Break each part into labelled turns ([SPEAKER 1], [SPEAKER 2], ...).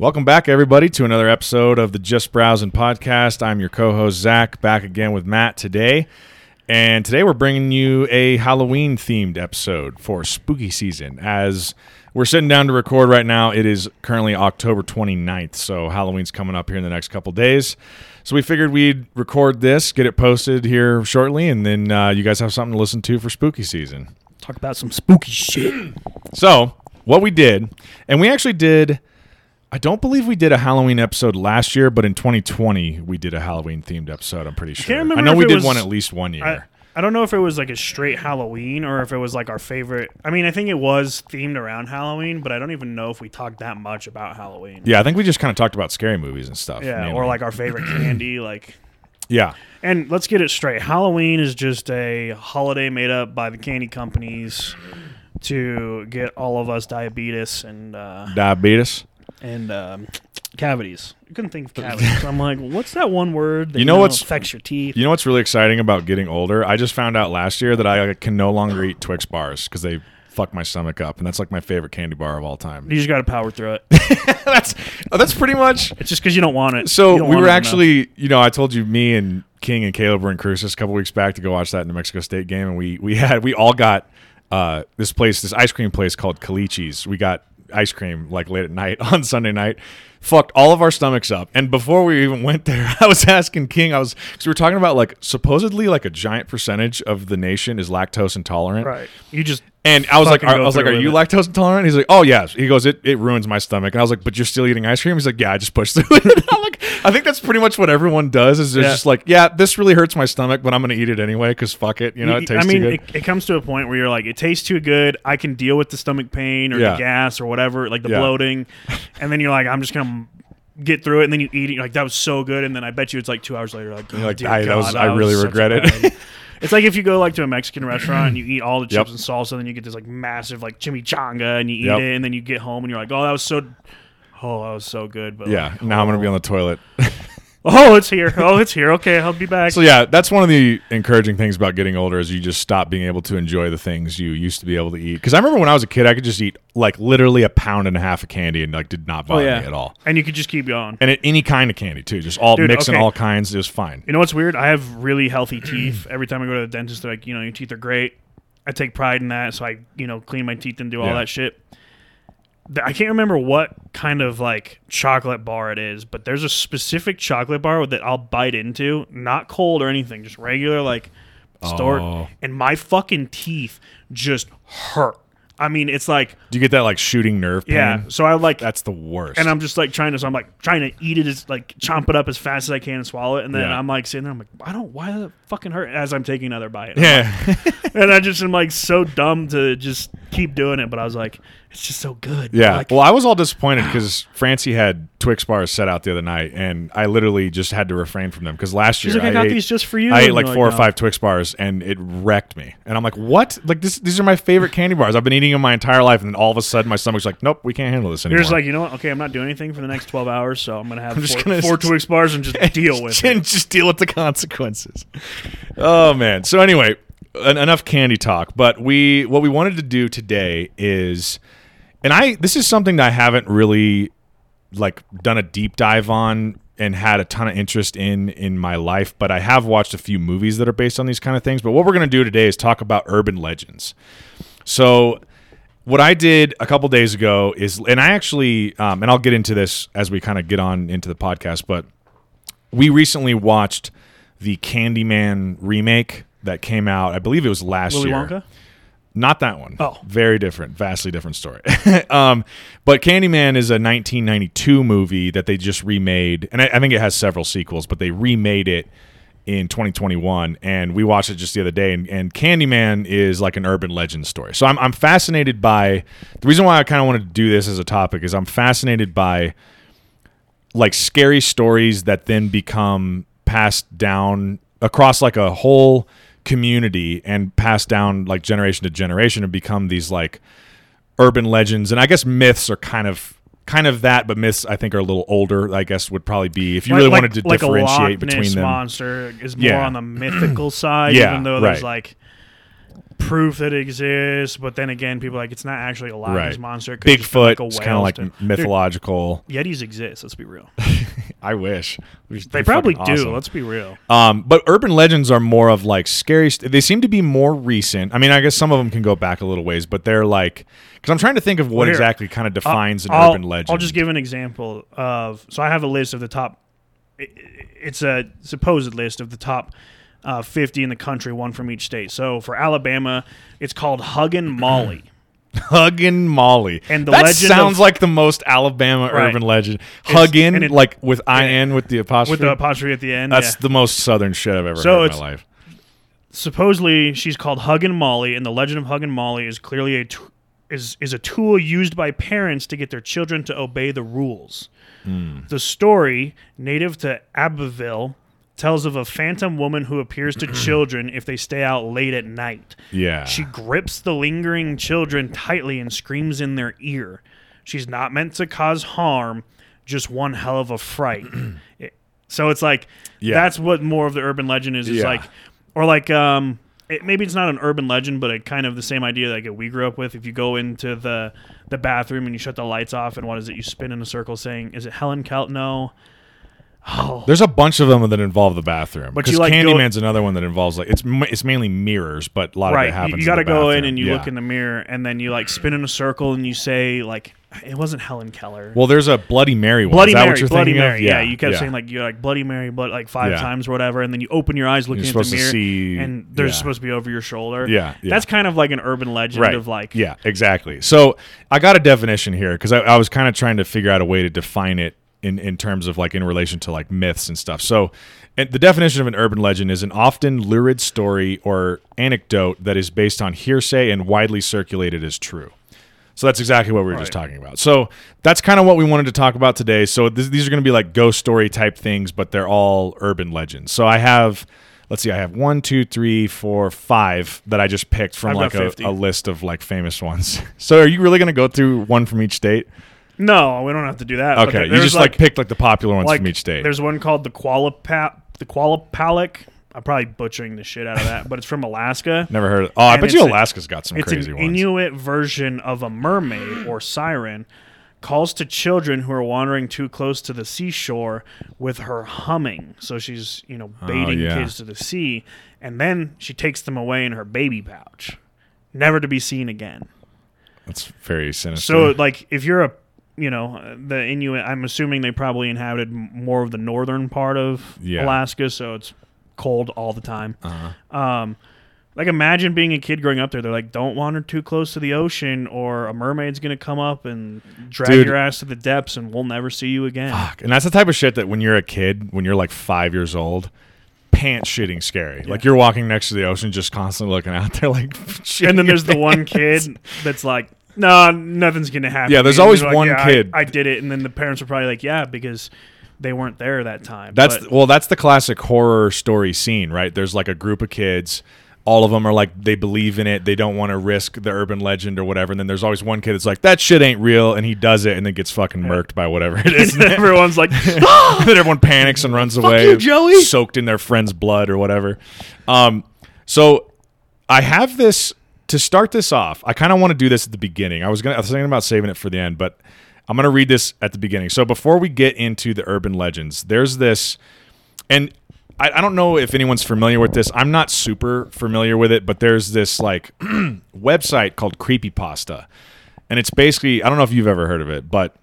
[SPEAKER 1] Welcome back, everybody, to another episode of the Just Browsing podcast. I'm your co host, Zach, back again with Matt today. And today we're bringing you a Halloween themed episode for spooky season. As we're sitting down to record right now, it is currently October 29th. So Halloween's coming up here in the next couple days. So we figured we'd record this, get it posted here shortly, and then uh, you guys have something to listen to for spooky season.
[SPEAKER 2] Talk about some spooky shit.
[SPEAKER 1] So, what we did, and we actually did, I don't believe we did a Halloween episode last year, but in 2020 we did a Halloween themed episode. I'm pretty sure.
[SPEAKER 2] remember
[SPEAKER 1] I know we did
[SPEAKER 2] was-
[SPEAKER 1] one at least one year.
[SPEAKER 2] I, I don't know if it was like a straight Halloween or if it was like our favorite. I mean, I think it was themed around Halloween, but I don't even know if we talked that much about Halloween.
[SPEAKER 1] yeah, I think we just kind of talked about scary movies and stuff.
[SPEAKER 2] Yeah,
[SPEAKER 1] mainly.
[SPEAKER 2] or like our favorite candy. Like,
[SPEAKER 1] yeah,
[SPEAKER 2] and let's get it straight. Halloween is just a holiday made up by the candy companies to get all of us diabetes and uh,
[SPEAKER 1] diabetes.
[SPEAKER 2] And um, cavities. I couldn't think of cavities. I'm like, what's that one word? That,
[SPEAKER 1] You know what's-
[SPEAKER 2] affects your teeth?
[SPEAKER 1] You know what's really exciting about getting older? I just found out last year that I can no longer eat Twix bars because they fuck my stomach up, and that's like my favorite candy bar of all time.
[SPEAKER 2] You just got to power through it.
[SPEAKER 1] that's oh, that's pretty much
[SPEAKER 2] It's just because you don't want it.
[SPEAKER 1] So we were
[SPEAKER 2] it enough.
[SPEAKER 1] actually, you know, I told you, me and King and Caleb were in Cruces a couple weeks back to go watch that New Mexico State game, and we we had we all got uh, this place, this ice cream place called Caliche's. We got ice cream like late at night on Sunday night. Fucked all of our stomachs up, and before we even went there, I was asking King. I was because we were talking about like supposedly like a giant percentage of the nation is lactose intolerant,
[SPEAKER 2] right. You just
[SPEAKER 1] and I was like, I was like, are you
[SPEAKER 2] it.
[SPEAKER 1] lactose intolerant? He's like, oh yes. He goes, it, it ruins my stomach. And I was like, but you're still eating ice cream? He's like, yeah, I just pushed through it. I'm like, I think that's pretty much what everyone does. Is they're
[SPEAKER 2] Yeah.
[SPEAKER 1] just like, yeah, this really hurts my stomach, but I'm gonna eat it anyway because fuck it. You know, it tastes
[SPEAKER 2] I mean,
[SPEAKER 1] too good.
[SPEAKER 2] It, it comes to a point where you're like, it tastes too good. I can deal with the stomach pain or
[SPEAKER 1] Yeah.
[SPEAKER 2] the gas or whatever, like the
[SPEAKER 1] Yeah.
[SPEAKER 2] bloating, and then you're like, I'm just gonna get through it, and then you eat it. You're like, that was so good, and then I bet you it's like two hours later, like, oh,
[SPEAKER 1] like, I- that was-
[SPEAKER 2] God,
[SPEAKER 1] I really regret it.
[SPEAKER 2] It's like if you go like to a Mexican restaurant and you eat all the chips
[SPEAKER 1] Yep.
[SPEAKER 2] and salsa, and then you get this like massive like chimichanga, and you eat
[SPEAKER 1] Yep.
[SPEAKER 2] it, and then you get home and you're like, oh, that was so, oh, that was so good. But
[SPEAKER 1] yeah.
[SPEAKER 2] like,
[SPEAKER 1] Now I'm gonna be
[SPEAKER 2] oh.
[SPEAKER 1] on the toilet.
[SPEAKER 2] Oh, it's here. Oh, it's here. Okay, I'll be back.
[SPEAKER 1] so yeah, that's one of the encouraging things about getting older is you just stop being able to enjoy the things you used to be able to eat. Because I remember when I was a kid, I could just eat like literally a pound and a half of candy and like did not
[SPEAKER 2] oh
[SPEAKER 1] bother
[SPEAKER 2] yeah,
[SPEAKER 1] me at all.
[SPEAKER 2] And you could just keep going.
[SPEAKER 1] And it, any kind of candy too, just all
[SPEAKER 2] Dude,
[SPEAKER 1] mixing
[SPEAKER 2] okay.
[SPEAKER 1] all kinds, it was fine.
[SPEAKER 2] You know what's weird? I have really healthy teeth. Every time I go to the dentist, they're like, you know, your teeth are great. I take pride in that, so I, you know, clean my teeth and do all
[SPEAKER 1] Yeah.
[SPEAKER 2] that shit. I can't remember what kind of like chocolate bar it is, but there's a specific chocolate bar that I'll bite into, not cold or anything, just regular like store,
[SPEAKER 1] Oh.
[SPEAKER 2] and my fucking teeth just hurt. I mean, it's like
[SPEAKER 1] Do you get that like shooting nerve pain?
[SPEAKER 2] yeah. So I like
[SPEAKER 1] That's the worst.
[SPEAKER 2] and I'm just like trying to, so I'm like trying to eat it as like chomp it up as fast as I can and swallow it, and then
[SPEAKER 1] Yeah.
[SPEAKER 2] I'm like sitting there, I'm like, I don't, why does it fucking hurt? As I'm taking another bite,
[SPEAKER 1] yeah.
[SPEAKER 2] and I just am like so dumb to just keep doing it, but I was like, it's just so good.
[SPEAKER 1] Yeah.
[SPEAKER 2] Like,
[SPEAKER 1] well, I was all disappointed ah. because Francie had Twix bars set out the other night, and I literally just had to refrain from them because last year
[SPEAKER 2] like, I, got
[SPEAKER 1] ate,
[SPEAKER 2] these just for you.
[SPEAKER 1] I ate like four or
[SPEAKER 2] "No."
[SPEAKER 1] five Twix bars, and it wrecked me. And I'm like, what? Like this? These are my favorite candy bars. I've been eating them my entire life, and then all of a sudden, my stomach's like, nope, we can't handle this anymore.
[SPEAKER 2] You're just like, you know what? Okay, I'm not doing anything for the next 12 hours, so I'm gonna have I'm
[SPEAKER 1] just
[SPEAKER 2] four,
[SPEAKER 1] gonna
[SPEAKER 2] four Twix bars and just deal with
[SPEAKER 1] and
[SPEAKER 2] it.
[SPEAKER 1] just deal with the consequences. Oh man. So anyway, en- enough candy talk. But we what we wanted to do today is, and I this is something that I haven't really like done a deep dive on and had a ton of interest in in my life but i have watched a few movies that are based on these kind of things but what we're going to do today is talk about urban legends so what I did a couple days ago is, and I actually, um, and I'll get into this as we kind of get on into the podcast, but we recently watched the Candyman remake that came out. I believe it was last
[SPEAKER 2] Willy
[SPEAKER 1] year.
[SPEAKER 2] Wonka.
[SPEAKER 1] Not that one.
[SPEAKER 2] Oh.
[SPEAKER 1] very different, vastly different story. um, but Candyman is a 1992 movie that they just remade, and I, I think it has several sequels, but they remade it in 2021, and we watched it just the other day. And, and Candyman is like an urban legend story. So I'm, I'm fascinated by the reason why I kind of wanted to do this as a topic is I'm fascinated by like scary stories that then become passed down across like a whole community and passed down like generation to generation and become these like urban legends and I guess myths are kind of kind of that but myths I think are a little older I guess would probably be if you really wanted to
[SPEAKER 2] like
[SPEAKER 1] differentiate
[SPEAKER 2] a Loch
[SPEAKER 1] between them
[SPEAKER 2] monster is more
[SPEAKER 1] Yeah.
[SPEAKER 2] on the mythical side,
[SPEAKER 1] Yeah,
[SPEAKER 2] even though there's
[SPEAKER 1] right.
[SPEAKER 2] like proof that it exists, but then again, people are like it's not actually a Ness
[SPEAKER 1] Right.
[SPEAKER 2] monster. It could've just been,
[SPEAKER 1] Bigfoot,
[SPEAKER 2] like, a
[SPEAKER 1] it's kind of like mythological.
[SPEAKER 2] Dude, Yetis exist. Let's be real.
[SPEAKER 1] I wish They're
[SPEAKER 2] probably do.
[SPEAKER 1] awesome.
[SPEAKER 2] Let's be real.
[SPEAKER 1] Um, but urban legends are more of like scary. St- they seem to be more recent. I mean, I guess some of them can go back a little ways, but they're like because I'm trying to think of what
[SPEAKER 2] Here,
[SPEAKER 1] exactly kind of defines an
[SPEAKER 2] I'll-
[SPEAKER 1] urban legend.
[SPEAKER 2] I'll just give an example of. So I have a list of the top. It's a supposed list of the top uh, 50 in the country, one from each state. So for Alabama, it's called Huggin' Molly.
[SPEAKER 1] Huggin' Molly.
[SPEAKER 2] And the
[SPEAKER 1] that
[SPEAKER 2] legend
[SPEAKER 1] sounds
[SPEAKER 2] of-
[SPEAKER 1] like the most Alabama
[SPEAKER 2] Right.
[SPEAKER 1] urban legend. Huggin',
[SPEAKER 2] it-
[SPEAKER 1] like with in with the apostrophe.
[SPEAKER 2] with the apostrophe at the end.
[SPEAKER 1] That's
[SPEAKER 2] yeah.
[SPEAKER 1] the most southern shit I've ever
[SPEAKER 2] So
[SPEAKER 1] heard in my life.
[SPEAKER 2] supposedly she's called Huggin' Molly, and the legend of Huggin' Molly is clearly a t- is is a tool used by parents to get their children to obey the rules.
[SPEAKER 1] Hmm.
[SPEAKER 2] The story, native to Abbeville, tells of a phantom woman who appears to children if they stay out late at night.
[SPEAKER 1] Yeah.
[SPEAKER 2] She grips the lingering children tightly and screams in their ear. She's not meant to cause harm, just one hell of a fright. It- so it's like
[SPEAKER 1] Yeah.
[SPEAKER 2] that's what more of the urban legend is. Is
[SPEAKER 1] Yeah.
[SPEAKER 2] like, or like, um, it, maybe it's not an urban legend, but it kind of the same idea like that we grew up with. If you go into the the bathroom and you shut the lights off, and what is it? You spin in a circle saying, "Is it Helen Keller?" No. Oh,
[SPEAKER 1] There's a bunch of them that involve the bathroom.
[SPEAKER 2] But
[SPEAKER 1] Because
[SPEAKER 2] you, like, go-
[SPEAKER 1] Candyman's another one that involves like it's it's mainly mirrors, but a lot of it happens.
[SPEAKER 2] You, you got to go in and you
[SPEAKER 1] Yeah.
[SPEAKER 2] look in the mirror, and then you like spin in a circle and you say like, "It wasn't Helen Keller."
[SPEAKER 1] Well, there's a Bloody Mary one.
[SPEAKER 2] Bloody
[SPEAKER 1] Is that
[SPEAKER 2] Mary,
[SPEAKER 1] what you're
[SPEAKER 2] Bloody
[SPEAKER 1] thinking
[SPEAKER 2] Mary.
[SPEAKER 1] of?
[SPEAKER 2] Yeah, you kept
[SPEAKER 1] yeah.
[SPEAKER 2] saying like you're like Bloody Mary, but like five
[SPEAKER 1] Yeah.
[SPEAKER 2] times or whatever, and then you open your eyes looking at the mirror,
[SPEAKER 1] see-
[SPEAKER 2] and they're
[SPEAKER 1] yeah.
[SPEAKER 2] supposed to be over your shoulder.
[SPEAKER 1] Yeah, yeah.
[SPEAKER 2] that's kind of like an urban legend
[SPEAKER 1] right.
[SPEAKER 2] of like
[SPEAKER 1] yeah, exactly. So I got a definition here because I, I was kind of trying to figure out a way to define it in in terms of like in relation to like myths and stuff. So. And the definition of an urban legend is an often lurid story or anecdote that is based on hearsay and widely circulated as true. So that's exactly what we were just talking about. So that's kind of what we wanted to talk about today. So this, these are going to be like ghost story type things, but they're all urban legends. So I have, let's see, I have one, two, three, four, five that I just picked from
[SPEAKER 2] I've
[SPEAKER 1] like a, a list of like famous ones. so are you really going to go through one from each state?
[SPEAKER 2] No, we don't have to do that.
[SPEAKER 1] Okay, you just like, picked like the popular ones
[SPEAKER 2] like,
[SPEAKER 1] from each state.
[SPEAKER 2] There's one called the Qualapa the Qalupalik. I'm probably butchering the shit out of that, but it's from Alaska.
[SPEAKER 1] Never heard. Of, oh, I
[SPEAKER 2] And
[SPEAKER 1] bet you
[SPEAKER 2] a-
[SPEAKER 1] Alaska's got some
[SPEAKER 2] It's
[SPEAKER 1] crazy
[SPEAKER 2] an
[SPEAKER 1] ones.
[SPEAKER 2] Inuit version of a mermaid or siren. Calls to children who are wandering too close to the seashore with her humming. So she's, you know, oh, baiting
[SPEAKER 1] Oh, yeah.
[SPEAKER 2] kids to the sea. And then she takes them away in her baby pouch, never to be seen again.
[SPEAKER 1] That's very sinister.
[SPEAKER 2] So, like, if you're a, you know, the Inuit, I'm assuming they probably inhabited more of the northern part of
[SPEAKER 1] Yeah.
[SPEAKER 2] Alaska, so it's cold all the time.
[SPEAKER 1] uh-huh.
[SPEAKER 2] Um, like imagine being a kid growing up there. They're like, don't wander too close to the ocean, or a mermaid's gonna come up and drag
[SPEAKER 1] Dude.
[SPEAKER 2] your ass to the depths, and we'll never see you again.
[SPEAKER 1] Fuck. And that's the type of shit that when you're a kid, when you're like five years old, pants shitting scary. Like you're walking next to the ocean, just constantly looking out there, like.
[SPEAKER 2] And then there's the one kid that's like, no, nothing's gonna happen.
[SPEAKER 1] Yeah, there's
[SPEAKER 2] And
[SPEAKER 1] always
[SPEAKER 2] they're like,
[SPEAKER 1] one
[SPEAKER 2] "Yeah, I-
[SPEAKER 1] kid."
[SPEAKER 2] I, did it, and then the parents are probably like, yeah, because they weren't there that time.
[SPEAKER 1] That's
[SPEAKER 2] But-
[SPEAKER 1] well, that's the classic horror story scene, right? There's like a group of kids. All of them are like they believe in it. They don't want to risk the urban legend or whatever. And then there's always one kid that's like that shit ain't real, and he does it, and then gets fucking murked by whatever it is.
[SPEAKER 2] and everyone's like,
[SPEAKER 1] then everyone panics and runs away,
[SPEAKER 2] you, Joey.
[SPEAKER 1] soaked in their friend's blood or whatever. Um, so I have this to start this off. I kind of want to do this at the beginning. I was gonna I was thinking about saving it for the end, but I'm gonna read this at the beginning. So before we get into the urban legends, there's this, and I, I don't know if anyone's familiar with this. I'm not super familiar with it, but there's this like website called Creepypasta. And it's basically I don't know if you've ever heard of it, but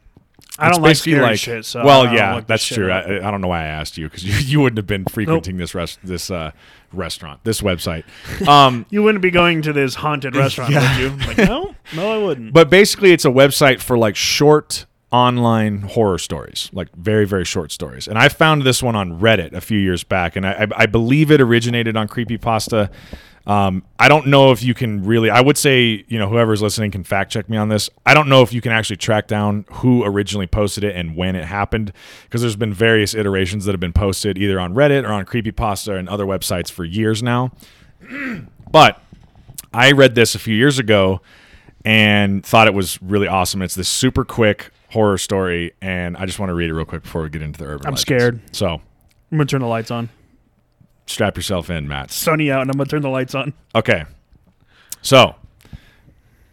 [SPEAKER 2] I don't like scary shit. So
[SPEAKER 1] well, yeah,
[SPEAKER 2] this
[SPEAKER 1] that's true. I, I don't know why I asked you because you, you wouldn't have been frequenting this rest this uh, restaurant, this website. Um,
[SPEAKER 2] You wouldn't be going to this haunted restaurant,
[SPEAKER 1] Yeah.
[SPEAKER 2] would you? Like, no, no, I wouldn't.
[SPEAKER 1] but basically, it's a website for like short online horror stories, like very very short stories. And I found this one on Reddit a few years back, and I, I, I believe it originated on Creepypasta. Um, I don't know if you can really. I would say you know whoever's listening can fact check me on this. I don't know if you can actually track down who originally posted it and when it happened because there's been various iterations that have been posted either on Reddit or on Creepypasta and other websites for years now. but I read this a few years ago and thought it was really awesome. It's this super quick horror story, and I just want to read it real quick before we get into the urban.
[SPEAKER 2] I'm
[SPEAKER 1] legends.
[SPEAKER 2] scared.
[SPEAKER 1] So
[SPEAKER 2] I'm gonna turn the lights on.
[SPEAKER 1] Strap yourself in, Matt.
[SPEAKER 2] Sunny out, and I'm gonna turn the lights on.
[SPEAKER 1] Okay. So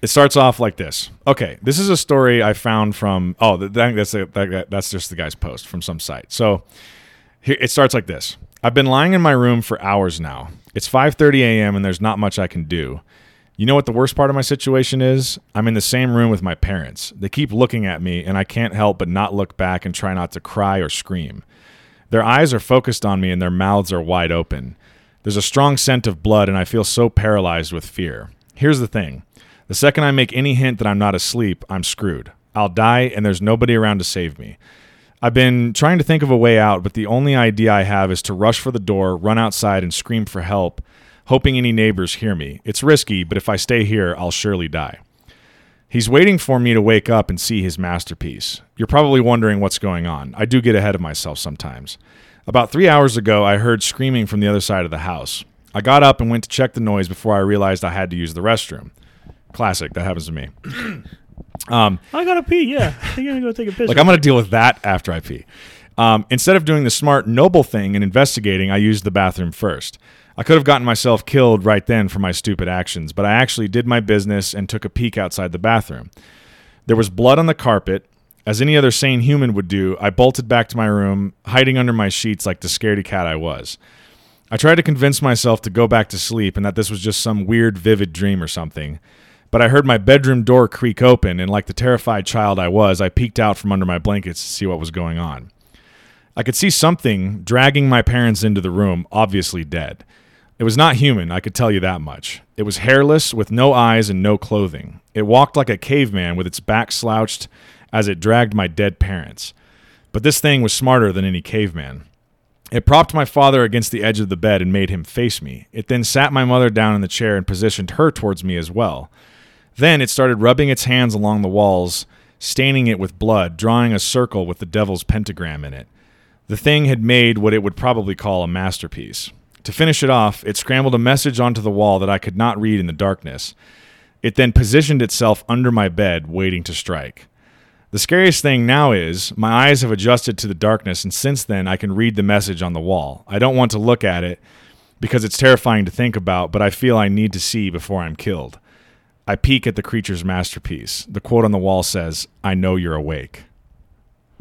[SPEAKER 1] it starts off like this. Okay, this is a story I found from. Oh, that, that's a, that, that's just the guy's post from some site. So here it starts like this. I've been lying in my room for hours now. It's 5:30 a.m. and there's not much I can do. You know what the worst part of my situation is? I'm in the same room with my parents. They keep looking at me and I can't help but not look back and try not to cry or scream. Their eyes are focused on me and their mouths are wide open. There's a strong scent of blood and I feel so paralyzed with fear. Here's the thing. The second I make any hint that I'm not asleep, I'm screwed. I'll die and there's nobody around to save me. I've been trying to think of a way out, but the only idea I have is to rush for the door, run outside, and scream for help, hoping any neighbors hear me. It's risky, but if I stay here, I'll surely die. He's waiting for me to wake up and see his masterpiece. You're probably wondering what's going on. I do get ahead of myself sometimes. About three hours ago, I heard screaming from the other side of the house. I got up and went to check the noise before I realized I had to use the restroom. Classic. That happens to me.
[SPEAKER 2] Um, I gotta pee. Yeah, I think I'm gonna go take a piss.
[SPEAKER 1] Like I'm going to deal with that after I pee. Um, instead of doing the smart, noble thing and investigating, I used the bathroom first. I could have gotten myself killed right then for my stupid actions, but I actually did my business and took a peek outside the bathroom. There was blood on the carpet. As any other sane human would do, I bolted back to my room, hiding under my sheets like the scaredy cat I was. I tried to convince myself to go back to sleep and that this was just some weird, vivid dream or something. But I heard my bedroom door creak open, and like the terrified child I was, I peeked out from under my blankets to see what was going on. I could see something dragging my parents into the room, obviously dead. It was not human, I could tell you that much. It was hairless, with no eyes and no clothing. It walked like a caveman with its back slouched as it dragged my dead parents. But this thing was smarter than any caveman. It propped my father against the edge of the bed and made him face me. It then sat my mother down in the chair and positioned her towards me as well. Then it started rubbing its hands along the walls, staining it with blood, drawing a circle with the devil's pentagram in it. The thing had made what it would probably call a masterpiece. To finish it off, it scrambled a message onto the wall that I could not read in the darkness. It then positioned itself under my bed, waiting to strike. The scariest thing now is my eyes have adjusted to the darkness, and since then I can read the message on the wall. I don't want to look at it because it's terrifying to think about, but I feel I need to see before I'm killed. I peek at the creature's masterpiece. The quote on the wall says, I know you're awake.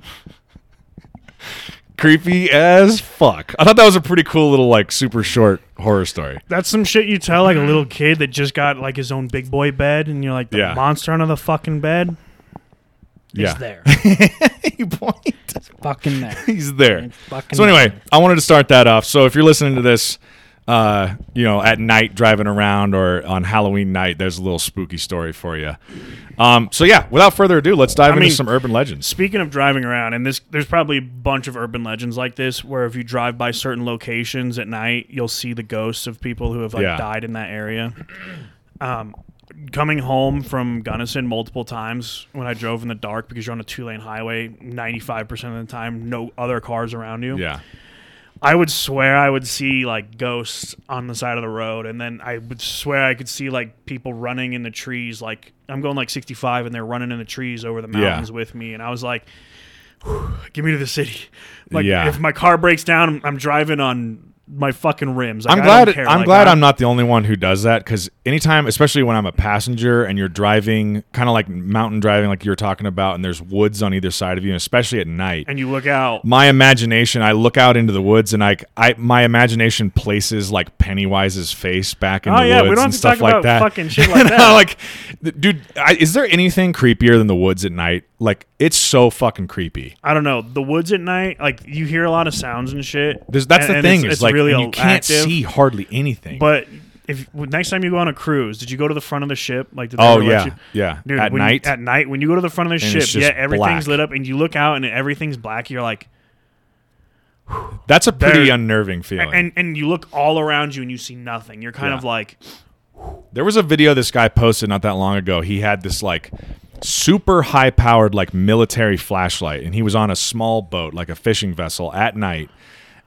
[SPEAKER 1] Creepy as fuck. I thought that was a pretty cool little, like, super short horror story.
[SPEAKER 2] That's some shit you tell like a little kid that just got like his own big boy bed, and you're like the
[SPEAKER 1] Yeah.
[SPEAKER 2] monster under the fucking bed.
[SPEAKER 1] Yeah.
[SPEAKER 3] It's there.
[SPEAKER 1] you point.
[SPEAKER 3] fucking there.
[SPEAKER 1] He's there.
[SPEAKER 3] It's fucking
[SPEAKER 1] So anyway,
[SPEAKER 3] there.
[SPEAKER 1] I wanted to start that off. So if you're listening to this, uh, you know, at night driving around or on Halloween night, there's a little spooky story for you. Um, so yeah, without further ado, let's dive
[SPEAKER 2] I
[SPEAKER 1] into
[SPEAKER 2] mean,
[SPEAKER 1] some urban legends.
[SPEAKER 2] Speaking of driving around, and this, there's probably a bunch of urban legends like this, where if you drive by certain locations at night, you'll see the ghosts of people who have like
[SPEAKER 1] Yeah.
[SPEAKER 2] died in that area. Um, coming home from Gunnison multiple times when I drove in the dark because you're on a two lane highway, 95% of the time, no other cars around you.
[SPEAKER 1] Yeah.
[SPEAKER 2] I would swear I would see like ghosts on the side of the road, and then I would swear I could see like people running in the trees. Like I'm going like 65, and they're running in the trees over the
[SPEAKER 1] Yeah.
[SPEAKER 2] mountains with me, and I was like, "Whew, "Give me to the city." Like
[SPEAKER 1] Yeah.
[SPEAKER 2] if my car breaks down, I'm driving on my fucking rims. Like,
[SPEAKER 1] I'm glad. I'm
[SPEAKER 2] Like,
[SPEAKER 1] glad
[SPEAKER 2] I-
[SPEAKER 1] I'm not the only one who does that because anytime, especially when I'm a passenger and you're driving, kind of like mountain driving, like you were talking about, and there's woods on either side of you, and especially at night.
[SPEAKER 2] And you look out.
[SPEAKER 1] my imagination, I look out into the woods and I, I my imagination places like Pennywise's face back in
[SPEAKER 2] Oh
[SPEAKER 1] the
[SPEAKER 2] yeah,
[SPEAKER 1] woods
[SPEAKER 2] we don't
[SPEAKER 1] and
[SPEAKER 2] have to
[SPEAKER 1] stuff
[SPEAKER 2] talk
[SPEAKER 1] like
[SPEAKER 2] about
[SPEAKER 1] that.
[SPEAKER 2] fucking shit like that.
[SPEAKER 1] Like, dude, I, is there anything creepier than the woods at night? Like, it's so fucking creepy.
[SPEAKER 2] I don't know. The woods at night, like you hear a lot of sounds and shit.
[SPEAKER 1] There's, that's
[SPEAKER 2] and-
[SPEAKER 1] the
[SPEAKER 2] and
[SPEAKER 1] thing
[SPEAKER 2] it's-
[SPEAKER 1] is
[SPEAKER 2] it's
[SPEAKER 1] like
[SPEAKER 2] really
[SPEAKER 1] you can't
[SPEAKER 2] active.
[SPEAKER 1] see hardly anything.
[SPEAKER 2] But if next time you go on a cruise, did you go to the front of the ship? Like, did they
[SPEAKER 1] oh yeah,
[SPEAKER 2] you-
[SPEAKER 1] yeah.
[SPEAKER 2] Dude,
[SPEAKER 1] at
[SPEAKER 2] you-
[SPEAKER 1] night,
[SPEAKER 2] at night, when you go to the front of the ship, yeah, everything's
[SPEAKER 1] black.
[SPEAKER 2] lit up, and you look out and everything's black. You're like,
[SPEAKER 1] that's a pretty unnerving feeling.
[SPEAKER 2] and and you look all around you and you see nothing. You're kind
[SPEAKER 1] Yeah.
[SPEAKER 2] of like,
[SPEAKER 1] There was a video this guy posted not that long ago. He had this like super high powered like military flashlight and he was on a small boat like a fishing vessel at night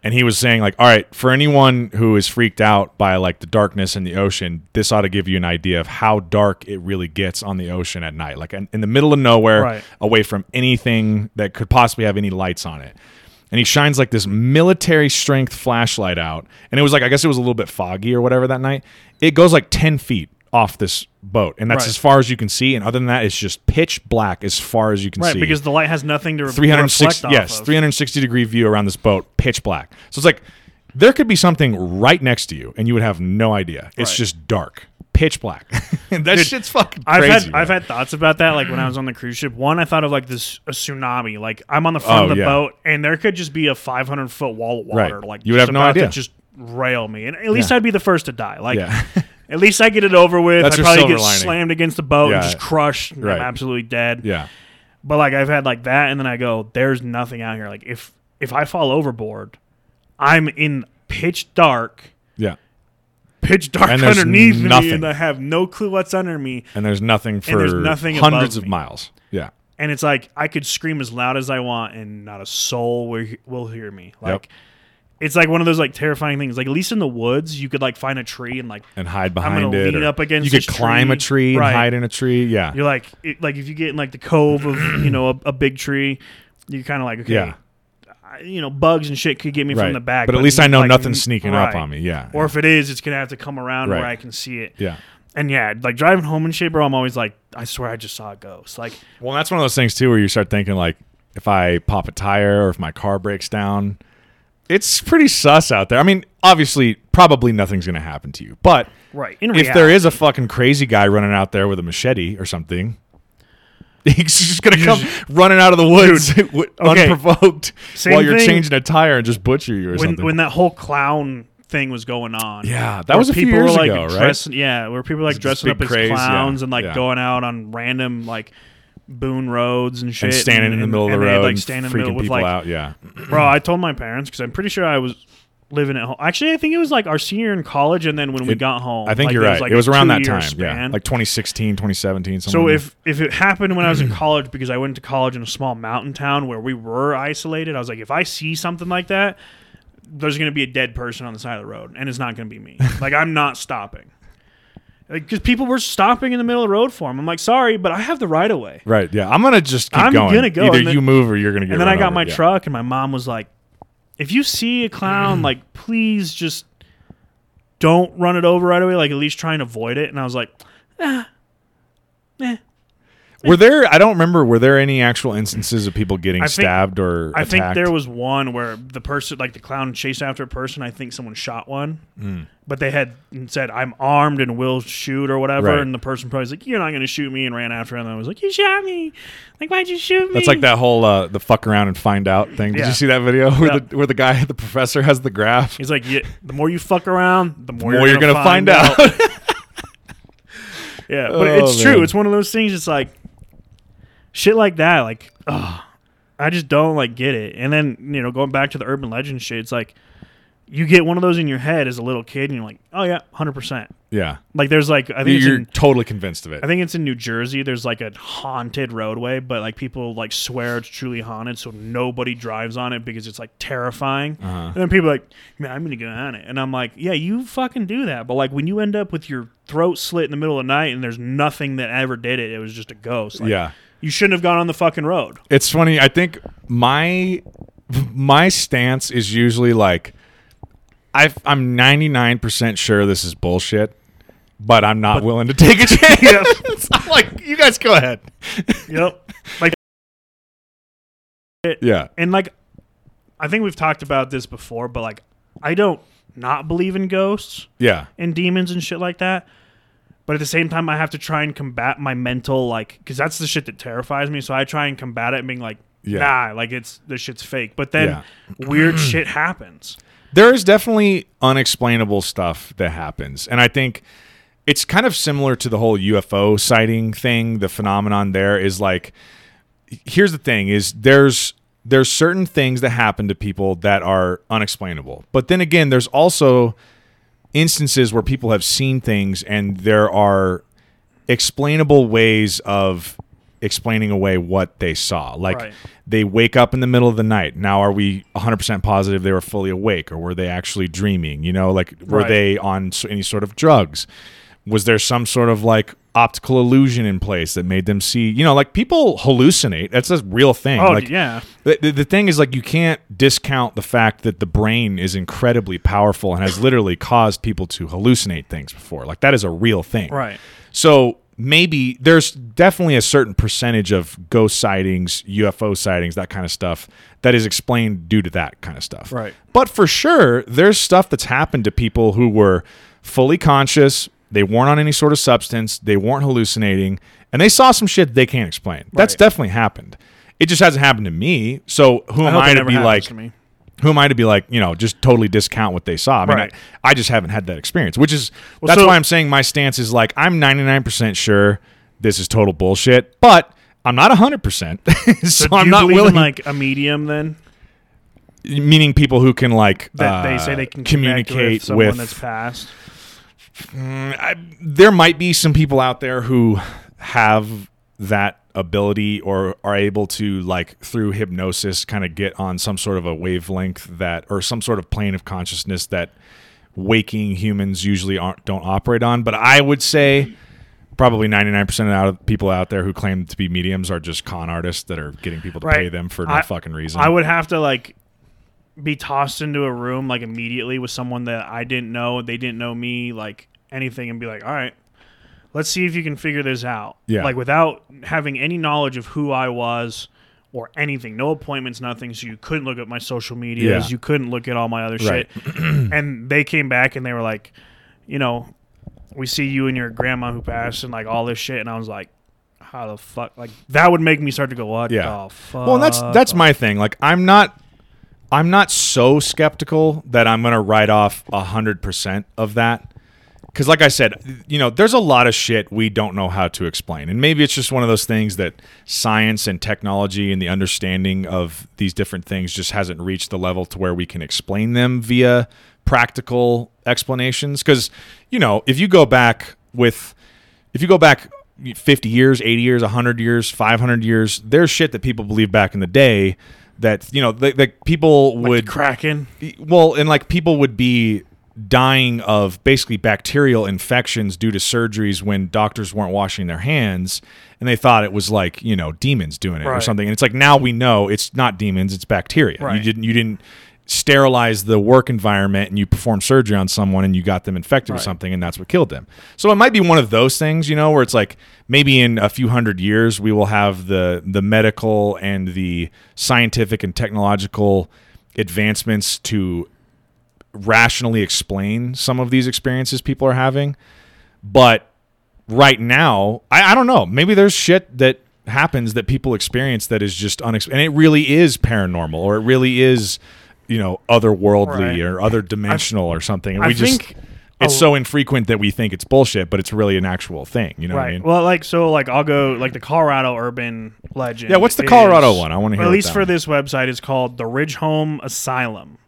[SPEAKER 1] and he was saying like all right for anyone who is freaked out by like the darkness in the ocean this ought to give you an idea of how dark it really gets on the ocean at night like in, in the middle of nowhere
[SPEAKER 2] Right.
[SPEAKER 1] away from anything that could possibly have any lights on it and he shines like this military strength flashlight out and it was like i guess it was a little bit foggy or whatever that night it goes like 10 feet off this boat, and that's
[SPEAKER 2] Right.
[SPEAKER 1] as far as you can see. And other than that, it's just pitch black as far as you can see.
[SPEAKER 2] Right,
[SPEAKER 1] see.
[SPEAKER 2] because the light has nothing to re-
[SPEAKER 1] 360
[SPEAKER 2] reflect off
[SPEAKER 1] yes
[SPEAKER 2] of.
[SPEAKER 1] 360 degree view around this boat pitch black so it's like there could be something right next to you and you would have no idea it's
[SPEAKER 2] Right.
[SPEAKER 1] just dark pitch black and that shit's fucking
[SPEAKER 2] I've
[SPEAKER 1] crazy
[SPEAKER 2] had I've had thoughts about that. Like when I was on the cruise ship, one I thought of like this a tsunami. Like I'm on the front
[SPEAKER 1] Oh,
[SPEAKER 2] of the
[SPEAKER 1] yeah.
[SPEAKER 2] boat, and there could just be a 500 foot wall of water.
[SPEAKER 1] Right.
[SPEAKER 2] Like
[SPEAKER 1] You would
[SPEAKER 2] just
[SPEAKER 1] have no
[SPEAKER 2] about
[SPEAKER 1] idea.
[SPEAKER 2] To just rail me, and at least
[SPEAKER 1] Yeah.
[SPEAKER 2] I'd be the first to die. Like
[SPEAKER 1] yeah
[SPEAKER 2] at least I get it over with.
[SPEAKER 1] That's your
[SPEAKER 2] probably
[SPEAKER 1] silver
[SPEAKER 2] get
[SPEAKER 1] lining.
[SPEAKER 2] slammed against the boat
[SPEAKER 1] Yeah.
[SPEAKER 2] and just crushed. and
[SPEAKER 1] Right.
[SPEAKER 2] I'm absolutely dead.
[SPEAKER 1] yeah
[SPEAKER 2] But like I've had like that, and then I go, "There's nothing out here." Like if if I fall overboard, I'm in pitch dark.
[SPEAKER 1] yeah
[SPEAKER 2] Pitch dark
[SPEAKER 1] And there's
[SPEAKER 2] underneath me, and I have no clue what's under me.
[SPEAKER 1] and there's nothing for
[SPEAKER 2] there's nothing
[SPEAKER 1] hundreds of
[SPEAKER 2] me.
[SPEAKER 1] miles yeah
[SPEAKER 2] and it's like I could scream as loud as I want, and not a soul will, will hear me. Like it's like one of those like terrifying things. Like at least in the woods, you could like find a tree and like
[SPEAKER 1] and hide behind it
[SPEAKER 2] lean up against
[SPEAKER 1] you could climb a
[SPEAKER 2] tree.
[SPEAKER 1] tree
[SPEAKER 2] Right.
[SPEAKER 1] and hide in a tree yeah
[SPEAKER 2] you're like it, like if you get in like the cove of you know a, a big tree, you're kind of like okay,
[SPEAKER 1] yeah
[SPEAKER 2] I- you know bugs and shit could get me
[SPEAKER 1] right
[SPEAKER 2] from the back,
[SPEAKER 1] but at least i know
[SPEAKER 2] like,
[SPEAKER 1] nothing's sneaking up on me yeah
[SPEAKER 2] Or if it is, it's gonna have to come around
[SPEAKER 1] Right.
[SPEAKER 2] where I can see it.
[SPEAKER 1] yeah
[SPEAKER 2] And yeah, like driving home and shit, bro. I'm always like, I swear I just saw a ghost. Like
[SPEAKER 1] Well, that's one of those things too, where you start thinking like, if I pop a tire or if my car breaks down, it's pretty sus out there. I mean, obviously, probably nothing's going to happen to you, but
[SPEAKER 2] right
[SPEAKER 1] if
[SPEAKER 2] reality,
[SPEAKER 1] there is a fucking crazy guy running out there with a machete or something. He's just gonna come running out of the woods unprovoked while you're
[SPEAKER 2] thing-
[SPEAKER 1] changing a tire and just butcher you or
[SPEAKER 2] when
[SPEAKER 1] something.
[SPEAKER 2] when that whole clown thing was going on.
[SPEAKER 1] Yeah, that was a few
[SPEAKER 2] people
[SPEAKER 1] years
[SPEAKER 2] were, like,
[SPEAKER 1] ago, right?
[SPEAKER 2] dressing- Yeah, where people were, like dressing up as
[SPEAKER 1] craze, yeah,
[SPEAKER 2] clowns and like
[SPEAKER 1] yeah.
[SPEAKER 2] going out on random like boon roads and shit,
[SPEAKER 1] and standing in the
[SPEAKER 2] and-
[SPEAKER 1] middle of the
[SPEAKER 2] and
[SPEAKER 1] road,
[SPEAKER 2] like
[SPEAKER 1] and
[SPEAKER 2] standing in the
[SPEAKER 1] freaking
[SPEAKER 2] middle with
[SPEAKER 1] people
[SPEAKER 2] like,
[SPEAKER 1] out. Yeah,
[SPEAKER 2] bro. I told my parents because I'm pretty sure I was living at home. Actually, I think it was like our senior in college, and then when we
[SPEAKER 1] It-
[SPEAKER 2] got home,
[SPEAKER 1] I think
[SPEAKER 2] like,
[SPEAKER 1] you're right.
[SPEAKER 2] like
[SPEAKER 1] it was around that time, yeah, like 2016, 2017.
[SPEAKER 2] So
[SPEAKER 1] in
[SPEAKER 2] if if it happened when I was in college because I went to college in a small mountain town where we were isolated, I was like, if I see something like that, there's going to be a dead person on the side of the road, and it's not going to be me. like I'm not stopping. Because people were stopping in the middle of the road for him. I'm like, sorry, but I have the right of way.
[SPEAKER 1] Right. Yeah. I'm gonna just keep
[SPEAKER 2] I'm
[SPEAKER 1] going.
[SPEAKER 2] gonna go,
[SPEAKER 1] Either
[SPEAKER 2] then-
[SPEAKER 1] you move or you're gonna get.
[SPEAKER 2] and then I got
[SPEAKER 1] over,
[SPEAKER 2] my
[SPEAKER 1] yeah.
[SPEAKER 2] truck, and my mom was like, if you see a clown, like, please just don't run it over right away. Like, at least try and avoid it. And I was like, ah, eh.
[SPEAKER 1] Were there? I don't remember. Were there any actual instances of people getting
[SPEAKER 2] I think-
[SPEAKER 1] stabbed or?
[SPEAKER 2] I think
[SPEAKER 1] attacked?
[SPEAKER 2] there was one where the person, like the clown, chased after a person. I think someone shot one,
[SPEAKER 1] Hmm.
[SPEAKER 2] but they had said, "I'm armed and will shoot" or whatever.
[SPEAKER 1] Right.
[SPEAKER 2] And the person probably was like, "You're not going to shoot me," and ran after him. And I was like, "You shot me! Like, why'd you shoot me?"
[SPEAKER 1] That's like that whole uh, the fuck around and find out thing. Did
[SPEAKER 2] Yeah.
[SPEAKER 1] you see that video where
[SPEAKER 2] Yeah.
[SPEAKER 1] the where the guy, the professor, has the graph?
[SPEAKER 2] He's like, yeah, "The more you fuck around, the more,
[SPEAKER 1] More you're
[SPEAKER 2] gonna,
[SPEAKER 1] find out.
[SPEAKER 2] yeah, but
[SPEAKER 1] Oh,
[SPEAKER 2] it's true.
[SPEAKER 1] man.
[SPEAKER 2] It's one of those things. It's like shit like that. Like, ugh, I just don't like get it. And then you know, going back to the urban legend shit, it's like you get one of those in your head as a little kid, and you're like, oh yeah, hundred percent.
[SPEAKER 1] yeah,
[SPEAKER 2] Like there's like I think
[SPEAKER 1] you're
[SPEAKER 2] in,
[SPEAKER 1] totally convinced of it.
[SPEAKER 2] I think it's in New Jersey. There's like a haunted roadway, but like people like swear it's truly haunted, so nobody drives on it because it's like terrifying.
[SPEAKER 1] Uh-huh.
[SPEAKER 2] And then people are like, man, I'm gonna go on it, and I'm like, yeah, you fucking do that. But like when you end up with your throat slit in the middle of the night and there's nothing that ever did it, it was just a ghost. Like,
[SPEAKER 1] yeah,
[SPEAKER 2] you shouldn't have gone on the fucking road.
[SPEAKER 1] it's funny. I think my my stance is usually like I I'm 99 percent sure this is bullshit, but I'm not willing to take a chance. I'm like, you guys go ahead.
[SPEAKER 2] yep. Like,
[SPEAKER 1] Yeah,
[SPEAKER 2] and like, I think we've talked about this before, but like, I don't not believe in ghosts.
[SPEAKER 1] yeah,
[SPEAKER 2] and demons and shit like that. But at the same time, I have to try and combat my mental like because that's the shit that terrifies me. So I try and combat it, and being like,
[SPEAKER 1] Yeah.
[SPEAKER 2] nah, like it's this shit's fake. But then
[SPEAKER 1] Yeah.
[SPEAKER 2] weird mm. shit happens.
[SPEAKER 1] there is definitely unexplainable stuff that happens and i think it's kind of similar to the whole ufo sighting thing the phenomenon there is like here's the thing is there's there's certain things that happen to people that are unexplainable but then again there's also instances where people have seen things and there are explainable ways of explaining away what they saw like
[SPEAKER 2] Right.
[SPEAKER 1] they wake up in the middle of the night. Now, are we 100% positive they were fully awake or were they actually dreaming? You know, like, were
[SPEAKER 2] Right.
[SPEAKER 1] they on any sort of drugs? Was there some sort of like optical illusion in place that made them see. You know, like people hallucinate. That's a real thing.
[SPEAKER 2] Oh
[SPEAKER 1] like,
[SPEAKER 2] yeah,
[SPEAKER 1] the, the, the thing is, like, you can't discount the fact that the brain is incredibly powerful and has literally caused people to hallucinate things before. Like, that is a real thing.
[SPEAKER 2] right.
[SPEAKER 1] So maybe there's definitely a certain percentage of ghost sightings, UFO sightings, that kind of stuff that is explained due to that kind of stuff.
[SPEAKER 2] Right.
[SPEAKER 1] But for sure, there's stuff that's happened to people who were fully conscious. They weren't on any sort of substance. They weren't hallucinating, and they saw some shit they can't explain. That's definitely happened. It just hasn't happened to me. So who
[SPEAKER 2] I
[SPEAKER 1] am I, to be like?
[SPEAKER 2] to.
[SPEAKER 1] Who am I to be like? You know, just totally discount what they saw. I mean,
[SPEAKER 2] Right.
[SPEAKER 1] I, I just haven't had that experience, which is
[SPEAKER 2] Well,
[SPEAKER 1] that's
[SPEAKER 2] so-
[SPEAKER 1] why I'm saying my stance is like I'm 99% sure this is total bullshit, but I'm not 100%. so,
[SPEAKER 2] So
[SPEAKER 1] I'm not willing.
[SPEAKER 2] in like a medium then
[SPEAKER 1] meaning people who can like
[SPEAKER 2] that they
[SPEAKER 1] uh,
[SPEAKER 2] say they can
[SPEAKER 1] communicate
[SPEAKER 2] with someone
[SPEAKER 1] with.
[SPEAKER 2] that's passed.
[SPEAKER 1] Mm, I, there might be some people out there who have that ability or are able to like through hypnosis kind of get on some sort of a wavelength that or some sort of plane of consciousness that waking humans usually aren't don't operate on but i would say probably 99% of people out there who claim to be mediums are just con artists that are getting people to
[SPEAKER 2] Right.
[SPEAKER 1] pay them for no
[SPEAKER 2] I-
[SPEAKER 1] fucking reason
[SPEAKER 2] I would have to like be tossed into a room like immediately with someone that I didn't know, they didn't know me, like anything, and be like, all right, let's see if you can figure this out.
[SPEAKER 1] Yeah.
[SPEAKER 2] Like without having any knowledge of who I was or anything, no appointments, nothing. So you couldn't look at my social medias,
[SPEAKER 1] Yeah.
[SPEAKER 2] you couldn't look at all my other
[SPEAKER 1] Right.
[SPEAKER 2] shit. and they came back and they were like, you know, we see you and your grandma who passed and like all this shit. And I was like, how the fuck? Like that would make me start to go, what
[SPEAKER 1] Yeah.
[SPEAKER 2] the fuck?
[SPEAKER 1] Well, that's that's my thing. Like I'm not I'm not so skeptical that I'm going to write off 100% of that. Cuz like I said, you know, there's a lot of shit we don't know how to explain. And maybe it's just one of those things that science and technology and the understanding of these different things just hasn't reached the level to where we can explain them via practical explanations cuz you know, if you go back with if you go back 50 years, 80 years, 100 years, 500 years, there's shit that people believed back in the day that, you know, that people
[SPEAKER 2] Like
[SPEAKER 1] would,
[SPEAKER 2] Kraken.
[SPEAKER 1] well, and like people would be dying of basically bacterial infections due to surgeries when doctors weren't washing their hands and they thought it was like, you know, demons doing it or something. And it's like now we know it's not demons, it's bacteria. You didn't you didn't sterilize the work environment and you perform surgery on someone and you got them infected with something and that's what killed them. So it might be one of those things, you know, where it's like maybe in a few hundred years we will have the the medical and the scientific and technological advancements to rationally explain some of these experiences people are having. But right now, I, I don't know. Maybe there's shit that happens that people experience that is just unexplained. And it really is paranormal or it really is, you know, otherworldly
[SPEAKER 2] Right.
[SPEAKER 1] or other dimensional or something. And
[SPEAKER 2] I
[SPEAKER 1] we just it's so infrequent that we think it's bullshit, but it's really an actual thing. You know what I
[SPEAKER 2] right.
[SPEAKER 1] mean?
[SPEAKER 2] Well, like so, like I'll go like the Colorado urban legend.
[SPEAKER 1] Yeah, what's the Colorado one? I wanna hear
[SPEAKER 2] At least for
[SPEAKER 1] one-
[SPEAKER 2] this website, is called the Ridge Home Asylum.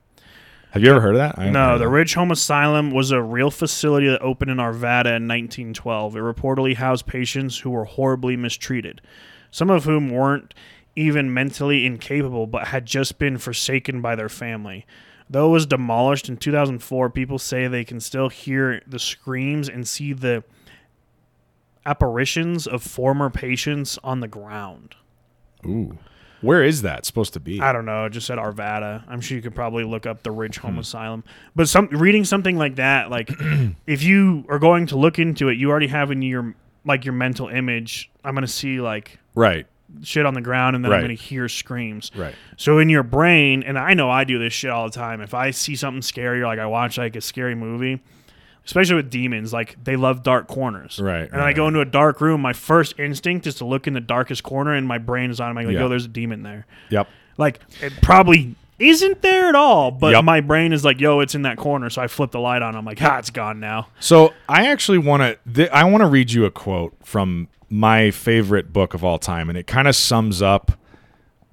[SPEAKER 1] Have you ever heard of that? I
[SPEAKER 2] No, the
[SPEAKER 1] that.
[SPEAKER 2] Ridge Home Asylum was a real facility that opened in Arvada in 1912. It reportedly housed patients who were horribly mistreated, some of whom weren't even mentally incapable but had just been forsaken by their family. Though it was demolished in 2004, people say they can still hear the screams and see the apparitions of former patients on the ground.
[SPEAKER 1] Ooh. Where is that supposed to be?
[SPEAKER 2] I don't know. It just said Arvada. I'm sure you could probably look up the Ridge
[SPEAKER 1] Hmm.
[SPEAKER 2] Home Asylum. But some reading something like that, like if you are going to look into it, you already have in your like your mental image. I'm gonna see like
[SPEAKER 1] right.
[SPEAKER 2] Shit on the ground, and then
[SPEAKER 1] Right.
[SPEAKER 2] I'm gonna hear screams.
[SPEAKER 1] Right.
[SPEAKER 2] So in your brain, and I know I do this shit all the time. If I see something scary, or like I watch like a scary movie, especially with demons, like they love dark corners.
[SPEAKER 1] Right,
[SPEAKER 2] And then I go
[SPEAKER 1] right.
[SPEAKER 2] into a dark room. My first instinct is to look in the darkest corner, and my brain is automatically like,
[SPEAKER 1] Yeah.
[SPEAKER 2] "Yo, there's a demon there."
[SPEAKER 1] Yep.
[SPEAKER 2] Like it probably isn't there at all, but
[SPEAKER 1] Yep.
[SPEAKER 2] my brain is like, "Yo, it's in that corner." So I flip the light on. I'm like, "Ah, it's gone now."
[SPEAKER 1] So I actually want to. Th- I want to read you a quote from my favorite book of all time, and it kind of sums up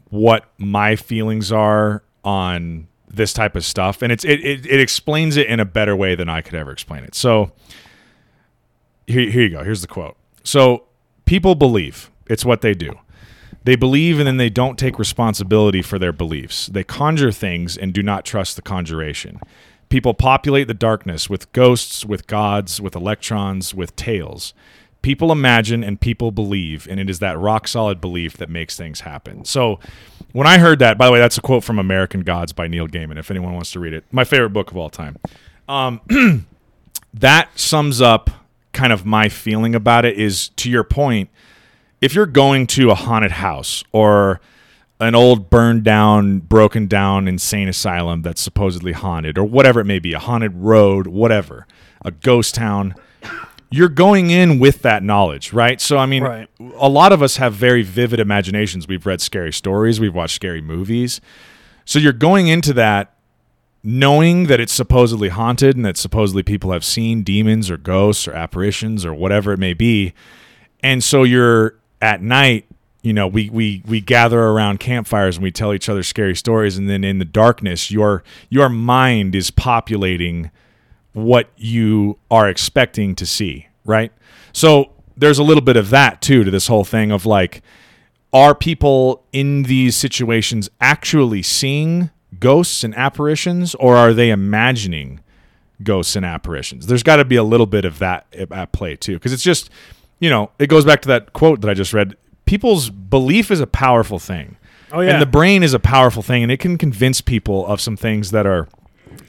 [SPEAKER 1] what my feelings are on this type of stuff, and it's it, it it explains it in a better way than I could ever explain it. So here here you go. Here's the quote. So people believe it's what they do. They believe and then they don't take responsibility for their beliefs. They conjure things and do not trust the conjuration. People populate the darkness with ghosts, with gods, with electrons, with tales. People imagine and people believe, and it is that rock solid belief that makes things happen. So, when I heard that, by the way, that's a quote from American Gods by Neil Gaiman. If anyone wants to read it, my favorite book of all time. Um, that sums up kind of my feeling about it. Is to your point, if you're going to a haunted house or an old burned down, broken down insane asylum that's supposedly haunted, or whatever it may be, a haunted road, whatever, a ghost town, you're going in with that knowledge, right? So, I mean,
[SPEAKER 2] Right.
[SPEAKER 1] a lot of us have very vivid imaginations. We've read scary stories, we've watched scary movies. So, you're going into that knowing that it's supposedly haunted and that supposedly people have seen demons or ghosts or apparitions or whatever it may be. And so you're at night, you know, we we we gather around campfires and we tell each other scary stories and then in the darkness your your mind is populating what you are expecting to see, right? So there's a little bit of that too to this whole thing of like are people in these situations actually seeing ghosts and apparitions or are they imagining ghosts and apparitions there's got to be a little bit of that at play too because it's just you know it goes back to that quote that i just read. People's belief is a powerful thing.
[SPEAKER 2] Oh yeah.
[SPEAKER 1] and the brain is a powerful thing and it can convince people of some things that are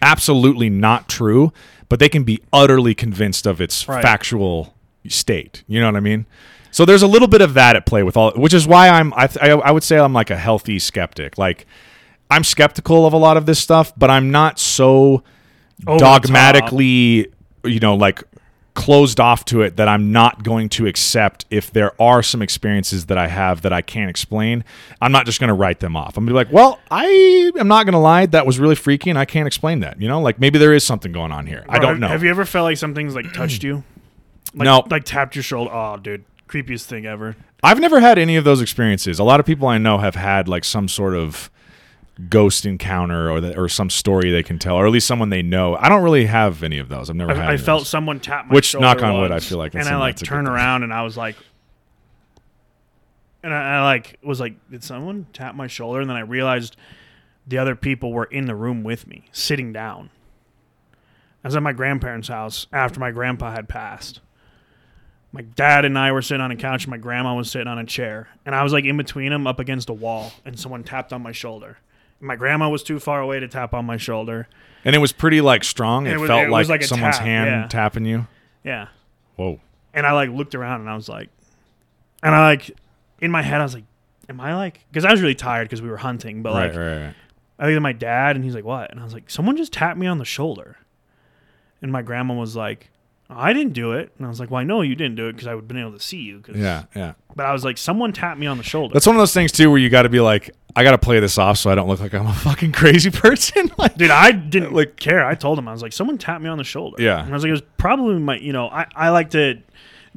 [SPEAKER 1] absolutely not true but they can be utterly convinced of its
[SPEAKER 2] Right.
[SPEAKER 1] factual state. You know what i mean? So there's a little bit of that at play with all which is why i'm i, th- I, would say i'm like a healthy skeptic. Like i'm skeptical of a lot of this stuff but i'm not so
[SPEAKER 2] Over
[SPEAKER 1] dogmatically you know like closed off to it that I'm not going to accept if there are some experiences that I have that I can't explain. I'm not just going to write them off. I'm going to be like, well, I am not going to lie. That was really freaky and I can't explain that. You know, like maybe there is something going on here. I don't
[SPEAKER 2] have-
[SPEAKER 1] know.
[SPEAKER 2] Have you ever felt like something's like touched you? Like,
[SPEAKER 1] No.
[SPEAKER 2] Like tapped your shoulder. Oh, dude, creepiest thing ever.
[SPEAKER 1] I've never had any of those experiences. A lot of people I know have had like some sort of ghost encounter or the, or some story they can tell or at least someone they know. I don't really have any of those. I've never had
[SPEAKER 2] I, I felt someone tap my
[SPEAKER 1] Which, knock on wood, I feel like
[SPEAKER 2] and I like turn
[SPEAKER 1] thing.
[SPEAKER 2] around and I was like, and I, I like was like, did someone tap my shoulder? And then I realized the other people were in the room with me, sitting down. I was at my grandparents' house after my grandpa had passed. My dad and I were sitting on a couch, and my grandma was sitting on a chair, and I was like in between them, up against a wall, and someone tapped on my shoulder. My grandma was too far away to tap on my shoulder.
[SPEAKER 1] And it was pretty like strong. It,
[SPEAKER 2] It was-
[SPEAKER 1] felt
[SPEAKER 2] it
[SPEAKER 1] like,
[SPEAKER 2] like
[SPEAKER 1] someone's
[SPEAKER 2] tap,
[SPEAKER 1] hand
[SPEAKER 2] yeah.
[SPEAKER 1] tapping you.
[SPEAKER 2] Yeah,
[SPEAKER 1] Whoa.
[SPEAKER 2] and I like looked around and I was like, and I like in my head I was like, am I like because I was really tired because we were hunting, but
[SPEAKER 1] Right,
[SPEAKER 2] like
[SPEAKER 1] right, right.
[SPEAKER 2] I looked at my dad and he's like, what? And I was like, someone just tapped me on the shoulder, and my grandma was like. I didn't do it, and I was like, "Well, I know you didn't do it because I would have been able to see you." 'cause-"
[SPEAKER 1] Yeah, yeah.
[SPEAKER 2] But I was like, "Someone tapped me on the shoulder."
[SPEAKER 1] That's one of those things too where you got to be like, I got to play this off so I don't look like I'm a fucking crazy person. like,
[SPEAKER 2] Dude, I didn't
[SPEAKER 1] Like-
[SPEAKER 2] care. I told him I was like, someone tapped me on the shoulder.
[SPEAKER 1] Yeah.
[SPEAKER 2] and I was like, it was probably my, you know, I, I like to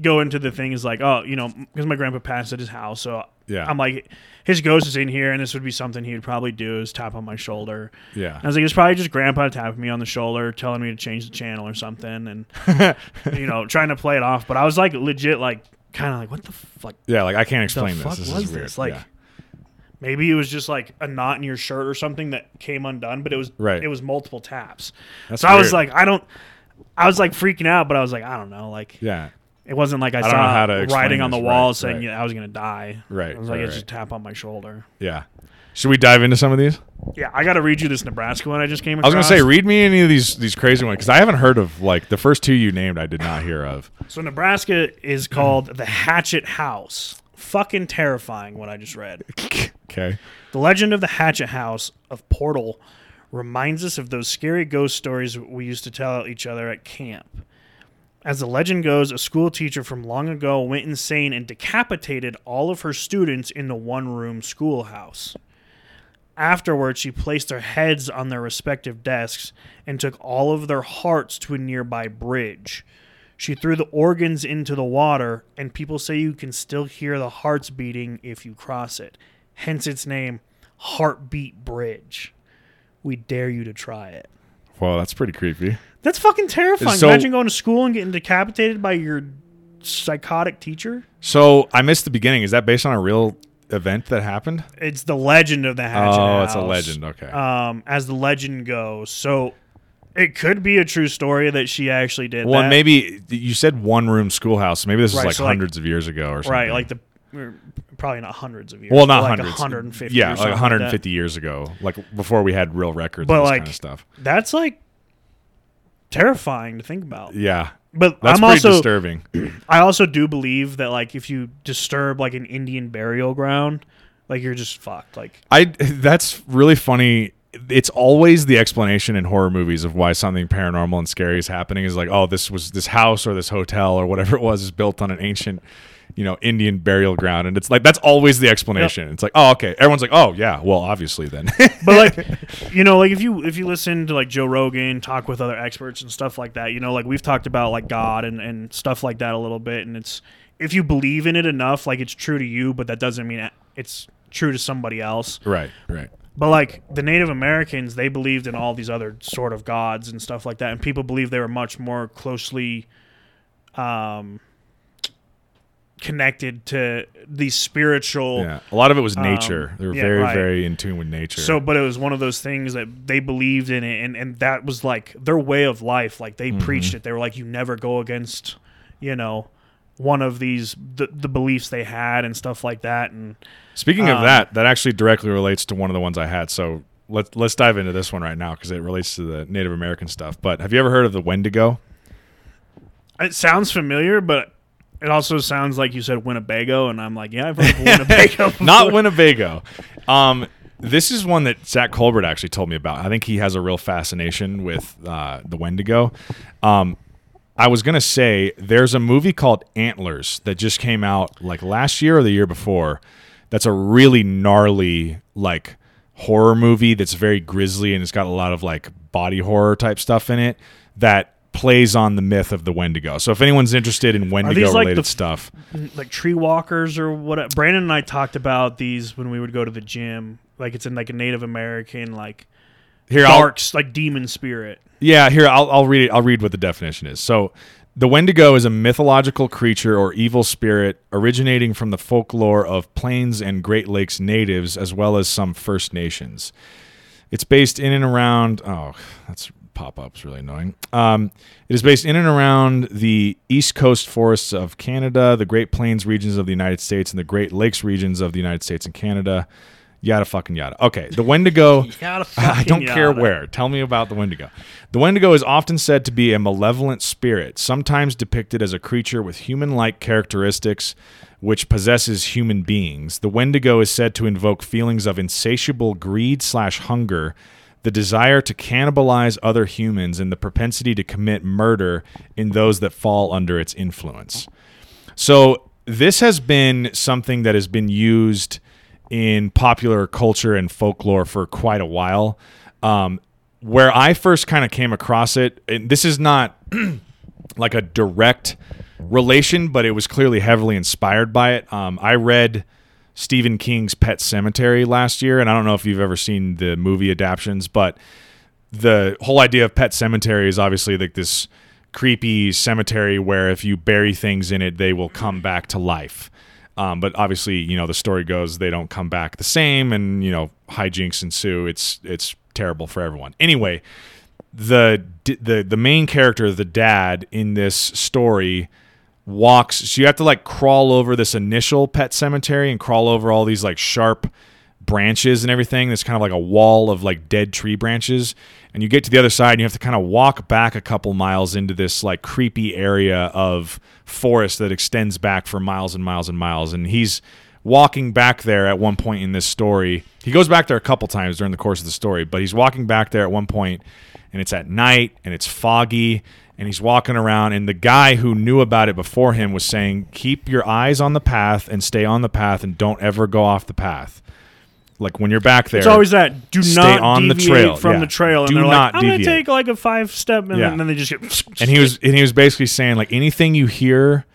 [SPEAKER 2] go into the things like, oh, you know, because my grandpa passed at his house, so
[SPEAKER 1] Yeah.
[SPEAKER 2] I'm like, his ghost is in here, and this would be something he would probably do is tap on my shoulder.
[SPEAKER 1] yeah,
[SPEAKER 2] I was like, it's probably just grandpa tapping me on the shoulder, telling me to change the channel or something, and you know, trying to play it off. But I was like, legit, like, kind of like, what the fuck?
[SPEAKER 1] yeah. Like I can't explain this. This
[SPEAKER 2] was
[SPEAKER 1] is weird.
[SPEAKER 2] this? Like,
[SPEAKER 1] yeah.
[SPEAKER 2] Maybe it was just like a knot in your shirt or something that came undone, but it was
[SPEAKER 1] Right.
[SPEAKER 2] It was multiple taps.
[SPEAKER 1] That's
[SPEAKER 2] so I was like, I don't. I was like freaking out, but I was like, I don't know. Like,
[SPEAKER 1] yeah,
[SPEAKER 2] it wasn't like I,
[SPEAKER 1] don't
[SPEAKER 2] saw writing on the wall
[SPEAKER 1] Right,
[SPEAKER 2] saying
[SPEAKER 1] right.
[SPEAKER 2] yeah, I was gonna die.
[SPEAKER 1] Right,
[SPEAKER 2] I was like, it's just tap on my shoulder.
[SPEAKER 1] yeah. Should we dive into some of these?
[SPEAKER 2] Yeah, I got to read you this Nebraska one I just came
[SPEAKER 1] I was gonna say, read me any of these these crazy ones because I haven't heard of like the first two you named. I did not hear of.
[SPEAKER 2] So Nebraska is called the Hatchet House. Fucking terrifying what I just read.
[SPEAKER 1] okay,
[SPEAKER 2] The legend of the Hatchet House of Portal reminds us of those scary ghost stories we used to tell each other at camp. As the legend goes, a school teacher from long ago went insane and decapitated all of her students in the one room schoolhouse. Afterwards, she placed their heads on their respective desks and took all of their hearts to a nearby bridge. She threw the organs into the water, and people say you can still hear the hearts beating if you cross it. Hence its name, Heartbeat Bridge. We dare you to try it.
[SPEAKER 1] well, that's pretty creepy.
[SPEAKER 2] That's fucking terrifying.
[SPEAKER 1] So-
[SPEAKER 2] Imagine going to school and getting decapitated by your psychotic teacher.
[SPEAKER 1] So I missed the beginning. Is that based on a real event that happened?
[SPEAKER 2] It's the legend of the Hatchet
[SPEAKER 1] oh,
[SPEAKER 2] House.
[SPEAKER 1] it's a legend. Okay.
[SPEAKER 2] um, as the legend goes. So It could be a true story that she actually did.
[SPEAKER 1] Well,
[SPEAKER 2] that.
[SPEAKER 1] maybe you said one room schoolhouse. Maybe this
[SPEAKER 2] Right,
[SPEAKER 1] like
[SPEAKER 2] so, like-
[SPEAKER 1] hundreds of years ago or something.
[SPEAKER 2] right, like the er, probably not hundreds of years.
[SPEAKER 1] well, not
[SPEAKER 2] like
[SPEAKER 1] hundreds.
[SPEAKER 2] 150.
[SPEAKER 1] Yeah, like 150
[SPEAKER 2] that.
[SPEAKER 1] years ago, like before we had real records.
[SPEAKER 2] But, like,
[SPEAKER 1] kind of stuff.
[SPEAKER 2] That's like terrifying to think about.
[SPEAKER 1] Yeah,
[SPEAKER 2] But
[SPEAKER 1] that's
[SPEAKER 2] I'm also
[SPEAKER 1] disturbing.
[SPEAKER 2] I also do believe that like if you disturb like an Indian burial ground, like you're just fucked. Like
[SPEAKER 1] I that's really funny. It's always the explanation in horror movies of why something paranormal and scary is happening is like, oh, this was this house or this hotel or whatever it was is built on an ancient, you know, Indian burial ground, and it's like that's always the explanation. It's like, oh, okay. Everyone's like, oh, yeah. Well, obviously then.
[SPEAKER 2] but like you know like if you if you listen to like joe rogan talk with other experts and stuff like that you know like we've talked about like god and and stuff like that a little bit and it's if you believe in it enough like it's true to you but that doesn't mean it's true to somebody else
[SPEAKER 1] right, right.
[SPEAKER 2] But like the native americans they believed in all these other sort of gods and stuff like that and people believe they were much more closely um connected to these spiritual
[SPEAKER 1] Yeah, a lot of it was nature. they were
[SPEAKER 2] Um, yeah,
[SPEAKER 1] very,
[SPEAKER 2] right.
[SPEAKER 1] very in tune with nature.
[SPEAKER 2] So, but it was one of those things that they believed in it, and, and that was like their way of life. Like
[SPEAKER 1] Mm-hmm.
[SPEAKER 2] they preached it. They were like, you never go against, you know, one of these the, the beliefs they had and stuff like that. And
[SPEAKER 1] Speaking of
[SPEAKER 2] Um,
[SPEAKER 1] that, that actually directly relates to one of the ones I had. So let's let's dive into this one right now because it relates to the Native American stuff. But have you ever heard of the Wendigo?
[SPEAKER 2] it sounds familiar, but it also sounds like you said Winnebago, and I'm like, yeah, I've heard of Winnebago.
[SPEAKER 1] Not. Winnebago. Um, this is one that Zach Colbert actually told me about. I think he has a real fascination with uh, the Wendigo. Um, I was gonna say there's a movie called Antlers that just came out like last year or the year before. That's a really gnarly like horror movie that's very grisly and it's got a lot of like body horror type stuff in it that plays on the myth of the Wendigo. So if anyone's interested in Wendigo
[SPEAKER 2] like,
[SPEAKER 1] related
[SPEAKER 2] the-
[SPEAKER 1] stuff,
[SPEAKER 2] like tree walkers or what. Brandon and I talked about these when we would go to the gym. Like it's in like a Native American like
[SPEAKER 1] here I'll,
[SPEAKER 2] like demon spirit.
[SPEAKER 1] Yeah, here I'll, I'll read it. I'll read what the definition is. So, the Wendigo is a mythological creature or evil spirit originating from the folklore of Plains and Great Lakes natives, as well as some First Nations. It's based in and around. Oh, that's pop up's really annoying. Um, it is based in and around the East Coast forests of Canada, the Great Plains regions of the United States, and the Great Lakes regions of the United States and Canada. Yada fucking yada. Okay, the Wendigo.
[SPEAKER 2] Yada
[SPEAKER 1] I don't
[SPEAKER 2] fucking
[SPEAKER 1] care
[SPEAKER 2] yada.
[SPEAKER 1] where. Tell me about the Wendigo. The Wendigo is often said to be a malevolent spirit, sometimes depicted as a creature with human like characteristics which possesses human beings. The Wendigo is said to invoke feelings of insatiable greed slash hunger, the desire to cannibalize other humans, and the propensity to commit murder in those that fall under its influence. So this has been something that has been used in popular culture and folklore for quite a while. Um, where I first kind of came across it, and this is not like a direct relation, but it was clearly heavily inspired by it. Um, I read Stephen King's Pet Sematary last year, and I don't know if you've ever seen the movie adaptations, but the whole idea of Pet Sematary is obviously like this creepy cemetery where if you bury things in it, they will come back to life. Um, but obviously, you know, the story goes they don't come back the same, and you know, hijinks ensue. It's it's terrible for everyone. Anyway, the the the main character, the dad in this story, walks. So you have to like crawl over this initial pet cemetery and crawl over all these like sharp branches and everything. There's kind of like a wall of like dead tree branches. And you get to the other side and you have to kind of walk back a couple miles into this like creepy area of forest that extends back for miles and miles and miles. And he's walking back there at one point in this story. He goes back there a couple times during the course of the story, but he's walking back there at one point and it's at night and it's foggy and he's walking around and the guy who knew about it before him was saying keep your eyes on the path and stay on the path and don't ever go off the path like when you're back there
[SPEAKER 2] It's always that. Do
[SPEAKER 1] Stay
[SPEAKER 2] not
[SPEAKER 1] on the trail,
[SPEAKER 2] from
[SPEAKER 1] yeah.
[SPEAKER 2] the trail. And
[SPEAKER 1] Do
[SPEAKER 2] they're
[SPEAKER 1] not
[SPEAKER 2] like, I'm going to take like a five step, and
[SPEAKER 1] Yeah.
[SPEAKER 2] then they just get.
[SPEAKER 1] and he was and he was basically saying like anything you hear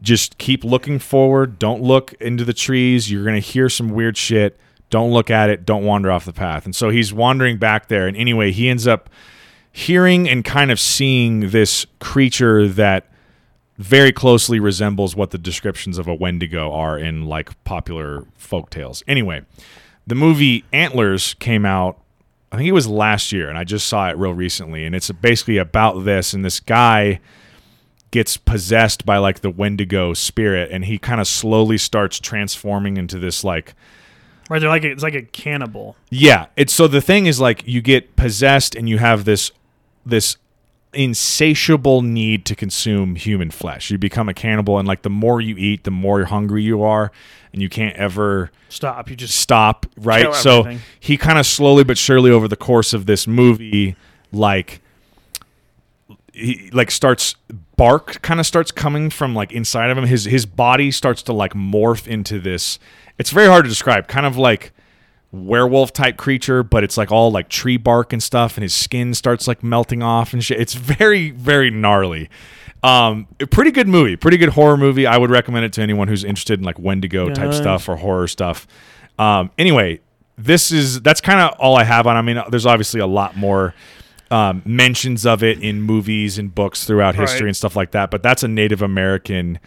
[SPEAKER 1] just keep looking forward don't look into the trees you're going to hear some weird shit don't look at it don't wander off the path and so he's wandering back there and anyway he ends up hearing and kind of seeing this creature that very closely resembles what the descriptions of a wendigo are in like popular folk tales anyway the movie antlers came out I think it was last year, and I just saw it real recently, and it's basically about this, and this guy gets possessed by like the Wendigo spirit, and he kind of slowly starts transforming into this like
[SPEAKER 2] Right, they're like a, it's like a cannibal.
[SPEAKER 1] yeah. It's so the thing is like you get possessed, and you have this this insatiable need to consume human flesh. You become a cannibal, and like the more you eat, the more hungry you are, and you can't ever
[SPEAKER 2] Stop. You just
[SPEAKER 1] stop right? so he kind of slowly but surely over the course of this movie like he like starts bark kind of starts coming from like inside of him. His his body starts to like morph into this. It's very hard to describe. Kind of like werewolf type creature but it's like all like tree bark and stuff and his skin starts like melting off and shit. It's very very gnarly. Um a pretty good movie pretty good horror movie. I would recommend it to anyone who's interested in like wendigo type stuff or horror stuff. Um anyway this is that's kind of all i have on i mean there's obviously a lot more um, mentions of it in movies and books throughout history
[SPEAKER 2] Right.
[SPEAKER 1] and stuff like that but that's a native american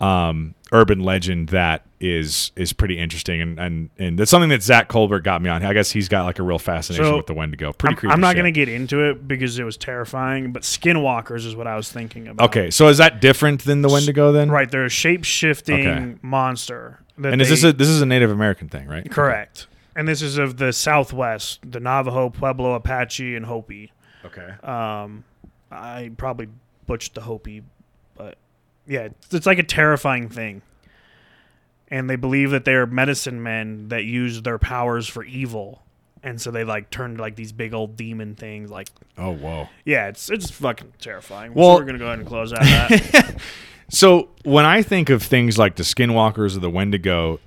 [SPEAKER 1] um, urban legend that is is pretty interesting and and and that's something that Zach Colbert got me on. I guess he's got like a real fascination
[SPEAKER 2] So,
[SPEAKER 1] with the Wendigo. Pretty
[SPEAKER 2] I'm,
[SPEAKER 1] creepy.
[SPEAKER 2] I'm not
[SPEAKER 1] shit.
[SPEAKER 2] going to get into it because it was terrifying, but skinwalkers is what I was thinking about.
[SPEAKER 1] Okay, so is that different than the Wendigo then?
[SPEAKER 2] Right, they're a shape shifting
[SPEAKER 1] Okay.
[SPEAKER 2] monster. that
[SPEAKER 1] And is this
[SPEAKER 2] they-
[SPEAKER 1] a this is a Native American thing, right?
[SPEAKER 2] correct? And this is of the Southwest, the Navajo, Pueblo, Apache, and Hopi.
[SPEAKER 1] Okay.
[SPEAKER 2] Um, I probably butchered the Hopi, yeah, it's, it's like a terrifying thing. And they believe that they're medicine men that use their powers for evil, and so they like turn to like these big old demon things. Like,
[SPEAKER 1] Oh whoa.
[SPEAKER 2] yeah, it's it's fucking terrifying.
[SPEAKER 1] Well-
[SPEAKER 2] so we're gonna go ahead and close out that.
[SPEAKER 1] So when I think of things like the Skinwalkers or the Wendigo,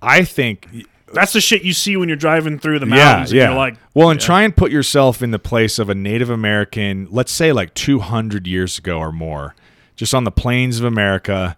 [SPEAKER 1] I think
[SPEAKER 2] That's the shit you see when you're driving through the mountains.
[SPEAKER 1] yeah.
[SPEAKER 2] And you're like,
[SPEAKER 1] well, and
[SPEAKER 2] yeah.
[SPEAKER 1] try and put yourself in the place of a Native American, let's say like 200 years ago or more, just on the plains of America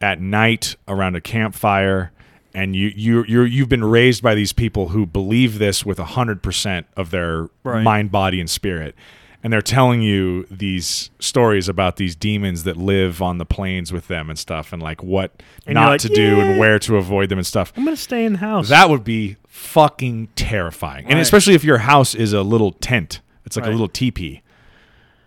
[SPEAKER 1] at night around a campfire. And you you you you've been raised by these people who believe this with hundred percent of their
[SPEAKER 2] Right.
[SPEAKER 1] mind, body, and spirit, and they're telling you these stories about these demons that live on the plains with them and stuff, and like what
[SPEAKER 2] And
[SPEAKER 1] not
[SPEAKER 2] like,
[SPEAKER 1] to do and where to avoid them and stuff.
[SPEAKER 2] I'm gonna stay in the house.
[SPEAKER 1] That would be fucking terrifying. And especially if your house is a little tent. It's like a little teepee.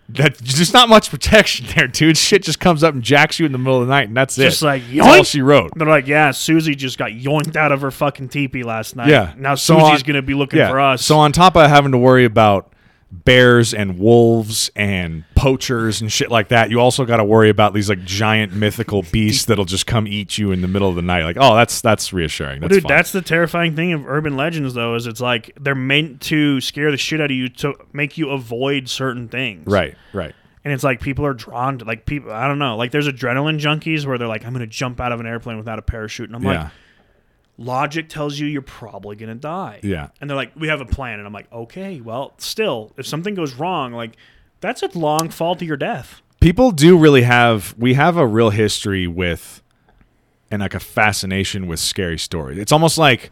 [SPEAKER 1] That there's not much protection there, dude. Shit just comes up and jacks you in the middle of the night, and that's
[SPEAKER 2] Just
[SPEAKER 1] it.
[SPEAKER 2] Just like,
[SPEAKER 1] that's all
[SPEAKER 2] yoink.
[SPEAKER 1] she wrote.
[SPEAKER 2] They're like, yeah, Susie just got yoinked out of her fucking teepee last night.
[SPEAKER 1] Yeah.
[SPEAKER 2] Now
[SPEAKER 1] So
[SPEAKER 2] Susie's
[SPEAKER 1] on-
[SPEAKER 2] gonna be looking
[SPEAKER 1] Yeah.
[SPEAKER 2] for us.
[SPEAKER 1] So on top of having to worry about bears and wolves and poachers and shit like that, you also got to worry about these like giant mythical beasts that'll just come eat you in the middle of the night. Like, oh, that's that's reassuring. That's
[SPEAKER 2] Dude,
[SPEAKER 1] fine.
[SPEAKER 2] that's the terrifying thing of urban legends, though, is it's like they're meant to scare the shit out of you to make you avoid certain things.
[SPEAKER 1] right, right.
[SPEAKER 2] And it's like people are drawn to like people. I don't know. Like there's adrenaline junkies where they're like, I'm gonna jump out of an airplane without a parachute, and I'm
[SPEAKER 1] Yeah,
[SPEAKER 2] like, logic tells you you're probably gonna die.
[SPEAKER 1] yeah.
[SPEAKER 2] And they're like, we have a plan, and I'm like, okay, well, still, if something goes wrong, like that's a long fall to your death.
[SPEAKER 1] people do really have we have a real history with and like a fascination with scary stories it's almost like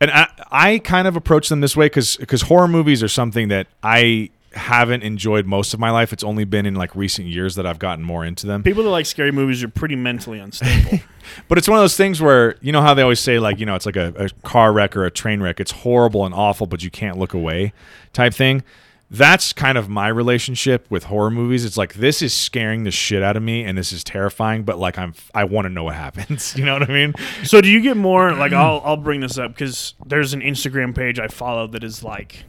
[SPEAKER 1] and i, I kind of approach them this way because because horror movies are something that i haven't enjoyed most of my life. It's only been in like recent years that i've gotten more into them.
[SPEAKER 2] People that like scary movies are pretty mentally unstable.
[SPEAKER 1] but it's one of those things where you know how they always say like you know it's like a, a car wreck or a train wreck. It's horrible and awful but you can't look away type thing. That's kind of my relationship with horror movies. It's like this is scaring the shit out of me and this is terrifying but like i'm i want to know what happens. You know what i mean?
[SPEAKER 2] So do you get more like I'll I'll bring this up because there's an Instagram page I follow that is like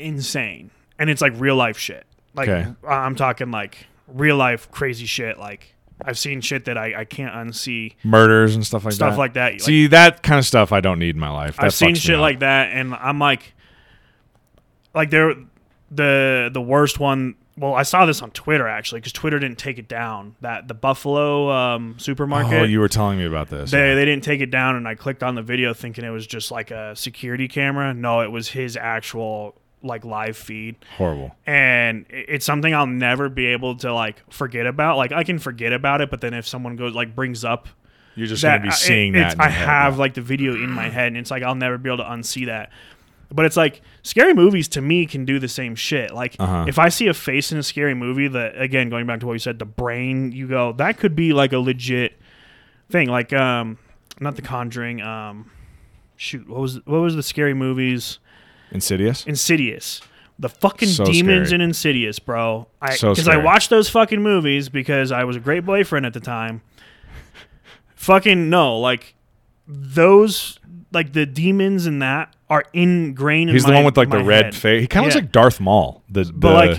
[SPEAKER 2] insane and it's like real life shit. Like
[SPEAKER 1] Okay.
[SPEAKER 2] I'm talking like real life crazy shit. Like I've seen shit that I, I can't unsee
[SPEAKER 1] murders and stuff like
[SPEAKER 2] stuff
[SPEAKER 1] that
[SPEAKER 2] like that. Like,
[SPEAKER 1] see that kind of stuff i don't need in my life That
[SPEAKER 2] I've seen shit
[SPEAKER 1] up.
[SPEAKER 2] like that and I'm like like there the the worst one. Well, I saw this on Twitter actually because Twitter didn't take it down. That the Buffalo um, supermarket.
[SPEAKER 1] oh you were telling me about this
[SPEAKER 2] They, they didn't take it down, and I clicked on the video thinking it was just like a security camera. No, it was his actual like live feed,
[SPEAKER 1] horrible
[SPEAKER 2] and it's something I'll never be able to like forget about. Like I can forget about it, but then if someone goes like brings up
[SPEAKER 1] you're just
[SPEAKER 2] that
[SPEAKER 1] gonna be
[SPEAKER 2] I-
[SPEAKER 1] seeing
[SPEAKER 2] it-
[SPEAKER 1] that
[SPEAKER 2] it's-
[SPEAKER 1] in your
[SPEAKER 2] I have like the video in my head, and it's like I'll never be able to unsee that. But it's like scary movies to me can do the same shit. Like
[SPEAKER 1] Uh-huh.
[SPEAKER 2] if I see a face in a scary movie, that again going back to what you said, the brain, you go that could be like a legit thing. Like um, not The Conjuring. Um, shoot, what was what was the scary movies?
[SPEAKER 1] Insidious.
[SPEAKER 2] Insidious. The fucking
[SPEAKER 1] So
[SPEAKER 2] demons
[SPEAKER 1] scary.
[SPEAKER 2] in Insidious, bro. I
[SPEAKER 1] So
[SPEAKER 2] because I watched those fucking movies because I was a great boyfriend at the time. fucking no, like those like the demons in that are ingrained
[SPEAKER 1] He's
[SPEAKER 2] in
[SPEAKER 1] the
[SPEAKER 2] my-
[SPEAKER 1] one with like the red
[SPEAKER 2] head.
[SPEAKER 1] face. He kind of
[SPEAKER 2] Yeah.
[SPEAKER 1] looks like Darth Maul. The, the
[SPEAKER 2] But like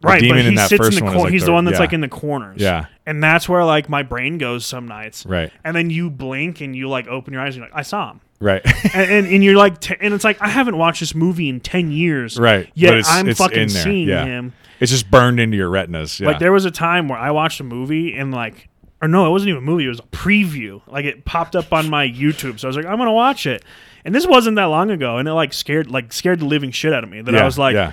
[SPEAKER 1] the
[SPEAKER 2] right,
[SPEAKER 1] demon
[SPEAKER 2] but he
[SPEAKER 1] in that
[SPEAKER 2] sits
[SPEAKER 1] first
[SPEAKER 2] in the corner.
[SPEAKER 1] like
[SPEAKER 2] He's
[SPEAKER 1] the-
[SPEAKER 2] the one that's
[SPEAKER 1] yeah.
[SPEAKER 2] like in the corners.
[SPEAKER 1] Yeah.
[SPEAKER 2] And that's where like my brain goes some nights.
[SPEAKER 1] right,
[SPEAKER 2] And then you blink and you like open your eyes and you're like, I saw him.
[SPEAKER 1] Right,
[SPEAKER 2] and, and, and you're like, t- and it's like I haven't watched this movie in ten years,
[SPEAKER 1] right.
[SPEAKER 2] Yet
[SPEAKER 1] it's,
[SPEAKER 2] I'm
[SPEAKER 1] it's
[SPEAKER 2] fucking seeing
[SPEAKER 1] yeah.
[SPEAKER 2] him.
[SPEAKER 1] It's just burned into your retinas. Yeah.
[SPEAKER 2] Like there was a time where I watched a movie and like, or no, it wasn't even a movie. It was a preview. Like it popped up on my YouTube, so I was like, I'm gonna watch it. And this wasn't that long ago, and it like scared like scared the living shit out of me. That
[SPEAKER 1] yeah,
[SPEAKER 2] I was like,
[SPEAKER 1] yeah,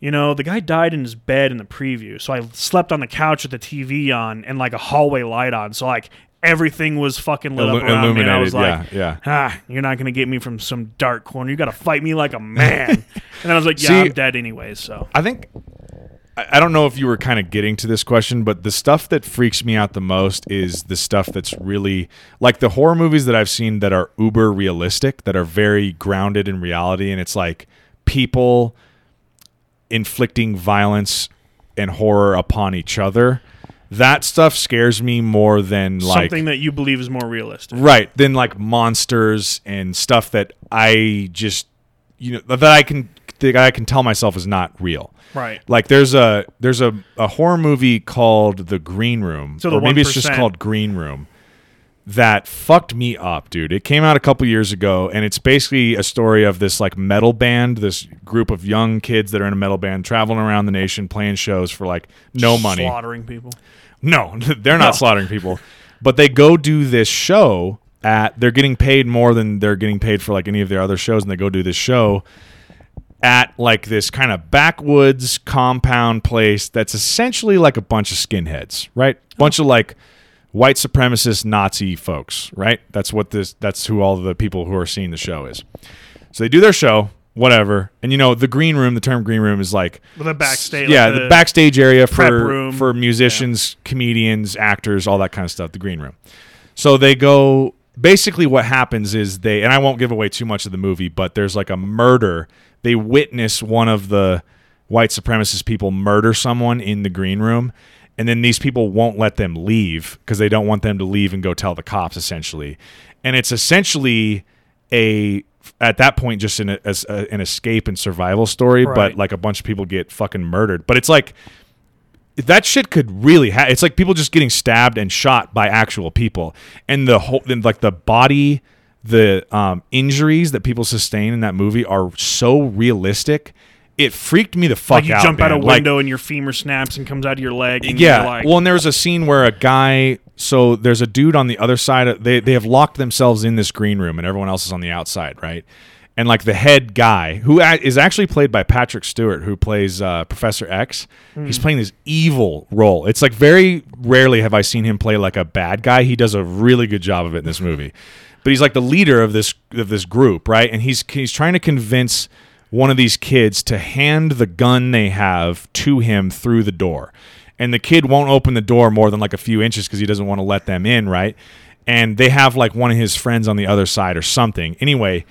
[SPEAKER 2] you know, the guy died in his bed in the preview, so I slept on the couch with the TV on and like a hallway light on, so like everything was fucking lit
[SPEAKER 1] Illu-
[SPEAKER 2] up around me. And I was like,
[SPEAKER 1] yeah, yeah.
[SPEAKER 2] ah, you're not gonna get me from some dark corner. You got to fight me like a man. and then I was like, yeah,
[SPEAKER 1] See-
[SPEAKER 2] I'm dead anyway. So
[SPEAKER 1] I think I I don't know if you were kind of getting to this question, but the stuff that freaks me out the most is the stuff that's really like the horror movies that I've seen that are uber realistic, that are very grounded in reality, and it's like people inflicting violence and horror upon each other. That stuff scares me more than like
[SPEAKER 2] something that you believe is more realistic.
[SPEAKER 1] right than like monsters and stuff that I just you know that I can that I can tell myself is not real.
[SPEAKER 2] Right.
[SPEAKER 1] Like there's a there's a, a horror movie called The Green Room,
[SPEAKER 2] So the
[SPEAKER 1] or maybe it's just called Green Room. That fucked me up, dude. It came out a couple years ago, and it's basically a story of this like metal band, this group of young kids that are in a metal band traveling around the nation playing shows for like no money.
[SPEAKER 2] Slaughtering people.
[SPEAKER 1] No, they're not
[SPEAKER 2] No.
[SPEAKER 1] slaughtering people. But they go do this show at they're getting paid more than they're getting paid for like any of their other shows and they go do this show at like this kind of backwoods compound place that's essentially like a bunch of skinheads, right? Bunch of like white supremacist Nazi folks, right? That's what this that's who all the people who are seeing the show is. So they do their show, whatever. And you know, the green room, the term green room is like
[SPEAKER 2] the backstage.
[SPEAKER 1] yeah,
[SPEAKER 2] like
[SPEAKER 1] the, backstage area for for musicians, comedians, actors, all that kind of stuff. The green room. So they go. Basically, what happens is they, and I won't give away too much of the movie, but there's like a murder. They witness one of the white supremacist people murder someone in the green room, and then these people won't let them leave because they don't want them to leave and go tell the cops, essentially. And it's essentially a at that point just an, as a, an escape and survival story, but like a bunch of people get fucking murdered. But it's like that shit could really ha- it's like people just getting stabbed and shot by actual people and the whole then like the body the um, injuries that people sustain in that movie are so realistic it freaked me the fuck
[SPEAKER 2] like you
[SPEAKER 1] out
[SPEAKER 2] jump out a
[SPEAKER 1] man. Like,
[SPEAKER 2] window and your femur snaps and comes out of your leg. And
[SPEAKER 1] yeah.
[SPEAKER 2] You're like,
[SPEAKER 1] well, and there was a scene where a guy. So there's a dude on the other side. Of, they they have locked themselves in this green room, and everyone else is on the outside, right? And like the head guy, who is actually played by Patrick Stewart, who plays uh, Professor X. He's playing this evil role. It's like very rarely have I seen him play like a bad guy. He does a really good job of it in this movie. But he's like the leader of this of this group, right? And he's he's trying to convince one of these kids to hand the gun they have to him through the door. And the kid won't open the door more than like a few inches because he doesn't want to let them in, right? And they have like one of his friends on the other side or something. Anyway,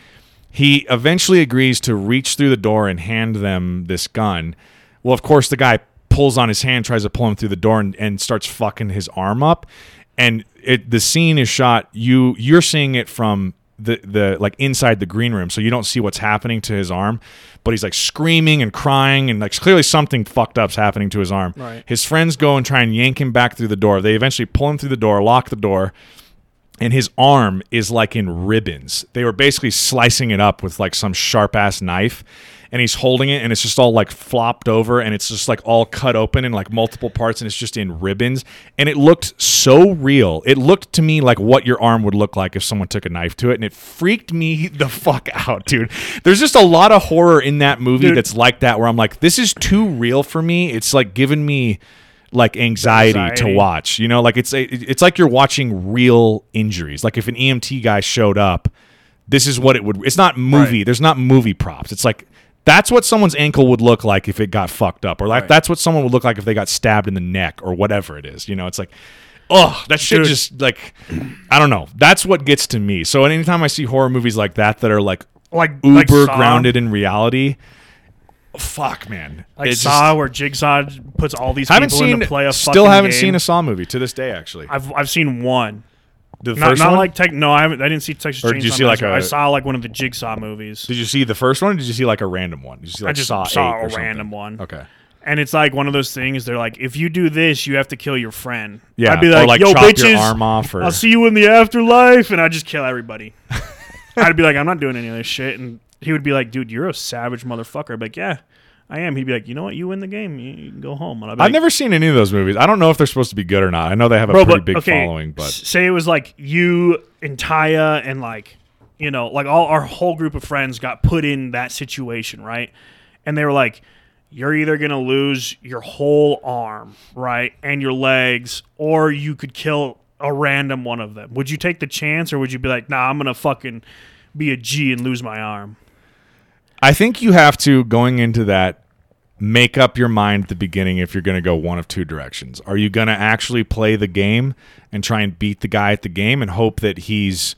[SPEAKER 1] he eventually agrees to reach through the door and hand them this gun. Well, of course, the guy pulls on his hand, tries to pull him through the door, and, and starts fucking his arm up. And it the scene is shot. You you're seeing it from the the like inside the green room, so you don't see what's happening to his arm. But he's like screaming and crying, and like clearly something fucked up's happening to his arm.
[SPEAKER 2] Right.
[SPEAKER 1] His friends go and try and yank him back through the door. They eventually pull him through the door, lock the door and his arm is like in ribbons. They were basically slicing it up with like some sharp ass knife. And he's holding it, and it's just all like flopped over, and it's just like all cut open in like multiple parts, and it's just in ribbons. And it looked so real. It looked to me like what your arm would look like if someone took a knife to it, and it freaked me the fuck out, dude. There's just a lot of horror in that movie
[SPEAKER 2] Dude.
[SPEAKER 1] that's like that, where I'm like, this is too real for me. It's like giving me like anxiety, to watch. You know, like it's a, it's like you're watching real injuries. Like if an EMT guy showed up, this is what it would. It's not movie.
[SPEAKER 2] Right.
[SPEAKER 1] There's not movie props. It's like that's what someone's ankle would look like if it got fucked up, or like
[SPEAKER 2] Right.
[SPEAKER 1] that's what someone would look like if they got stabbed in the neck or whatever it is. You know, it's like. Oh, that shit
[SPEAKER 2] Dude.
[SPEAKER 1] just like I don't know. That's what gets to me. So anytime I see horror movies like that that are like
[SPEAKER 2] like
[SPEAKER 1] uber
[SPEAKER 2] like
[SPEAKER 1] grounded in reality. Fuck, man.
[SPEAKER 2] like Saw,
[SPEAKER 1] just-
[SPEAKER 2] where Jigsaw puts all these people
[SPEAKER 1] seen.
[SPEAKER 2] into play a
[SPEAKER 1] still
[SPEAKER 2] fucking
[SPEAKER 1] haven't
[SPEAKER 2] game.
[SPEAKER 1] seen a Saw movie to this day. Actually,
[SPEAKER 2] I've I've seen one.
[SPEAKER 1] The
[SPEAKER 2] Not,
[SPEAKER 1] first
[SPEAKER 2] not
[SPEAKER 1] one.
[SPEAKER 2] like tech. No, I haven't. I didn't see Texas
[SPEAKER 1] Or
[SPEAKER 2] Chainsaw
[SPEAKER 1] did you see, like,
[SPEAKER 2] Massacre.
[SPEAKER 1] a-
[SPEAKER 2] I saw like one of the Jigsaw movies,
[SPEAKER 1] did you see the first one? or Did you see like a random one? Did you see like
[SPEAKER 2] I just
[SPEAKER 1] Saw,
[SPEAKER 2] saw
[SPEAKER 1] 8 or
[SPEAKER 2] a
[SPEAKER 1] something?
[SPEAKER 2] random one.
[SPEAKER 1] Okay.
[SPEAKER 2] and it's like one of those things. They're like, if you do this, you have to kill your friend.
[SPEAKER 1] Yeah,
[SPEAKER 2] I'd be
[SPEAKER 1] or,
[SPEAKER 2] like,
[SPEAKER 1] like,
[SPEAKER 2] yo,
[SPEAKER 1] chop
[SPEAKER 2] bitches,
[SPEAKER 1] your arm off or-
[SPEAKER 2] I'll see you in the afterlife, and I just kill everybody. I'd be like, I'm not doing any of this shit, and he would be like, dude, you're a savage motherfucker. I'd be like, yeah, I am. He'd be like, you know what, you win the game, you, you can go home. And I'd be
[SPEAKER 1] I've
[SPEAKER 2] like,
[SPEAKER 1] never seen any of those movies. I don't know if they're supposed to be good or not. I know they have a
[SPEAKER 2] Bro,
[SPEAKER 1] pretty
[SPEAKER 2] but
[SPEAKER 1] big
[SPEAKER 2] okay,
[SPEAKER 1] following, but
[SPEAKER 2] say it was like you and Taya and like you know, like all our whole group of friends got put in that situation, right? And they were like, "You're either gonna lose your whole arm, right, and your legs, or you could kill a random one of them. Would you take the chance, or would you be like, Nah, I'm gonna fucking be a G and lose my arm?
[SPEAKER 1] I think you have to going into that make up your mind at the beginning if you're going to go one of two directions. Are you going to actually play the game and try and beat the guy at the game and hope that he's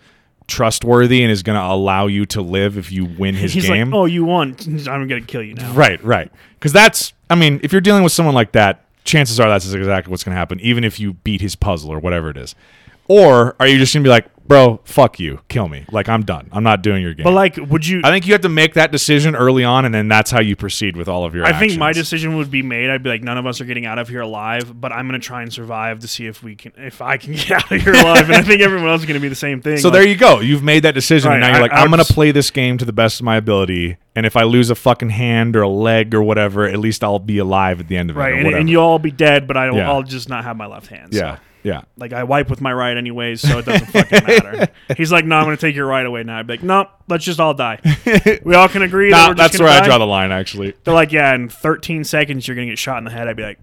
[SPEAKER 1] trustworthy and is going to allow you to live if you win his
[SPEAKER 2] He's
[SPEAKER 1] game?
[SPEAKER 2] like, Oh, you won. I'm gonna kill you now.
[SPEAKER 1] Right, right. Because that's, I mean, if you're dealing with someone like that, chances are that's exactly what's going to happen, even if you beat his puzzle or whatever it is. Or are you just going to be like, bro, fuck you, kill me? Like, I'm done. I'm not doing your game.
[SPEAKER 2] But like, would you?
[SPEAKER 1] I think you have to make that decision early on, and then that's how you proceed with all of your
[SPEAKER 2] I think my decision would be made. I'd be like, none of us are getting out of here alive, but I'm gonna try and survive to see if we can, if I can get out of here alive. and I think everyone else is gonna be the same thing.
[SPEAKER 1] So
[SPEAKER 2] Like,
[SPEAKER 1] there you go. You've made that decision, and now you're
[SPEAKER 2] I-
[SPEAKER 1] like,
[SPEAKER 2] I
[SPEAKER 1] I'm
[SPEAKER 2] would
[SPEAKER 1] going to
[SPEAKER 2] just-
[SPEAKER 1] play this game to the best of my ability, and if I lose a fucking hand or a leg or whatever, at least I'll be alive at the end of it.
[SPEAKER 2] right, and, and you'll all be dead, but I,
[SPEAKER 1] Yeah.
[SPEAKER 2] I'll just not have my left hand. So,
[SPEAKER 1] yeah, yeah.
[SPEAKER 2] like I wipe with my right anyways, so it doesn't fucking matter. He's like, no, I'm gonna take your right away now. I'd be like, no, let's just all die. We all can agree.
[SPEAKER 1] Nah,
[SPEAKER 2] we're
[SPEAKER 1] that's where I draw the line. Actually,
[SPEAKER 2] They're like, yeah, in 13 seconds you're gonna get shot in the head. I'd be like,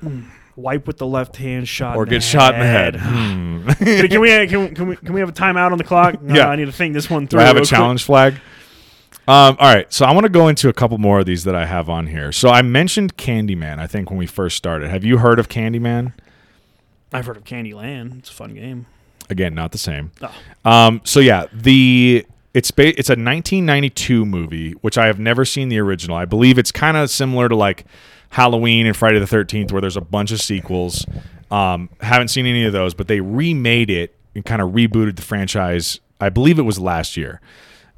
[SPEAKER 2] "Hmm, wipe with the left hand, shot
[SPEAKER 1] or
[SPEAKER 2] in
[SPEAKER 1] get
[SPEAKER 2] the
[SPEAKER 1] shot in the head. Hmm.
[SPEAKER 2] can, can we can, we- can we can we have a timeout on the clock? No,
[SPEAKER 1] Yeah.
[SPEAKER 2] I need to think this one
[SPEAKER 1] Do
[SPEAKER 2] through.
[SPEAKER 1] I have a
[SPEAKER 2] real quick.
[SPEAKER 1] challenge flag? Um, all right, so I want to go into a couple more of these that I have on here. So I mentioned Candyman. I think when we first started, have you heard of Candyman?
[SPEAKER 2] I've heard of Candyland. It's a fun game.
[SPEAKER 1] Again, not the same.
[SPEAKER 2] Oh.
[SPEAKER 1] Um, so yeah, the it's ba- it's a 1992 movie, which I have never seen the original. I believe it's kind of similar to like Halloween and Friday the 13th, where there's a bunch of sequels. Um, haven't seen any of those, but they remade it and kind of rebooted the franchise. I believe it was last year.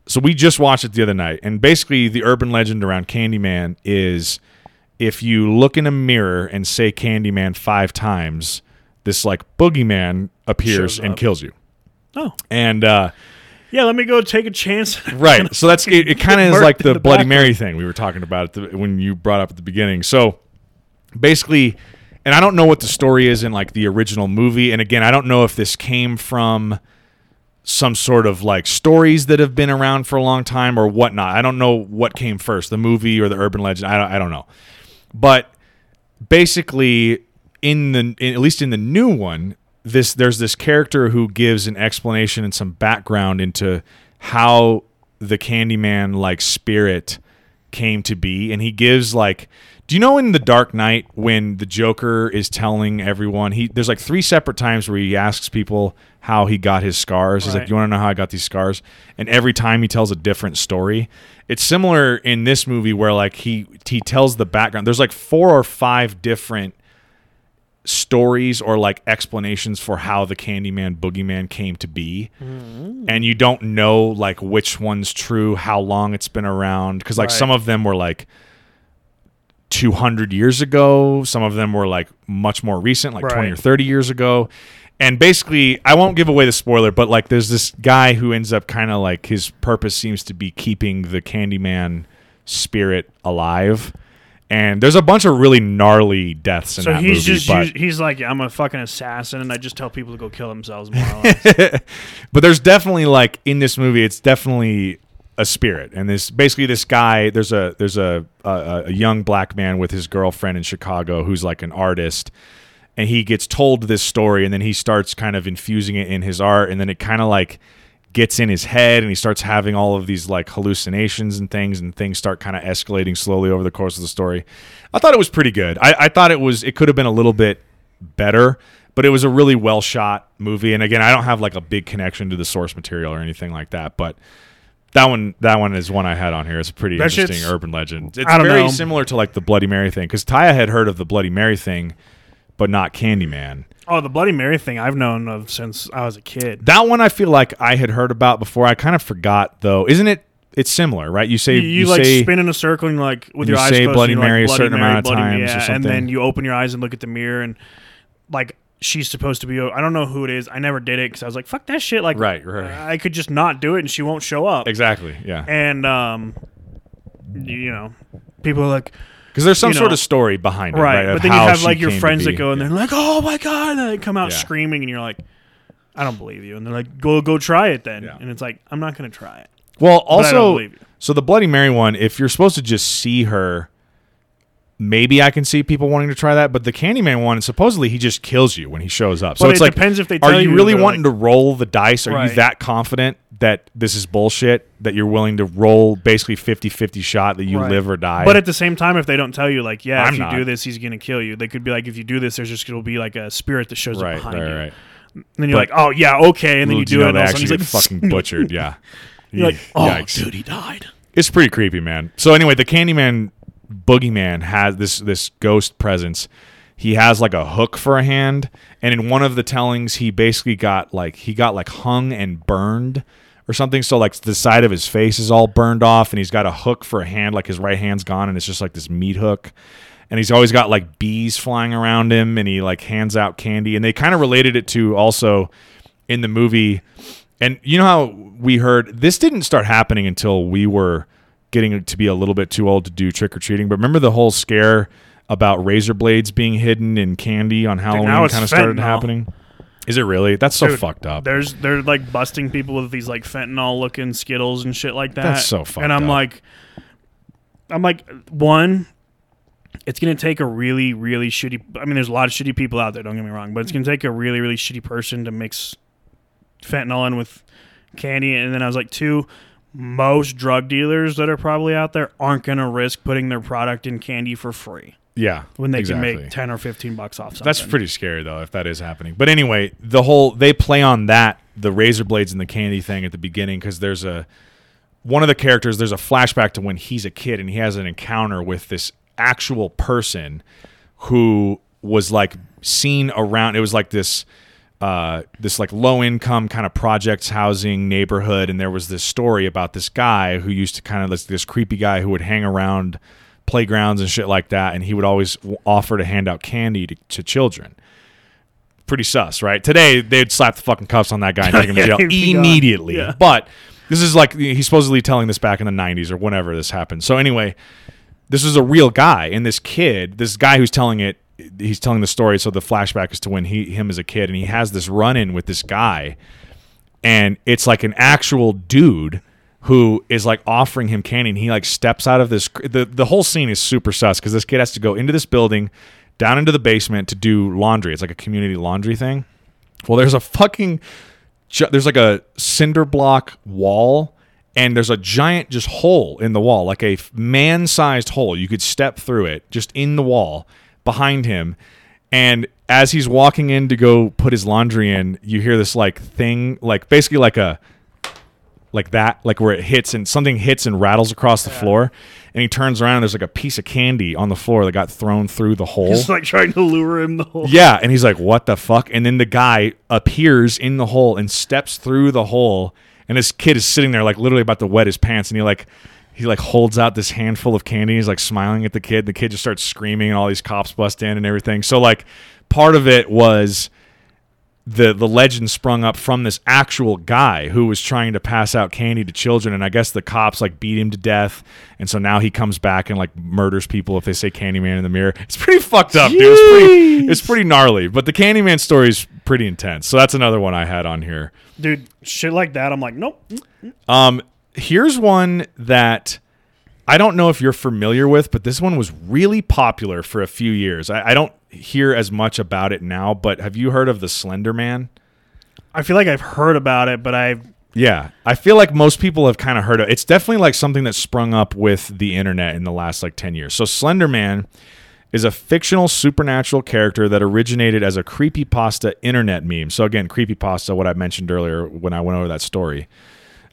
[SPEAKER 1] So we just watched it the other night, and basically the urban legend around Candyman is if you look in a mirror and say Candyman five times, this like boogeyman appears and kills you.
[SPEAKER 2] Oh,
[SPEAKER 1] And uh,
[SPEAKER 2] yeah. Let me go take a chance.
[SPEAKER 1] right, so that's it. It kind of is like the,
[SPEAKER 2] the
[SPEAKER 1] Bloody. Mary thing we were talking about at the, when you brought up at the beginning. So basically, and I don't know what the story is in like the original movie. And again, I don't know if this came from some sort of like stories that have been around for a long time or whatnot. I don't know what came first, the movie or the urban legend. I don't, I don't know. But basically, in the in, at least in the new one, this there's this character who gives an explanation and some background into how the Candyman like spirit came to be, and he gives like. Do you know in the Dark Knight when the Joker is telling everyone he there's like three separate times where he asks people how he got his scars. He's like, "You want to know how I got these scars?" And every time he tells a different story. It's similar in this movie where like he he tells the background. There's like four or five different stories or like explanations for how the Candyman Boogeyman came to be. And you don't know like which one's true, how long it's been around cuz like
[SPEAKER 2] Right.
[SPEAKER 1] some of them were like 200 years ago, some of them were like much more recent, like 20 or 30 years ago. And basically, I won't give away the spoiler, but like there's this guy who ends up kind of like his purpose seems to be keeping the Candyman spirit alive. And there's a bunch of really gnarly deaths in
[SPEAKER 2] So
[SPEAKER 1] that
[SPEAKER 2] he's
[SPEAKER 1] movie.
[SPEAKER 2] just
[SPEAKER 1] but-
[SPEAKER 2] he's like, I'm a fucking assassin, and I just tell people to go kill themselves. More or less.
[SPEAKER 1] but there's definitely like in this movie it's definitely a spirit and this basically this guy there's a there's a, a a young black man with his girlfriend in chicago who's like an artist and he gets told this story and then he starts kind of infusing it in his art and then it kind of like gets in his head and he starts having all of these like hallucinations and things and things start kind of escalating slowly over the course of the story i thought it was pretty good i, I thought it was it could have been a little bit better but it was a really well shot movie and again i don't have like a big connection to the source material or anything like that but That one, that one is one I had on here. It's a pretty
[SPEAKER 2] That
[SPEAKER 1] interesting urban legend. It's
[SPEAKER 2] I don't
[SPEAKER 1] very
[SPEAKER 2] know.
[SPEAKER 1] similar to like the Bloody Mary thing because Taya had heard of the Bloody Mary thing, but not Candyman.
[SPEAKER 2] Oh, the Bloody Mary thing I've known of since I was a kid.
[SPEAKER 1] That one I feel like I had heard about before. I kind of forgot though. Isn't it? It's similar, right? You say
[SPEAKER 2] You,
[SPEAKER 1] you,
[SPEAKER 2] you, like
[SPEAKER 1] say
[SPEAKER 2] spin in a circle and like with
[SPEAKER 1] you
[SPEAKER 2] your eyes
[SPEAKER 1] say
[SPEAKER 2] closed,
[SPEAKER 1] Bloody
[SPEAKER 2] and
[SPEAKER 1] Mary a
[SPEAKER 2] like, Bloody
[SPEAKER 1] certain
[SPEAKER 2] Mary,
[SPEAKER 1] amount of times or
[SPEAKER 2] yeah, and
[SPEAKER 1] something.
[SPEAKER 2] then you open your eyes and look at the mirror and like she's supposed to be. I don't know who it is. I never did it because I was like, fuck that shit. Like,
[SPEAKER 1] Right, right.
[SPEAKER 2] I could just not do it and she won't show up.
[SPEAKER 1] exactly, yeah.
[SPEAKER 2] And um, you know, people are like,
[SPEAKER 1] Because there's some
[SPEAKER 2] you
[SPEAKER 1] sort
[SPEAKER 2] know,
[SPEAKER 1] of story behind it,
[SPEAKER 2] right,
[SPEAKER 1] right?
[SPEAKER 2] but then you have like your friends that go and they're like, oh my god, and they come out
[SPEAKER 1] Yeah.
[SPEAKER 2] screaming, and you're like, I don't believe you. And they're like, go go try it then.
[SPEAKER 1] Yeah.
[SPEAKER 2] And it's like, I'm not gonna try it.
[SPEAKER 1] Well,
[SPEAKER 2] But I don't
[SPEAKER 1] also, so the Bloody Mary one, if you're supposed to just see her, maybe I can see people wanting to try that. But the Candyman one, supposedly he just kills you when he shows up. So it's
[SPEAKER 2] it
[SPEAKER 1] like,
[SPEAKER 2] depends if they
[SPEAKER 1] are you
[SPEAKER 2] you
[SPEAKER 1] really wanting
[SPEAKER 2] like-
[SPEAKER 1] to roll the dice? Are you that confident that this is bullshit that you're willing to roll basically 50-50 shot that you
[SPEAKER 2] Right.
[SPEAKER 1] live or die?
[SPEAKER 2] But at the same time, if they don't tell you, like, yeah,
[SPEAKER 1] I'm
[SPEAKER 2] if you
[SPEAKER 1] not.
[SPEAKER 2] do this, he's gonna kill you. They could be like, if you do this, there's just gonna be like a spirit that shows
[SPEAKER 1] right,
[SPEAKER 2] up behind
[SPEAKER 1] right,
[SPEAKER 2] you.
[SPEAKER 1] right.
[SPEAKER 2] And then you're
[SPEAKER 1] But-
[SPEAKER 2] like, oh yeah, okay, and then you
[SPEAKER 1] do
[SPEAKER 2] do it, and
[SPEAKER 1] they
[SPEAKER 2] all
[SPEAKER 1] actually
[SPEAKER 2] he's like,
[SPEAKER 1] fucking butchered. Yeah,
[SPEAKER 2] you're like, oh,
[SPEAKER 1] Yikes.
[SPEAKER 2] dude, he died.
[SPEAKER 1] It's pretty creepy, man. So anyway, the Candyman boogeyman has this this ghost presence. He has like a hook for a hand, and in one of the tellings, he basically got like he got like hung and burned or something. So like the side of his face is all burned off, and he's got a hook for a hand, like his right hand's gone, and it's just like this meat hook. And he's always got like bees flying around him, and he like hands out candy. And they kind of related it to also in the movie. And you know how we heard this didn't start happening until we were getting to be a little bit too old to do trick or treating. But remember the whole scare about razor blades being hidden in candy on Halloween kind of started happening. Is it really? That's so
[SPEAKER 2] Dude,
[SPEAKER 1] fucked up.
[SPEAKER 2] There's they're like busting people with these like fentanyl looking Skittles and shit like that.
[SPEAKER 1] That's so fucked
[SPEAKER 2] And I'm
[SPEAKER 1] up.
[SPEAKER 2] like, I'm like, one, it's gonna take a really really shitty. I mean, there's a lot of shitty people out there. Don't get me wrong, but it's gonna take a really really shitty person to mix fentanyl in with candy. And then I was like, two. Most drug dealers that are probably out there aren't going to risk putting their product in candy for free
[SPEAKER 1] yeah,
[SPEAKER 2] when they
[SPEAKER 1] exactly.
[SPEAKER 2] can make 10 or 15 bucks off something.
[SPEAKER 1] That's pretty scary though, if that is happening. But anyway, the whole they play on that the razor blades and the candy thing at the beginning because there's a one of the characters. There's a flashback to when he's a kid and he has an encounter with this actual person who was like seen around. It was like this. Uh, this like low income kind of projects housing neighborhood, and there was this story about this guy who used to kind of this, this creepy guy who would hang around playgrounds and shit like that, and he would always offer to hand out candy to, to children. Pretty sus, right? Today they'd slap the fucking cuffs on that guy and take him to jail
[SPEAKER 2] he'd be gone.
[SPEAKER 1] immediately.
[SPEAKER 2] Yeah.
[SPEAKER 1] But this is like he's supposedly telling this back in the '90s or whenever this happened. So anyway, this is a real guy, and this kid, this guy who's telling it, he's telling the story. So the flashback is to when he him as a kid, and he has this run in with this guy, and it's like an actual dude who is like offering him candy and he like steps out of this the, the whole scene is super sus because this kid has to go into this building down into the basement to do laundry. It's like a community laundry thing. Well there's a fucking there's like a cinder block wall and there's a giant just hole in the wall like a man-sized hole. You could step through it just in the wall behind him and as he's walking in to go put his laundry in you hear this like thing like basically like a like that, like where it hits and something hits and rattles across the floor, and he turns around and there's like a piece of candy on the floor that got thrown through the hole.
[SPEAKER 2] Just like trying to lure him the whole.
[SPEAKER 1] yeah, and he's like, "What the fuck?" And then the guy appears in the hole and steps through the hole, and this kid is sitting there like literally about to wet his pants, and he like he like holds out this handful of candy. He's like smiling at the kid. The kid just starts screaming, and all these cops bust in and everything. So like part of it was the the legend sprung up from this actual guy who was trying to pass out candy to children and I guess the cops like beat him to death and so now he comes back and like murders people if they say Candyman in the mirror. It's pretty fucked up, dude. It's pretty it's pretty gnarly, but the Candyman story is pretty intense. So that's another one I had on here.
[SPEAKER 2] Dude, shit like that, I'm like, nope.
[SPEAKER 1] Um here's one that I don't know if you're familiar with, but this one was really popular for a few years. I, I don't hear as much about it now, but have you heard of the Slender Man?
[SPEAKER 2] I feel like I've heard about it, but I've
[SPEAKER 1] Yeah, I feel like most people have kind of heard of it. It's definitely like something that sprung up with the internet in the last like 10 years. So Slender Man is a fictional supernatural character that originated as a creepypasta internet meme. So again, creepypasta what I mentioned earlier when I went over that story.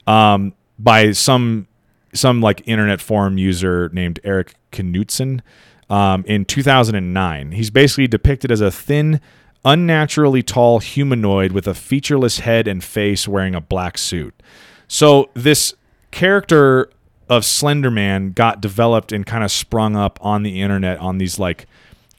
[SPEAKER 1] Um by some some like internet forum user named Eric Knudsen um, in 2009. He's basically depicted as a thin, unnaturally tall humanoid with a featureless head and face wearing a black suit. So this character of Slender Man got developed and kind of sprung up on the internet on these like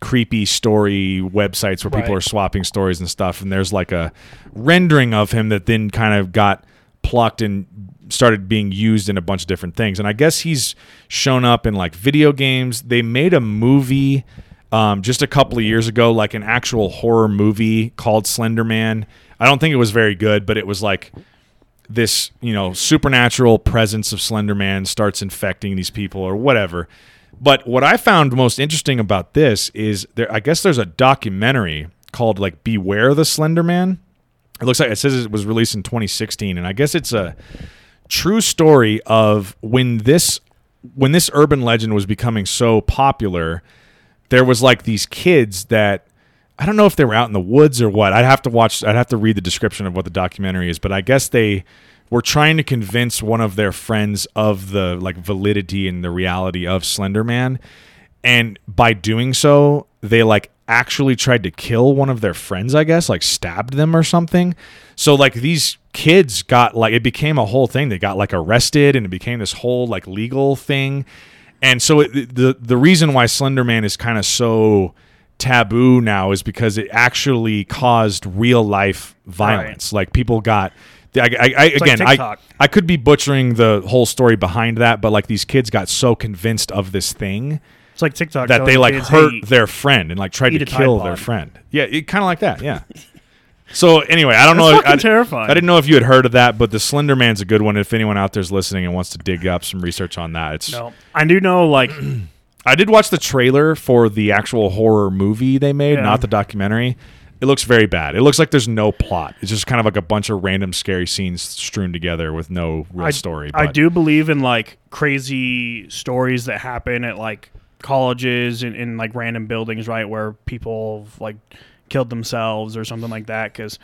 [SPEAKER 1] creepy story websites where people are swapping stories and stuff and there's like a rendering of him that then kind of got plucked and started being used in a bunch of different things. And i guess he's shown up in like video games. They made a movie um, just a couple of years ago like an actual horror movie called slender man. I don't think it was very good but it was like this you know supernatural presence of slender man starts infecting these people or whatever. But what i found most interesting about this is there i guess there's a documentary called like beware the slender man. It looks like it says it was released in 2016 and i guess it's a true story of when this when this urban legend was becoming so popular there was like these kids that I don't know if they were out in the woods or what. I'd have to watch. I'd have to read the description of what the documentary is, but I guess they were trying to convince one of their friends of the like validity and the reality of Slender Man, and by doing so, they like actually tried to kill one of their friends. I guess like stabbed them or something. So like these kids got like it became a whole thing. They got like arrested, and it became this whole like legal thing. And so it, the the reason why Slender Man is kind of so taboo now is because it actually caused real life violence. Like people got. I, I, I
[SPEAKER 2] like
[SPEAKER 1] again, I, I could be butchering the whole story behind that, but like these kids got so convinced of this thing
[SPEAKER 2] It's like TikTok
[SPEAKER 1] that they like
[SPEAKER 2] kids,
[SPEAKER 1] hurt
[SPEAKER 2] hey,
[SPEAKER 1] their friend and like tried to kill their friend. Yeah, it kind of like that. Yeah. so anyway, I don't
[SPEAKER 2] That's
[SPEAKER 1] know.
[SPEAKER 2] fucking
[SPEAKER 1] I,
[SPEAKER 2] terrifying.
[SPEAKER 1] I didn't know if you had heard of that, but the Slender Man's a good one. If anyone out there's listening and wants to dig up some research on that, it's.
[SPEAKER 2] No, I do know like
[SPEAKER 1] I did watch the trailer for the actual horror movie they made,
[SPEAKER 2] Yeah.
[SPEAKER 1] not the documentary. It looks very bad. It looks like there's no plot. It's just kind of like a bunch of random scary scenes strewn together with no real
[SPEAKER 2] I,
[SPEAKER 1] story.
[SPEAKER 2] I do believe in like crazy stories that happen at like colleges and in like random buildings, right, where people like killed themselves or something like that. Because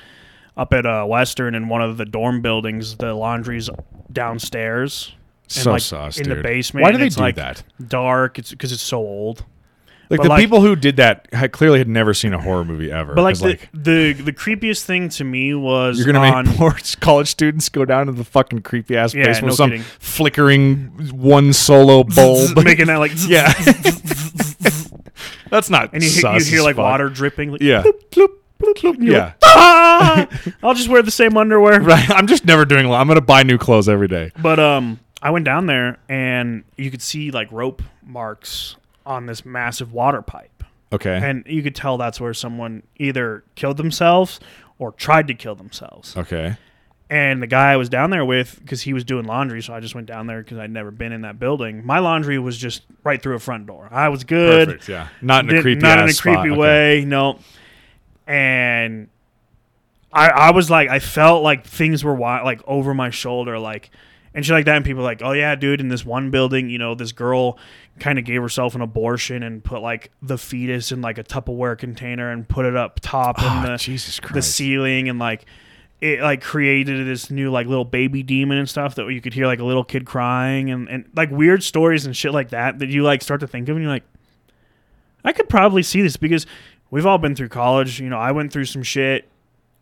[SPEAKER 2] up at uh, Western in one of the dorm buildings, the laundry's downstairs. and,
[SPEAKER 1] So
[SPEAKER 2] like,
[SPEAKER 1] sus,
[SPEAKER 2] in the basement.
[SPEAKER 1] Why do they do
[SPEAKER 2] like,
[SPEAKER 1] that?
[SPEAKER 2] Dark. It's because it's so old.
[SPEAKER 1] Like
[SPEAKER 2] but,
[SPEAKER 1] the
[SPEAKER 2] like-
[SPEAKER 1] people who did that had clearly had never seen a horror movie ever.
[SPEAKER 2] But like the, the the creepiest thing to me was
[SPEAKER 1] You're gonna
[SPEAKER 2] on,
[SPEAKER 1] make more college students go down to the fucking creepy ass
[SPEAKER 2] Yeah,
[SPEAKER 1] basement
[SPEAKER 2] no
[SPEAKER 1] with some
[SPEAKER 2] kidding.
[SPEAKER 1] flickering one solo bulb.
[SPEAKER 2] making that like
[SPEAKER 1] yeah, that's not.
[SPEAKER 2] and you, you hear like
[SPEAKER 1] fuck.
[SPEAKER 2] water dripping. Like,
[SPEAKER 1] Yeah,
[SPEAKER 2] bloop, bloop, bloop, and you're
[SPEAKER 1] yeah.
[SPEAKER 2] like, "Ah!" I'll just wear the same underwear.
[SPEAKER 1] Right. I'm just never doing. I'm gonna buy new clothes every day.
[SPEAKER 2] But um, I went down there and you could see like rope marks on this massive water pipe,
[SPEAKER 1] Okay.
[SPEAKER 2] and you could tell that's where someone either killed themselves or tried to kill themselves.
[SPEAKER 1] okay.
[SPEAKER 2] And the guy I was down there with, because he was doing laundry, so I just went down there because I'd never been in that building. My laundry was just right through a front door. I was good.
[SPEAKER 1] Perfect. Yeah. Not in a creepy.
[SPEAKER 2] not in a
[SPEAKER 1] ass spot.
[SPEAKER 2] creepy
[SPEAKER 1] Okay.
[SPEAKER 2] way. No. And I I was like I felt like things were like over my shoulder like and shit like that and people were like oh yeah dude in this one building you know this girl kind of gave herself an abortion and put like the fetus in like a Tupperware container and put it up top
[SPEAKER 1] Oh,
[SPEAKER 2] in ah, the
[SPEAKER 1] Jesus Christ.
[SPEAKER 2] the ceiling and like it like created this new like little baby demon and stuff that you could hear like a little kid crying and, and like weird stories and shit like that that you like start to think of and you're like I could probably see this because we've all been through college. You know, I went through some shit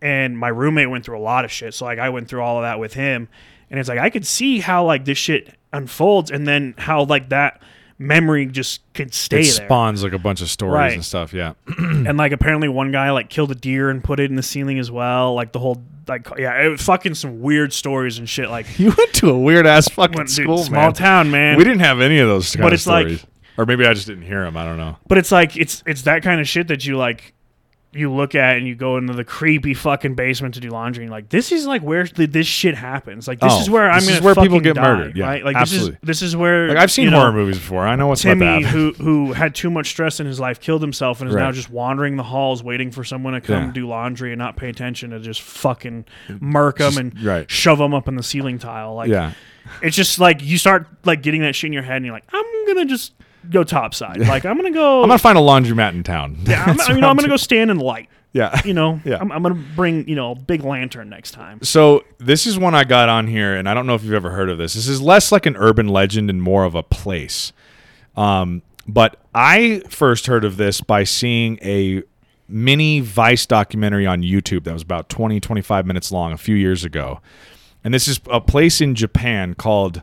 [SPEAKER 2] and my roommate went through a lot of shit. So like I went through all of that with him. And it's like I could see how like this shit unfolds and then how like that memory just could stay
[SPEAKER 1] it
[SPEAKER 2] there.
[SPEAKER 1] spawns like a bunch of stories
[SPEAKER 2] Right.
[SPEAKER 1] and stuff. Yeah.
[SPEAKER 2] and like apparently one guy like killed a deer and put it in the ceiling as well. Like the whole like yeah, it was fucking some weird stories and shit like
[SPEAKER 1] You went to a weird ass fucking
[SPEAKER 2] went- dude,
[SPEAKER 1] school,
[SPEAKER 2] small
[SPEAKER 1] man.
[SPEAKER 2] town, man.
[SPEAKER 1] We didn't have any of those
[SPEAKER 2] But it's like-
[SPEAKER 1] or maybe I just didn't hear them. I don't know.
[SPEAKER 2] But it's like it's it's that kind of shit that you like you look at and you go into the creepy fucking basement to do laundry and you're like this is like where th- this shit happens. Like this
[SPEAKER 1] Oh,
[SPEAKER 2] is where I'm
[SPEAKER 1] this
[SPEAKER 2] gonna
[SPEAKER 1] is where people get
[SPEAKER 2] die,
[SPEAKER 1] murdered, yeah,
[SPEAKER 2] right? Like
[SPEAKER 1] absolutely.
[SPEAKER 2] this is this is where
[SPEAKER 1] Like I've seen
[SPEAKER 2] you know,
[SPEAKER 1] horror movies before. I know what's about
[SPEAKER 2] Timmy, who who had too much stress in his life, killed himself, and is now just wandering the halls waiting for someone to come
[SPEAKER 1] Yeah.
[SPEAKER 2] do laundry and not pay attention to just fucking murk him and
[SPEAKER 1] right.
[SPEAKER 2] shove him up in the ceiling tile. Like
[SPEAKER 1] yeah.
[SPEAKER 2] it's just like you start like getting that shit in your head, and you're like, I'm gonna just go topside. Like I'm gonna go.
[SPEAKER 1] I'm gonna find a laundromat in town.
[SPEAKER 2] yeah, I'm, you know, I'm gonna go stand in light.
[SPEAKER 1] Yeah.
[SPEAKER 2] you know,
[SPEAKER 1] Yeah.
[SPEAKER 2] I'm, I'm gonna bring you know a big lantern next time.
[SPEAKER 1] So this is one I got on here, and I don't know if you've ever heard of this. This is less like an urban legend and more of a place. Um, but I first heard of this by seeing a mini Vice documentary on YouTube that was about 20, 25 minutes long a few years ago. And this is a place in Japan called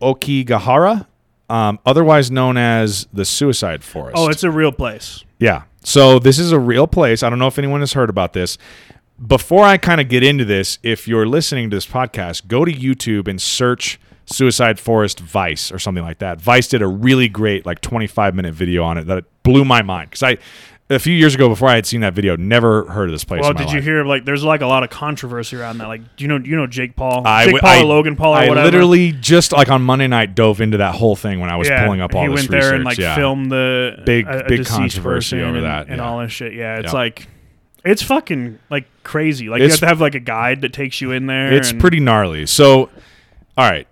[SPEAKER 1] Aokigahara, um, otherwise known as the Suicide Forest.
[SPEAKER 2] Oh, it's a real place.
[SPEAKER 1] Yeah. So this is a real place. I don't know if anyone has heard about this. Before I kind of get into this, if you're listening to this podcast, go to YouTube and search Suicide Forest Vice or something like that. Vice did a really great like 25 minute video on it that blew my mind because I a few years ago before I had seen that video, never heard of this place.
[SPEAKER 2] Well, did you hear like there's like a lot of controversy around that? Like, do you know you know Jake Paul,
[SPEAKER 1] I
[SPEAKER 2] Jake Paul
[SPEAKER 1] I-
[SPEAKER 2] or Logan Paul or
[SPEAKER 1] I
[SPEAKER 2] whatever?
[SPEAKER 1] literally just like on Monday night dove into that whole thing when I was
[SPEAKER 2] yeah,
[SPEAKER 1] pulling up all
[SPEAKER 2] he
[SPEAKER 1] this
[SPEAKER 2] went
[SPEAKER 1] research.
[SPEAKER 2] there and like
[SPEAKER 1] yeah.
[SPEAKER 2] filmed the
[SPEAKER 1] Big-
[SPEAKER 2] a, a
[SPEAKER 1] big controversy over
[SPEAKER 2] and,
[SPEAKER 1] that,
[SPEAKER 2] and
[SPEAKER 1] yeah.
[SPEAKER 2] all this shit. Yeah, it's like it's fucking like crazy. Like you have to have like a guide that takes you in there.
[SPEAKER 1] It's
[SPEAKER 2] and-
[SPEAKER 1] pretty gnarly. So, all right.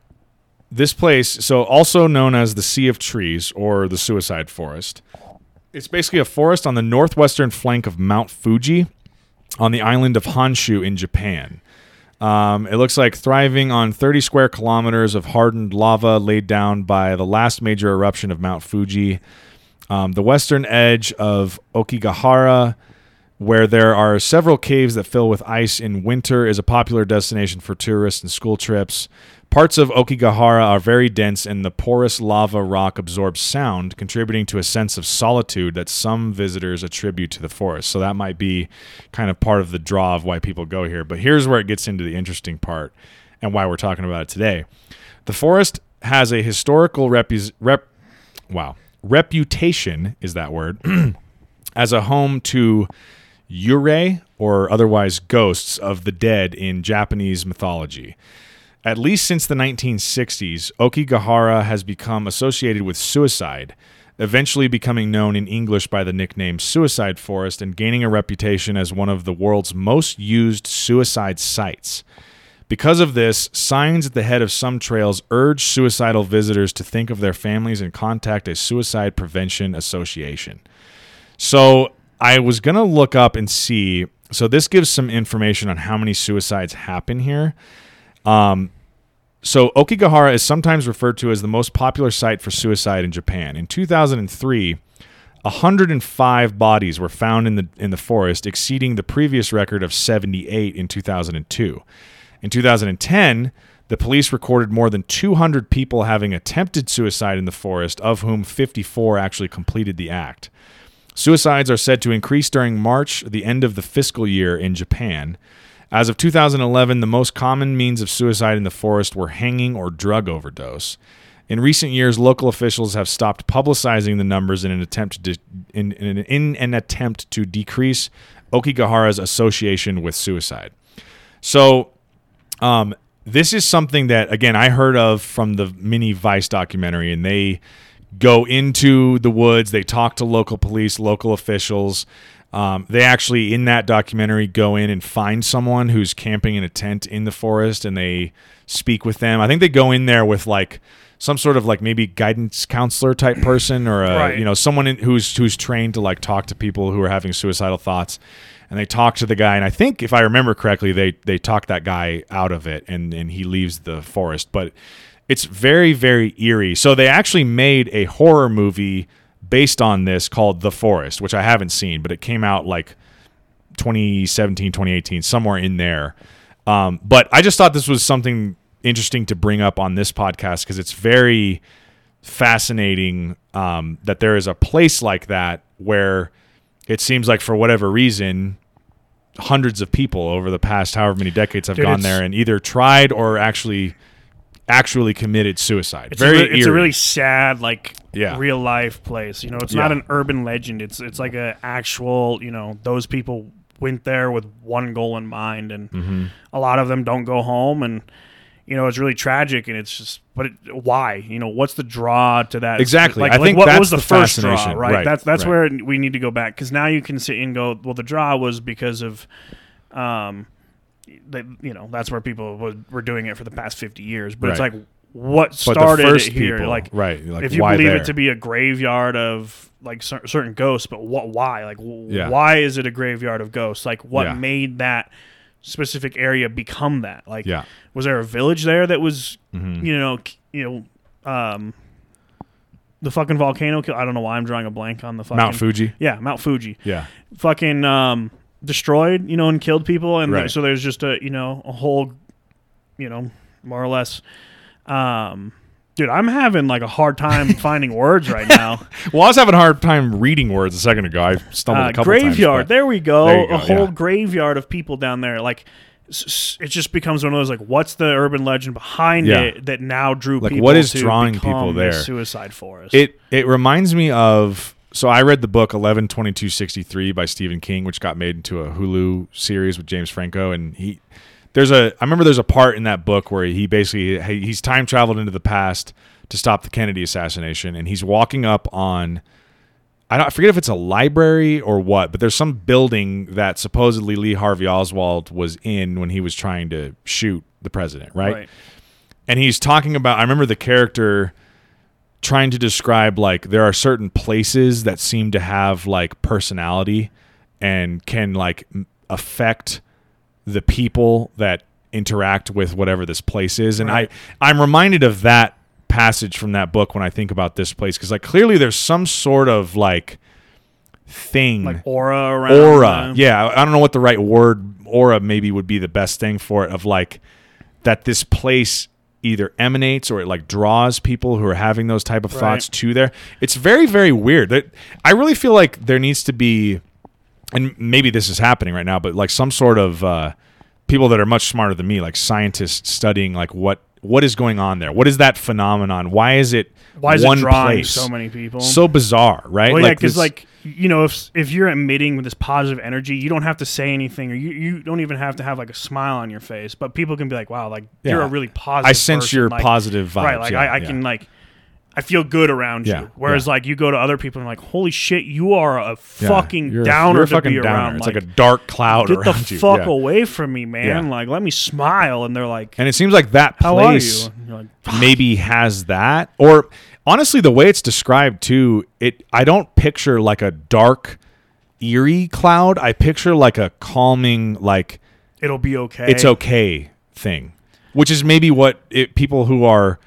[SPEAKER 1] This place, so also known as the Sea of Trees or the Suicide Forest, it's basically a forest on the northwestern flank of Mount Fuji on the island of Honshu in Japan. Um, it looks like thriving on 30 square kilometers of hardened lava laid down by the last major eruption of Mount Fuji. Um, the western edge of Aokigahara, where there are several caves that fill with ice in winter, is a popular destination for tourists and school trips. Parts of Aokigahara are very dense, and the porous lava rock absorbs sound, contributing to a sense of solitude that some visitors attribute to the forest. So that might be kind of part of the draw of why people go here. But here's where it gets into the interesting part and why we're talking about it today. The forest has a historical repu- rep, wow, reputation is that word as a home to yurei or otherwise ghosts of the dead in Japanese mythology. At least since the 1960s, Aokigahara has become associated with suicide, eventually becoming known in English by the nickname Suicide Forest and gaining a reputation as one of the world's most used suicide sites. Because of this, signs at the head of some trails urge suicidal visitors to think of their families and contact a suicide prevention association. So I was going to look up and see. So this gives some information on how many suicides happen here. Um, so Aokigahara is sometimes referred to as the most popular site for suicide in Japan. In 2003, 105 bodies were found in the in the forest, exceeding the previous record of 78 in 2002. In 2010, the police recorded more than 200 people having attempted suicide in the forest, of whom 54 actually completed the act. Suicides are said to increase during March, the end of the fiscal year in Japan. As of 2011, the most common means of suicide in the forest were hanging or drug overdose. In recent years, local officials have stopped publicizing the numbers in an attempt to de- in, in, in an attempt to decrease Aokigahara's association with suicide. So, um, this is something that again I heard of from the mini Vice documentary, and they go into the woods. They talk to local police, local officials. Um, they actually, in that documentary, go in and find someone who's camping in a tent in the forest, and they speak with them. I think they go in there with like some sort of like maybe guidance counselor type person, or a,
[SPEAKER 2] Right.
[SPEAKER 1] you know someone in, who's who's trained to like talk to people who are having suicidal thoughts. And they talk to the guy, and I think if I remember correctly, they they talk that guy out of it, and and he leaves the forest. But it's very very eerie. So they actually made a horror movie based on this called The Forest, which I haven't seen, but it came out like 2017, 2018, somewhere in there. Um, but I just thought this was something interesting to bring up on this podcast because it's very fascinating um, that there is a place like that where it seems like for whatever reason hundreds of people over the past however many decades have
[SPEAKER 2] Dude,
[SPEAKER 1] gone there and either tried or actually actually committed suicide.
[SPEAKER 2] It's
[SPEAKER 1] very
[SPEAKER 2] a, it's a really sad, like
[SPEAKER 1] Yeah.
[SPEAKER 2] real life place. You know, it's
[SPEAKER 1] Yeah.
[SPEAKER 2] not an urban legend. It's it's like a actual. You know, those people went there with one goal in mind, and
[SPEAKER 1] Mm-hmm.
[SPEAKER 2] a lot of them don't go home, and you know, it's really tragic. And it's just, but it, why? You know, what's the draw to that?
[SPEAKER 1] Exactly.
[SPEAKER 2] Like,
[SPEAKER 1] I
[SPEAKER 2] like
[SPEAKER 1] think
[SPEAKER 2] what was the,
[SPEAKER 1] the
[SPEAKER 2] first draw? Right.
[SPEAKER 1] Right,
[SPEAKER 2] That's that's
[SPEAKER 1] right.
[SPEAKER 2] where we need to go back because now you can sit and go. Well, the draw was because of. Um, they, you know that's where people were doing it for the past 50 years but it's like what started it here.
[SPEAKER 1] people,
[SPEAKER 2] Like,
[SPEAKER 1] right? Like
[SPEAKER 2] if you believe
[SPEAKER 1] there?
[SPEAKER 2] it to be a graveyard of like cer- certain ghosts, but what? Why? Like, w-
[SPEAKER 1] Yeah.
[SPEAKER 2] why is it a graveyard of ghosts? Like, what
[SPEAKER 1] Yeah.
[SPEAKER 2] made that specific area become that? Like,
[SPEAKER 1] yeah,
[SPEAKER 2] was there a village there that was,
[SPEAKER 1] Mhm.
[SPEAKER 2] you know, you know, um, the fucking volcano? kill- I don't know why I'm drawing a blank on the fucking
[SPEAKER 1] Mount Fuji.
[SPEAKER 2] Yeah, Mount Fuji.
[SPEAKER 1] Yeah,
[SPEAKER 2] Fucking um, destroyed, you know, and killed people, and
[SPEAKER 1] Right.
[SPEAKER 2] there- so there's just a you know a whole, you know, more or less. Um, dude, I'm having like a hard time finding words right now.
[SPEAKER 1] Well, I was having a hard time reading words a second ago. I stumbled
[SPEAKER 2] Uh,
[SPEAKER 1] a couple
[SPEAKER 2] graveyard.
[SPEAKER 1] times.
[SPEAKER 2] there we go.
[SPEAKER 1] There go,
[SPEAKER 2] a whole
[SPEAKER 1] yeah.
[SPEAKER 2] graveyard of people down there. Like, it just becomes one of those like, what's the urban legend behind
[SPEAKER 1] Yeah.
[SPEAKER 2] it that now drew
[SPEAKER 1] Like,
[SPEAKER 2] people
[SPEAKER 1] what is drawing people there?
[SPEAKER 2] Suicide Forest.
[SPEAKER 1] It it reminds me of. So I read the book eleven twenty two sixty three by Stephen King, which got made into a Hulu series with James Franco, and he. There's a. I remember there's a part in that book where he basically he's time traveled into the past to stop the Kennedy assassination, and he's walking up on. I don't I forget if it's a library or what, but there's some building that supposedly Lee Harvey Oswald was in when he was trying to shoot the president, right? and he's talking about i remember the character trying to describe like there are certain places that seem to have like personality and can like m- affect the people that interact with whatever this place is and
[SPEAKER 2] Right.
[SPEAKER 1] i i'm reminded of that passage from that book when i think about this place because like clearly there's some sort of like thing
[SPEAKER 2] Like aura around.
[SPEAKER 1] aura.
[SPEAKER 2] the-
[SPEAKER 1] Yeah, I don't know what the right word aura maybe would be the best thing for it of like that this place either emanates or it like draws people who are having those type of
[SPEAKER 2] Right.
[SPEAKER 1] thoughts to there. It's very very weird. That I really feel like there needs to be and maybe this is happening right now, but like some sort of uh people that are much smarter than me, like scientists studying like what what is going on there? What is that phenomenon? Why is it
[SPEAKER 2] Why is
[SPEAKER 1] one
[SPEAKER 2] it drawing
[SPEAKER 1] place?
[SPEAKER 2] so many people?
[SPEAKER 1] So bizarre, right?
[SPEAKER 2] Well, yeah, because
[SPEAKER 1] this-
[SPEAKER 2] like you know, if if you're emitting with this positive energy, you don't have to say anything, or you, you don't even have to have like a smile on your face. But people can be like, "Wow, like you're a really positive."
[SPEAKER 1] I sense
[SPEAKER 2] person.
[SPEAKER 1] your
[SPEAKER 2] like,
[SPEAKER 1] positive vibes.
[SPEAKER 2] right? Like
[SPEAKER 1] yeah,
[SPEAKER 2] I, I
[SPEAKER 1] yeah.
[SPEAKER 2] can like. I feel good around
[SPEAKER 1] Yeah,
[SPEAKER 2] you. Whereas,
[SPEAKER 1] yeah.
[SPEAKER 2] like, you go to other people and like, holy shit, you are a
[SPEAKER 1] Yeah,
[SPEAKER 2] fucking
[SPEAKER 1] you're
[SPEAKER 2] downer
[SPEAKER 1] you're a
[SPEAKER 2] to
[SPEAKER 1] fucking
[SPEAKER 2] be
[SPEAKER 1] downer.
[SPEAKER 2] around.
[SPEAKER 1] It's
[SPEAKER 2] like,
[SPEAKER 1] like, a dark cloud
[SPEAKER 2] get the
[SPEAKER 1] around you.
[SPEAKER 2] fuck
[SPEAKER 1] yeah.
[SPEAKER 2] away from me, man.
[SPEAKER 1] Yeah.
[SPEAKER 2] Like, let me smile. And they're like,
[SPEAKER 1] And it seems like that place
[SPEAKER 2] you? And you're like,
[SPEAKER 1] maybe has that. Or honestly, the way it's described too, it I don't picture like a dark, eerie cloud. I picture like a calming, like
[SPEAKER 2] it'll be okay.
[SPEAKER 1] it's okay thing, which is maybe what it, people who are.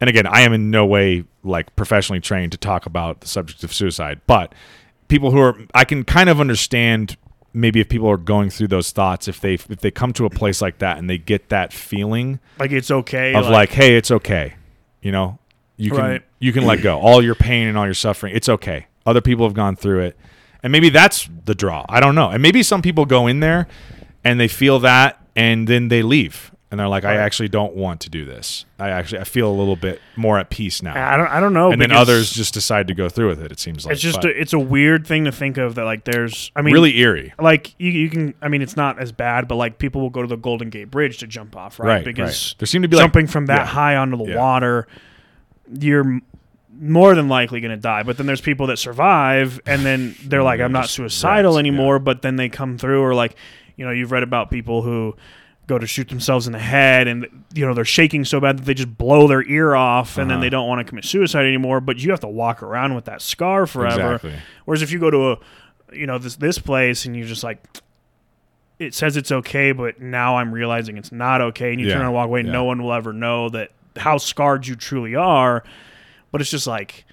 [SPEAKER 1] And again, I am in no way like professionally trained to talk about the subject of suicide, but people who are, I can kind of understand maybe if people are going through those thoughts, if they if they come to a place like that and they get that feeling
[SPEAKER 2] Like, it's okay.
[SPEAKER 1] of like, hey, it's okay, you know, you can
[SPEAKER 2] Right.
[SPEAKER 1] you can let go all your pain and all your suffering. It's okay. Other people have gone through it, and maybe that's the draw. I don't know, and maybe some people go in there and they feel that, and then they leave, and they're like, I actually don't want to do this. I actually I feel a little bit more at peace now.
[SPEAKER 2] I don't, I don't know.
[SPEAKER 1] and then others just decide to go through with it. It seems like
[SPEAKER 2] it's just
[SPEAKER 1] But
[SPEAKER 2] a, it's a weird thing to think of that like there's I mean
[SPEAKER 1] really eerie.
[SPEAKER 2] like you, you can I mean it's not as bad but like people will go to the Golden Gate Bridge to jump off right,
[SPEAKER 1] Right,
[SPEAKER 2] because
[SPEAKER 1] right. There seem to be like-
[SPEAKER 2] jumping from that
[SPEAKER 1] yeah.
[SPEAKER 2] high onto the
[SPEAKER 1] Yeah.
[SPEAKER 2] water you're more than likely going to die but then there's people that survive and then they're like I'm not suicidal anymore but then they come through or like you know you've read about people who go to shoot themselves in the head and you know they're shaking so bad that they just blow their ear off and then
[SPEAKER 1] Uh-huh.
[SPEAKER 2] they don't want to commit suicide anymore but you have to walk around with that scar forever
[SPEAKER 1] Exactly.
[SPEAKER 2] Whereas if you go to a, you know, this this place and you're just like, it says it's okay, but now I'm realizing it's not okay, and you
[SPEAKER 1] Yeah,
[SPEAKER 2] turn around and walk away, and
[SPEAKER 1] yeah.
[SPEAKER 2] no one will ever know that how scarred you truly are. But it's just like,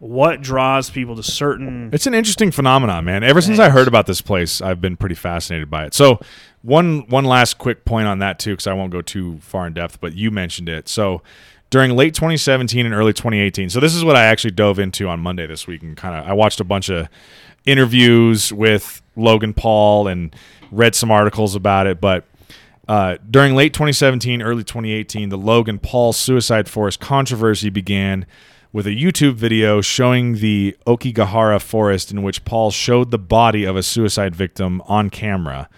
[SPEAKER 2] what draws people to certain?
[SPEAKER 1] It's an interesting phenomenon, man. Ever since I heard about this place, I've been pretty fascinated by it. So, one one last quick point on that too, because I won't go too far in depth, but you mentioned it. So, during late 2017 and early 2018, so this is what I actually dove into on Monday this week, and kind of I watched a bunch of interviews with Logan Paul and read some articles about it, but. Uh, during late 2017, early 2018, the Logan Paul suicide forest controversy began with a YouTube video showing the Aokigahara forest in which Paul showed the body of a suicide victim on camera,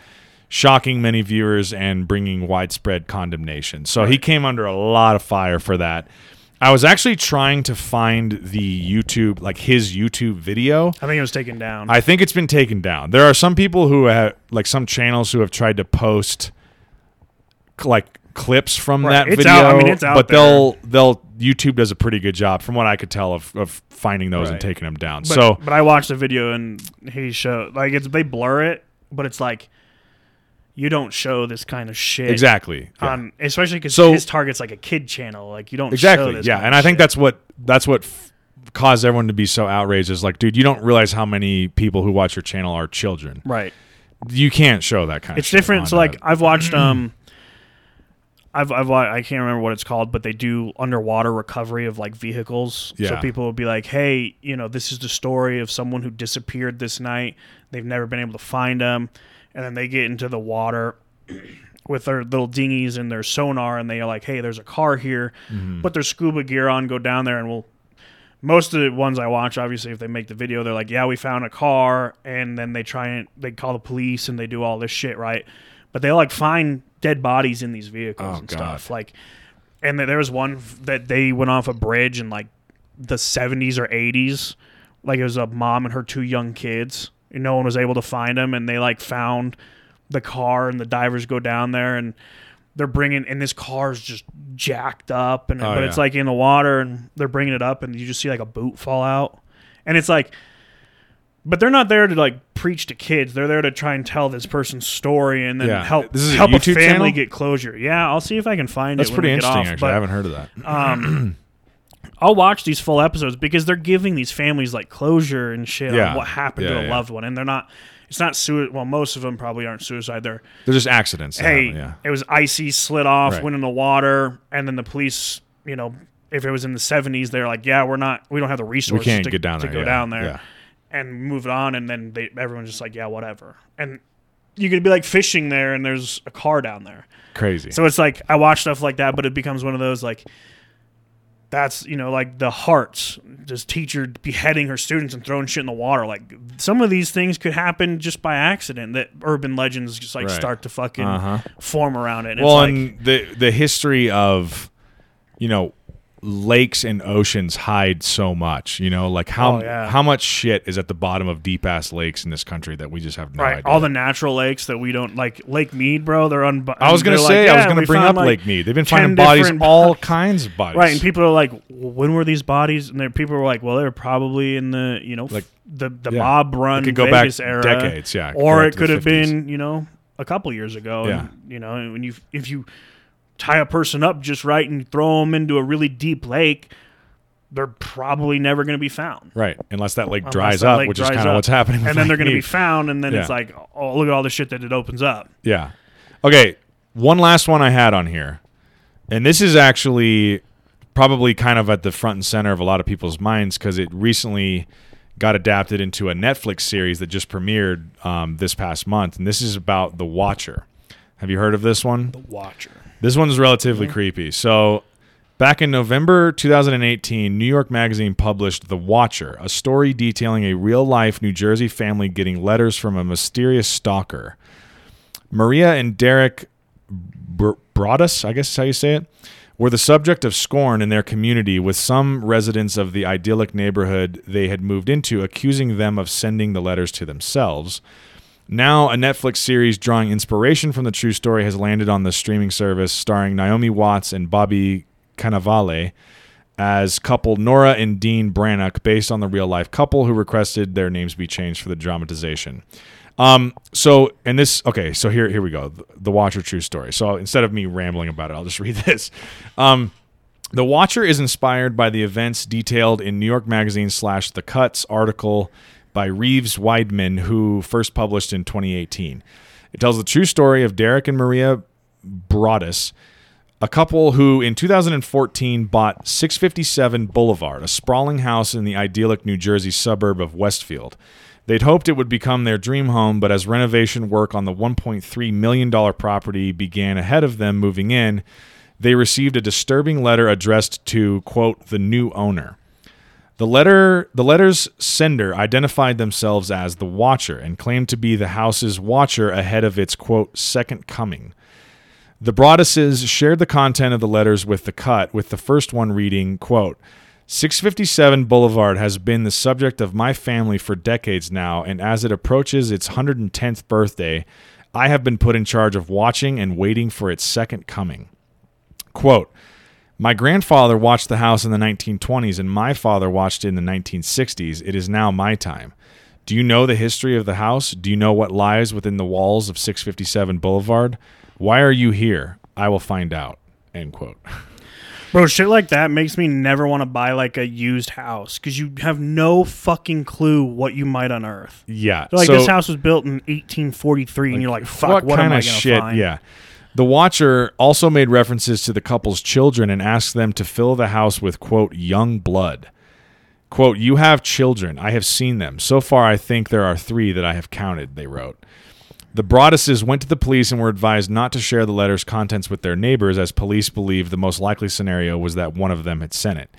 [SPEAKER 1] shocking many viewers and bringing widespread condemnation. So he came under a lot of fire for that. I was actually trying to find the YouTube, like his YouTube video.
[SPEAKER 2] I think it was taken down.
[SPEAKER 1] I think it's been taken down. There are some people who have, like some channels who have tried to post like clips from
[SPEAKER 2] Right.
[SPEAKER 1] that
[SPEAKER 2] It's
[SPEAKER 1] video,
[SPEAKER 2] out- I mean, it's out
[SPEAKER 1] but
[SPEAKER 2] there.
[SPEAKER 1] they'll they'll YouTube does a pretty good job, from what I could tell, of, of finding those and taking them down.
[SPEAKER 2] But,
[SPEAKER 1] so
[SPEAKER 2] but I watched the video and he showed like it's they blur it, but it's like you don't show this kind of shit
[SPEAKER 1] exactly, yeah.
[SPEAKER 2] especially because
[SPEAKER 1] So-
[SPEAKER 2] his target's like a kid channel. Like you don't show
[SPEAKER 1] exactly, yeah. And I think
[SPEAKER 2] shit.
[SPEAKER 1] that's what that's what f- caused everyone to be so outraged. Is like, dude, you don't realize how many people who watch your channel are children.
[SPEAKER 2] right.
[SPEAKER 1] You can't show that kind of.
[SPEAKER 2] It's different.
[SPEAKER 1] on
[SPEAKER 2] So like I've watched um. I've, I've I can't remember what it's called, but they do underwater recovery of like vehicles.
[SPEAKER 1] Yeah.
[SPEAKER 2] So people will be like, "Hey, you know, this is the story of someone who disappeared this night. They've never been able to find them, and then they get into the water with their little dinghies and their sonar, and they're like, "Hey, there's a car here.
[SPEAKER 1] Mm-hmm.
[SPEAKER 2] Put their scuba gear on, go down there, and we'll." Most of the ones I watch, obviously, if they make the video, they're like, "Yeah, we found a car," and then they try and they call the police and they do all this shit, right? But they like find dead bodies in these vehicles
[SPEAKER 1] Oh,
[SPEAKER 2] and
[SPEAKER 1] God.
[SPEAKER 2] stuff. Like, and there was one that they went off a bridge in like the 70s or 80s. Like it was a mom and her two young kids. And no one was able to find them, and they like found the car, and the divers go down there, and they're bringing, and this car's just jacked up, and
[SPEAKER 1] Oh,
[SPEAKER 2] but it's like in the water, and they're bringing it up, and you just see like a boot fall out, and it's like. But they're not there to like preach to kids. They're there to try and tell this person's story and then
[SPEAKER 1] Yeah.
[SPEAKER 2] help
[SPEAKER 1] This is a
[SPEAKER 2] help a
[SPEAKER 1] YouTube
[SPEAKER 2] family
[SPEAKER 1] channel?
[SPEAKER 2] get closure. Yeah, I'll see if I can find
[SPEAKER 1] that's
[SPEAKER 2] it.
[SPEAKER 1] pretty interesting.
[SPEAKER 2] off,
[SPEAKER 1] actually,
[SPEAKER 2] but-
[SPEAKER 1] I haven't heard of that.
[SPEAKER 2] um, I'll watch these full episodes because they're giving these families like closure and shit
[SPEAKER 1] Yeah.
[SPEAKER 2] on what happened
[SPEAKER 1] Yeah,
[SPEAKER 2] to a
[SPEAKER 1] yeah.
[SPEAKER 2] loved one, and they're not. It's not sui- Well, most of them probably aren't suicide. They're
[SPEAKER 1] They're just accidents.
[SPEAKER 2] hey,
[SPEAKER 1] happen, yeah.
[SPEAKER 2] it was icy, slid off,
[SPEAKER 1] Right.
[SPEAKER 2] went in the water, and then the police. You know, if it was in the seventies, they're like, yeah, we're not. We don't have the resources.
[SPEAKER 1] We can't
[SPEAKER 2] to,
[SPEAKER 1] get down
[SPEAKER 2] to
[SPEAKER 1] there.
[SPEAKER 2] go down there and move it on, and then they everyone's just like, yeah, whatever, and. You could be like fishing there, and there's a car down there.
[SPEAKER 1] Crazy.
[SPEAKER 2] So it's like I watch stuff like that, but it becomes one of those like that's you know like the hearts, this teacher beheading her students and throwing shit in the water. Like some of these things could happen just by accident. That urban legends just like
[SPEAKER 1] Right.
[SPEAKER 2] start to fucking
[SPEAKER 1] Uh-huh.
[SPEAKER 2] form around it. And
[SPEAKER 1] well,
[SPEAKER 2] it's like,
[SPEAKER 1] and the the history of you know lakes and oceans hide so much. You know, like how
[SPEAKER 2] Oh, yeah.
[SPEAKER 1] how much shit is at the bottom of deep ass lakes in this country that we just have no
[SPEAKER 2] right,
[SPEAKER 1] idea.
[SPEAKER 2] all the natural lakes that we don't like. Lake Mead, bro. They're un.
[SPEAKER 1] I was gonna say
[SPEAKER 2] like,
[SPEAKER 1] I was gonna bring up
[SPEAKER 2] like,
[SPEAKER 1] Lake Mead. They've been finding bodies, all kinds of bodies.
[SPEAKER 2] Right, and people are like, "When were these bodies?" And there, people were like, "Well, they're probably in the you know
[SPEAKER 1] Like-
[SPEAKER 2] the the
[SPEAKER 1] yeah.
[SPEAKER 2] mob run
[SPEAKER 1] It could go back
[SPEAKER 2] Vegas era,
[SPEAKER 1] decades, yeah,
[SPEAKER 2] or it could have
[SPEAKER 1] 50s.
[SPEAKER 2] been you know a couple years ago.
[SPEAKER 1] Yeah.
[SPEAKER 2] and, you know, and when you if you tie a person up just right and throw them into a really deep lake, they're probably never going to be found.
[SPEAKER 1] right, unless that lake
[SPEAKER 2] Unless
[SPEAKER 1] dries
[SPEAKER 2] that
[SPEAKER 1] up,
[SPEAKER 2] lake
[SPEAKER 1] which is kind of what's happening.
[SPEAKER 2] And then they're going to be found, and then it's like, oh, look at all the shit that it opens up.
[SPEAKER 1] Yeah. Okay. One last one I had on here. And this is actually probably kind of at the front and center of a lot of people's minds because it recently got adapted into a Netflix series that just premiered um, this past month. And this is about The Watcher. Have you heard of this one?
[SPEAKER 2] The Watcher.
[SPEAKER 1] This one's relatively creepy. So, back in November 2018, New York Magazine published The Watcher, a story detailing a real life New Jersey family getting letters from a mysterious stalker. Maria and Derek Br- Broaddus, I guess is how you say it, were the subject of scorn in their community, with some residents of the idyllic neighborhood they had moved into accusing them of sending the letters to themselves. Now, a Netflix series drawing inspiration from the true story has landed on the streaming service, starring Naomi Watts and Bobby Cannavale as couple Nora and Dean Brannock, based on the real life couple who requested their names be changed for the dramatization. Um, so, and this, okay, so here, here we go. The, Watcher true story. So instead of me rambling about it, I'll just read this. Um, the Watcher is inspired by the events detailed in New York Magazine slash The Cuts article by Reeves Wiedeman, who first published in 2018. It tells the true story of Derek and Maria Broaddus, a couple who in 2014 bought 657 Boulevard, a sprawling house in the idyllic New Jersey suburb of Westfield. They'd hoped it would become their dream home, but as renovation work on the $1.3 million property began ahead of them moving in, they received a disturbing letter addressed to, quote, the new owner. The letter the letter's sender identified themselves as the Watcher and claimed to be the house's watcher ahead of its quote second coming. The Broadduses shared the content of the letters with the cut, with the first one reading, quote, 657 Boulevard has been the subject of my family for decades now, and as it approaches its 110th birthday, I have been put in charge of watching and waiting for its second coming. Quote, my grandfather watched the house in the 1920s and my father watched it in the 1960s. It is now my time. Do you know the history of the house? Do you know what lies within the walls of 657 Boulevard? Why are you here? I will find out. End quote.
[SPEAKER 2] Bro, shit like that makes me never want to buy like a used house because you have no fucking clue what you might unearth.
[SPEAKER 1] Yeah.
[SPEAKER 2] Like
[SPEAKER 1] so-
[SPEAKER 2] this house was built in 1843, and you're like, "Fuck, what, am I gonna
[SPEAKER 1] shit?
[SPEAKER 2] find?"
[SPEAKER 1] Yeah. The Watcher also made references to the couple's children and asked them to fill the house with quote young blood. Quote, you have children. I have seen them. So far, I think there are three that I have counted, they wrote. The Broadduses went to the police and were advised not to share the letter's contents with their neighbors, as police believed the most likely scenario was that one of them had sent it.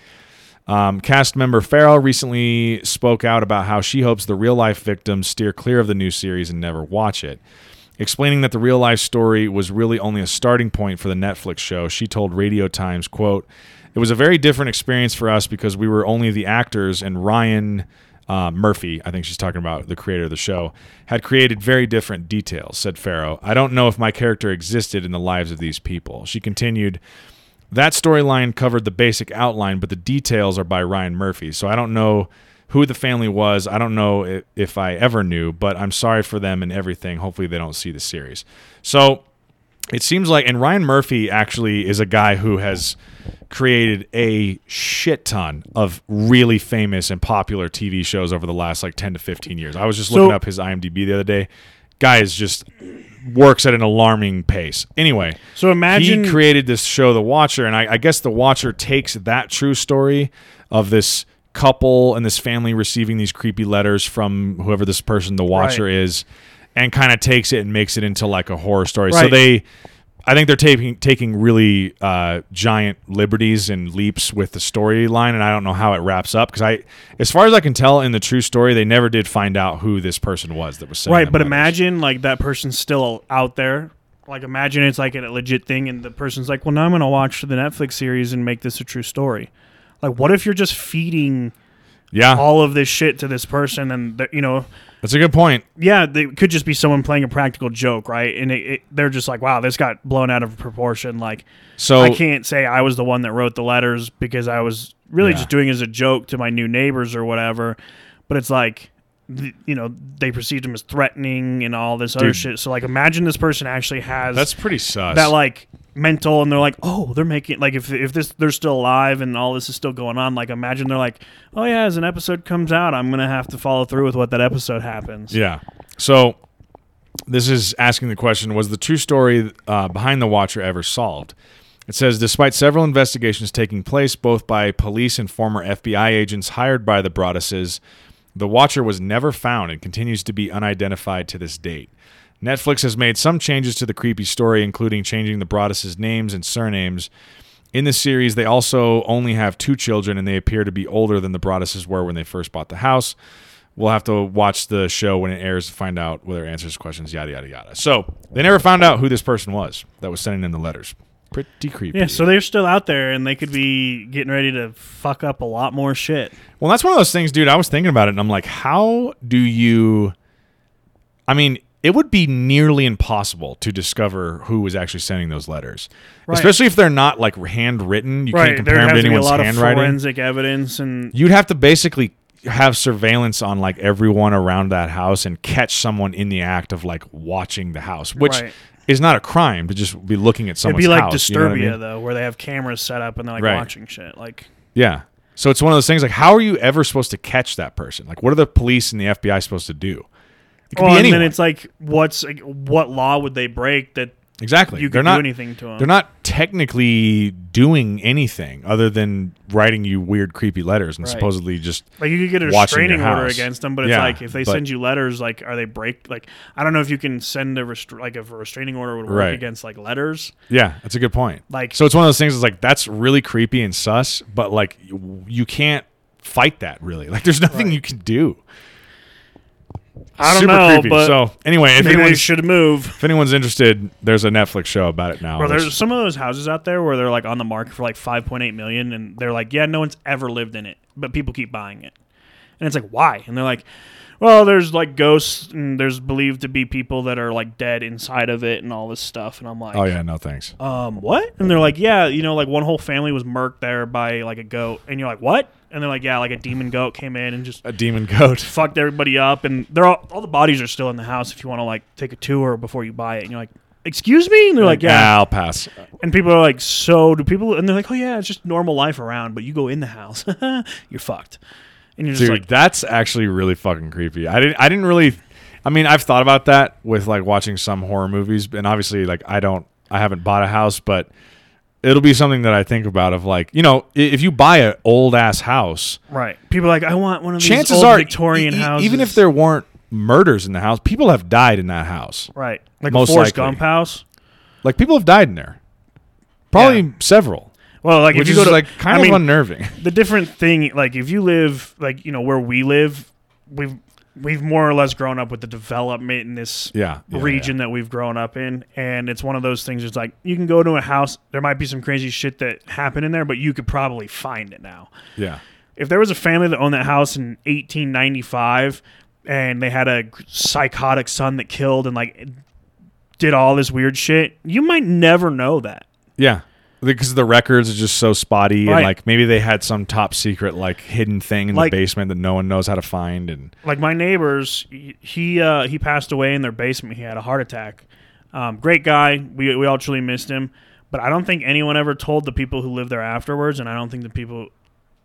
[SPEAKER 1] Um, cast member Farrow recently spoke out about how she hopes the real life victims steer clear of the new series and never watch it. Explaining that the real life story was really only a starting point for the Netflix show, she told Radio Times, quote, It was a very different experience for us because we were only the actors and Ryan uh, Murphy, I think she's talking about the creator of the show, had created very different details, said Farrow. I don't know if my character existed in the lives of these people. She continued, that storyline covered the basic outline, but the details are by Ryan Murphy. So I don't know who the family was. I don't know if, if I ever knew, but I'm sorry for them and everything. Hopefully they don't see the series. So it seems like, and Ryan Murphy actually is a guy who has created a shit ton of really famous and popular TV shows over the last like 10 to 15 years. I was just
[SPEAKER 2] So-
[SPEAKER 1] looking up his IMDb the other day. Guy is just works at an alarming pace. Anyway,
[SPEAKER 2] So imagine
[SPEAKER 1] he created this show, The Watcher, and I, I guess The Watcher takes that true story of this couple and this family receiving these creepy letters from whoever this person, The Watcher,
[SPEAKER 2] Right.
[SPEAKER 1] is, and kind of takes it and makes it into like a horror story. So they. I think they're taking taking really uh, giant liberties and leaps with the storyline, and I don't know how it wraps up because I, as far as I can tell, in the true story, they never did find out who this person was that was sending
[SPEAKER 2] right, but
[SPEAKER 1] letters.
[SPEAKER 2] imagine like that person's still out there. Like imagine it's like a legit thing, and the person's like, "Well, now I'm gonna watch the Netflix series and make this a true story." Like, what if you're just feeding
[SPEAKER 1] yeah,
[SPEAKER 2] all of this shit to this person, and you know,
[SPEAKER 1] that's a good point.
[SPEAKER 2] yeah, they could just be someone playing a practical joke, right? And it, it, they're just like, "Wow, this got blown out of proportion." Like,
[SPEAKER 1] So
[SPEAKER 2] I can't say I was the one that wrote the letters because I was really
[SPEAKER 1] Yeah.
[SPEAKER 2] just doing it as a joke to my new neighbors or whatever. But it's like, you know, they perceived him as threatening and all this other shit. So like, imagine this person actually has
[SPEAKER 1] that's pretty sus.
[SPEAKER 2] that like mental, and they're like, oh, they're making like if if this they're still alive and all this is still going on. Like, imagine they're like, oh yeah, as an episode comes out, I'm gonna have to follow through with what that episode happens.
[SPEAKER 1] Yeah. So this is asking the question Was the true story uh, behind The Watcher ever solved? It says Despite several investigations taking place, both by police and former FBI agents hired by the Broadduses, the Watcher was never found and continues to be unidentified to this date. Netflix has made some changes to the creepy story, including changing the Broadduses' names and surnames. In the series, they also only have two children, and they appear to be older than the Broadduses were when they first bought the house. We'll have to watch the show when it airs to find out whether it answers questions, yada, yada, yada. So they never found out who this person was that was sending them the letters. Pretty creepy.
[SPEAKER 2] Yeah, so they're still out there, and they could be getting ready to fuck up a lot more shit.
[SPEAKER 1] Well, that's one of those things, dude. I was thinking about it, and I'm like, how do you? I mean, it would be nearly impossible to discover who was actually sending those letters,
[SPEAKER 2] Right.
[SPEAKER 1] especially if they're not like handwritten. You can't compare
[SPEAKER 2] there
[SPEAKER 1] them
[SPEAKER 2] has
[SPEAKER 1] to
[SPEAKER 2] to be a
[SPEAKER 1] anyone's
[SPEAKER 2] lot of
[SPEAKER 1] handwriting.
[SPEAKER 2] forensic evidence, and
[SPEAKER 1] You'd have to basically have surveillance on like everyone around that house and catch someone in the act of like watching the house, which
[SPEAKER 2] Right.
[SPEAKER 1] Is not a crime to just be looking at someone's it'd
[SPEAKER 2] be like
[SPEAKER 1] house. you know what I
[SPEAKER 2] Disturbia
[SPEAKER 1] mean?
[SPEAKER 2] though, where they have cameras set up and they're like
[SPEAKER 1] Right.
[SPEAKER 2] watching shit. Like,
[SPEAKER 1] Yeah. So it's one of those things like how are you ever supposed to catch that person? Like what are the police and the FBI supposed to do? It could
[SPEAKER 2] well,
[SPEAKER 1] be
[SPEAKER 2] and
[SPEAKER 1] anyone.
[SPEAKER 2] then it's like, what's like, what law would they break that
[SPEAKER 1] exactly.
[SPEAKER 2] you
[SPEAKER 1] they're not
[SPEAKER 2] anything to them?
[SPEAKER 1] they're not technically doing anything other than writing you weird creepy letters and
[SPEAKER 2] Right.
[SPEAKER 1] supposedly just
[SPEAKER 2] Like you could get a restraining order against them, but it's
[SPEAKER 1] Yeah,
[SPEAKER 2] like if they
[SPEAKER 1] but-
[SPEAKER 2] send you letters, like are they break? Like I don't know if you can send a restr- like if a restraining order would work
[SPEAKER 1] Right.
[SPEAKER 2] against like letters.
[SPEAKER 1] Yeah, that's a good point.
[SPEAKER 2] Like
[SPEAKER 1] So it's one of those things. It's like that's really creepy and sus, but like you, you can't fight that really. Like there's nothing
[SPEAKER 2] Right.
[SPEAKER 1] you can do.
[SPEAKER 2] I don't
[SPEAKER 1] Super
[SPEAKER 2] know,
[SPEAKER 1] creepy.
[SPEAKER 2] but
[SPEAKER 1] so anyway, if
[SPEAKER 2] maybe they
[SPEAKER 1] anyone's,
[SPEAKER 2] should move.
[SPEAKER 1] if anyone's interested, there's a Netflix show about it now.
[SPEAKER 2] Bro, there's some of those houses out there where they're like on the market for like 5.8 million, and they're like, yeah, no one's ever lived in it, but people keep buying it. And it's like, why? And they're like, well, there's like ghosts and there's believed to be people that are like dead inside of it and all this stuff. And I'm like,
[SPEAKER 1] Oh yeah, no thanks.
[SPEAKER 2] um, what? And they're like, yeah, you know, like one whole family was murked there by like a goat. And you're like, what? And they're like, yeah, like a demon goat came in and just
[SPEAKER 1] A demon goat.
[SPEAKER 2] fucked everybody up. And they're all, all the bodies are still in the house if you want to like take a tour before you buy it. And you're like, excuse me? And they're like, yeah.
[SPEAKER 1] I'll pass.
[SPEAKER 2] And people are like, so do people? And they're like, oh yeah, it's just normal life around. But you go in the house, you're fucked. And you're just
[SPEAKER 1] Dude,
[SPEAKER 2] like,
[SPEAKER 1] that's actually really fucking creepy. I didn't. I didn't really. I mean, I've thought about that with like watching some horror movies, and obviously, like I don't. I haven't bought a house, but it'll be something that I think about. Of like, you know, if you buy an old ass house,
[SPEAKER 2] right. People are like, I want one of these
[SPEAKER 1] chances
[SPEAKER 2] old
[SPEAKER 1] are,
[SPEAKER 2] Victorian
[SPEAKER 1] e-
[SPEAKER 2] houses.
[SPEAKER 1] even if there weren't murders in the house, people have died in that house.
[SPEAKER 2] right, like
[SPEAKER 1] Most
[SPEAKER 2] a Forrest
[SPEAKER 1] likely.
[SPEAKER 2] Gump house.
[SPEAKER 1] Like people have died in there. Probably several,
[SPEAKER 2] Well, like
[SPEAKER 1] which
[SPEAKER 2] if you go to
[SPEAKER 1] like kind
[SPEAKER 2] I
[SPEAKER 1] of
[SPEAKER 2] mean,
[SPEAKER 1] unnerving.
[SPEAKER 2] the different thing like if you live like you know where we live we've we've more or less grown up with the development in this
[SPEAKER 1] Yeah, yeah,
[SPEAKER 2] region that we've grown up in and it's one of those things it's like you can go to a house there might be some crazy shit that happened in there but you could probably find it now
[SPEAKER 1] Yeah.
[SPEAKER 2] if there was a family that owned that house in 1895 and they had a psychotic son that killed and like did all this weird shit you might never know that
[SPEAKER 1] Yeah. Because the records are just so spotty,
[SPEAKER 2] Right.
[SPEAKER 1] and like maybe they had some top secret, like hidden thing in
[SPEAKER 2] Like-
[SPEAKER 1] the basement that no one knows how to find. And
[SPEAKER 2] like my neighbors he- he uh, he passed away in their basement he had a heart attack um, great guy we, we all truly missed him but i don't think anyone ever told the people who lived there afterwards and i don't think the people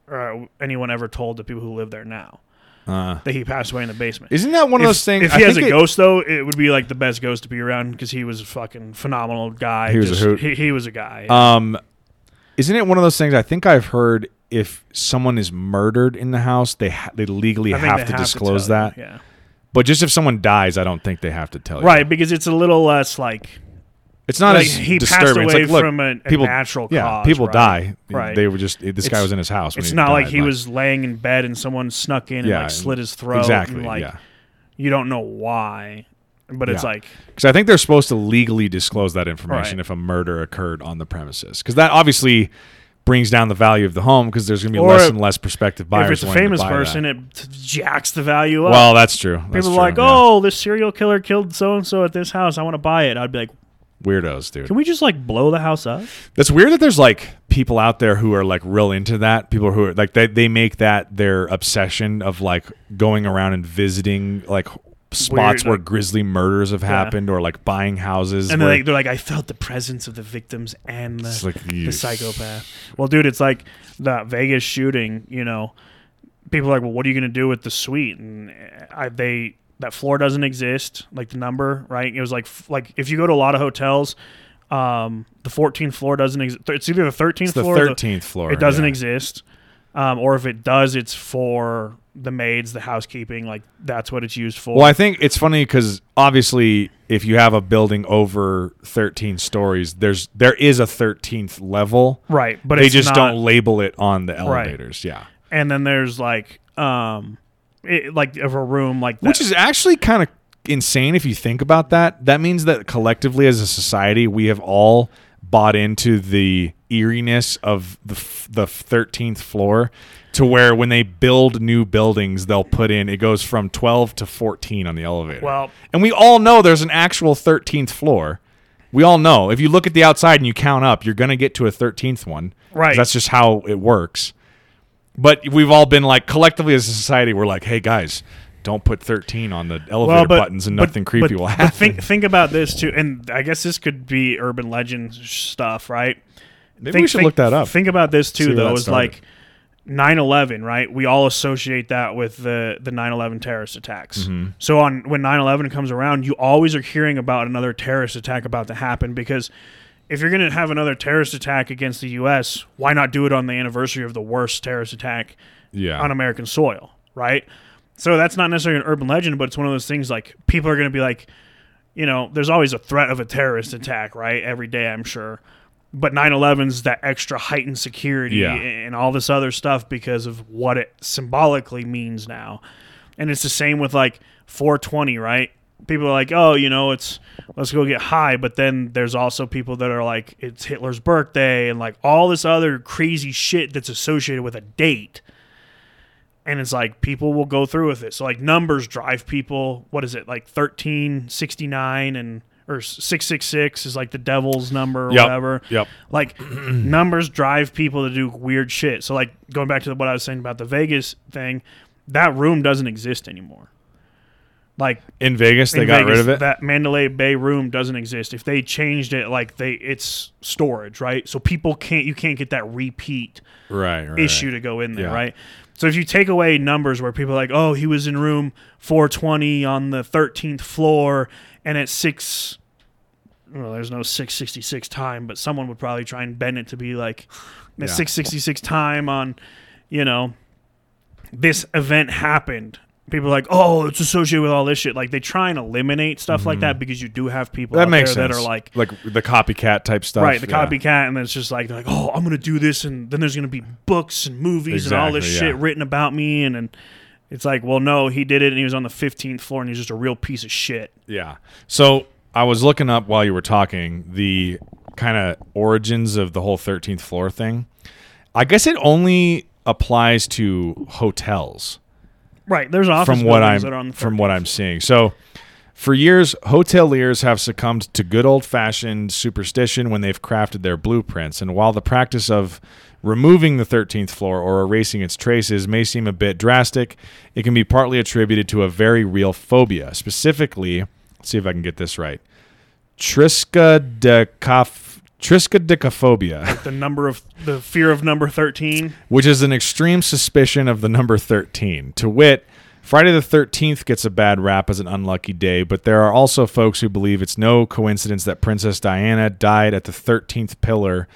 [SPEAKER 2] or anyone ever told the people who live there now
[SPEAKER 1] uh,
[SPEAKER 2] that he passed away in the basement
[SPEAKER 1] isn't that one of
[SPEAKER 2] if,
[SPEAKER 1] those things?
[SPEAKER 2] if he
[SPEAKER 1] I
[SPEAKER 2] has a
[SPEAKER 1] it-
[SPEAKER 2] ghost though it would be like the best ghost to be around because he was a fucking phenomenal guy
[SPEAKER 1] He was a hoot.
[SPEAKER 2] He, he was a guy
[SPEAKER 1] Um, isn't it one of those things? I think I've heard if someone is murdered in the house, they ha- they legally have
[SPEAKER 2] they
[SPEAKER 1] to disclose
[SPEAKER 2] tell you,
[SPEAKER 1] that.
[SPEAKER 2] yeah
[SPEAKER 1] But just if someone dies, I don't think they have to tell you.
[SPEAKER 2] right because it's a little less like
[SPEAKER 1] It's not
[SPEAKER 2] like
[SPEAKER 1] as
[SPEAKER 2] he passed
[SPEAKER 1] disturbing.
[SPEAKER 2] away
[SPEAKER 1] it's like, look,
[SPEAKER 2] from a, a
[SPEAKER 1] people,
[SPEAKER 2] natural
[SPEAKER 1] yeah,
[SPEAKER 2] cause
[SPEAKER 1] people
[SPEAKER 2] right?
[SPEAKER 1] die.
[SPEAKER 2] Right.
[SPEAKER 1] They were just this guy was in his house. When
[SPEAKER 2] It's not like
[SPEAKER 1] died,
[SPEAKER 2] he was laying in bed and someone snuck in and
[SPEAKER 1] Yeah,
[SPEAKER 2] like slit his throat.
[SPEAKER 1] exactly.
[SPEAKER 2] And, like
[SPEAKER 1] yeah,
[SPEAKER 2] you don't know why, but it's
[SPEAKER 1] Yeah.
[SPEAKER 2] like
[SPEAKER 1] because I think they're supposed to legally disclose that information
[SPEAKER 2] Right.
[SPEAKER 1] if a murder occurred on the premises, because that obviously brings down the value of the home because there's going to be
[SPEAKER 2] Or
[SPEAKER 1] less and less prospective buyers.
[SPEAKER 2] if it's a famous
[SPEAKER 1] buy that.
[SPEAKER 2] person, it jacks the value up.
[SPEAKER 1] well, that's true. That's
[SPEAKER 2] People
[SPEAKER 1] true,
[SPEAKER 2] are like,
[SPEAKER 1] yeah.
[SPEAKER 2] "Oh, this serial killer killed so and so at this house. I want to buy it." I'd be like,
[SPEAKER 1] weirdos, dude.
[SPEAKER 2] "Can we just like blow the house up?"
[SPEAKER 1] That's weird that there's like people out there who are like real into that. People who are like they they make that their obsession of like going around and visiting like spots
[SPEAKER 2] Weird,
[SPEAKER 1] where grisly murders have happened or like buying houses.
[SPEAKER 2] And they're
[SPEAKER 1] where-
[SPEAKER 2] like, they're like, "I felt the presence of the victims and the,
[SPEAKER 1] like,
[SPEAKER 2] the psychopath." Well, dude, it's like the Vegas shooting. You know, people are like, "Well, what are you gonna do with the suite?" And uh, I, they that floor doesn't exist, like the number, right? It was like like if you go to a lot of hotels, um, the 14th floor doesn't exist. It's either the 13th
[SPEAKER 1] it's the
[SPEAKER 2] floor, or the-
[SPEAKER 1] thirteenth floor.
[SPEAKER 2] it doesn't
[SPEAKER 1] yeah.
[SPEAKER 2] exist, um, or if it does, it's for the maids, the housekeeping. Like that's what it's used for.
[SPEAKER 1] Well, I think it's funny because obviously, if you have a building over 13 stories, there's there is a 13th level.
[SPEAKER 2] right, but
[SPEAKER 1] they just
[SPEAKER 2] not-
[SPEAKER 1] don't label it on the elevators. Yeah,
[SPEAKER 2] and then there's like um it, like of a room like that.
[SPEAKER 1] which is actually kind of insane if you think about that. That means that collectively as a society, we have all bought into the eeriness of the f- the 13th floor to where when they build new buildings, they'll put in it goes from 12 to 14 on the elevator.
[SPEAKER 2] well
[SPEAKER 1] And we all know there's an actual 13th floor. We all know. If you look at the outside and you count up, you're going to get to a 13th one.
[SPEAKER 2] Right.
[SPEAKER 1] That's just how it works. But we've all been like, collectively as a society, we're like, hey, guys, don't put 13 on the elevator
[SPEAKER 2] well, but,
[SPEAKER 1] buttons and
[SPEAKER 2] but-
[SPEAKER 1] nothing creepy
[SPEAKER 2] but-
[SPEAKER 1] will happen.
[SPEAKER 2] think think about this too, and I guess this could be urban legend stuff, right?
[SPEAKER 1] Maybe
[SPEAKER 2] think,
[SPEAKER 1] we should
[SPEAKER 2] think-
[SPEAKER 1] look that up.
[SPEAKER 2] Think about this too, though. Is
[SPEAKER 1] started.
[SPEAKER 2] like 9/11, right? We all associate that with the the 9/11 terrorist attacks.
[SPEAKER 1] Mm-hmm.
[SPEAKER 2] So on when 9/11 comes around, you always are hearing about another terrorist attack about to happen because if you're going to have another terrorist attack against the U.S., why not do it on the anniversary of the worst terrorist attack
[SPEAKER 1] yeah.
[SPEAKER 2] on American soil, right? So that's not necessarily an urban legend, but it's one of those things like people are going to be like, you know, there's always a threat of a terrorist attack, right? Every day, I'm sure. But 9 11's that extra heightened security
[SPEAKER 1] Yeah.
[SPEAKER 2] and all this other stuff because of what it symbolically means now. And it's the same with like 420, right? People are like, oh, you know, it's let's go get high. But then there's also people that are like, it's Hitler's birthday and like all this other crazy shit that's associated with a date and it's like people will go through with it. So like numbers drive people. What is it like thirteen sixty nine and or six six six is like the devil's number or
[SPEAKER 1] Yep.
[SPEAKER 2] whatever.
[SPEAKER 1] Yep.
[SPEAKER 2] Like numbers drive people to do weird shit. So like going back to what I was saying about the Vegas thing, that room doesn't exist anymore. Like
[SPEAKER 1] In Vegas, they got
[SPEAKER 2] Vegas,
[SPEAKER 1] rid of it.
[SPEAKER 2] That Mandalay Bay room doesn't exist. If they changed it, like they, it's storage, right? So people can't, you can't get that repeat
[SPEAKER 1] right, right.
[SPEAKER 2] issue to go in there,
[SPEAKER 1] Yeah.
[SPEAKER 2] right? So if you take away numbers where people are like, oh, he was in room 420 on the 13th floor, and at six, well, there's no 666 time, but someone would probably try and bend it to be like the
[SPEAKER 1] Yeah.
[SPEAKER 2] 666 time on, you know, this event happened. People are like, oh, it's associated with all this shit. Like they try and eliminate stuff like that because you do have people
[SPEAKER 1] Mm-hmm. That
[SPEAKER 2] out
[SPEAKER 1] makes
[SPEAKER 2] there
[SPEAKER 1] sense.
[SPEAKER 2] that are like,
[SPEAKER 1] like the copycat type stuff.
[SPEAKER 2] right, the
[SPEAKER 1] yeah.
[SPEAKER 2] copycat, and then it's just like they're like, oh, I'm gonna do this, and then there's gonna be books and movies and all this
[SPEAKER 1] Exactly,
[SPEAKER 2] shit written about me, and, and it's like, well, no, he did it, and he was on the 15th floor, and he's just a real piece of shit.
[SPEAKER 1] Yeah. So I was looking up while you were talking the kind of origins of the whole 13th floor thing. I guess it only applies to hotels
[SPEAKER 2] Right, there's office
[SPEAKER 1] from what I'm
[SPEAKER 2] that are on the
[SPEAKER 1] from what I'm seeing. So for years, hoteliers have succumbed to good old fashioned superstition when they've crafted their blueprints. And while the practice of removing the 13th floor or erasing its traces may seem a bit drastic, it can be partly attributed to a very real phobia. Specifically, let's see if I can get this right. Triskaidekaph- Triskaidekaphobia
[SPEAKER 2] the number of the fear of number 13.
[SPEAKER 1] which is an extreme suspicion of the number 13. To wit, Friday the 13th gets a bad rap as an unlucky day, but there are also folks who believe it's no coincidence that Princess Diana died at the 13th pillar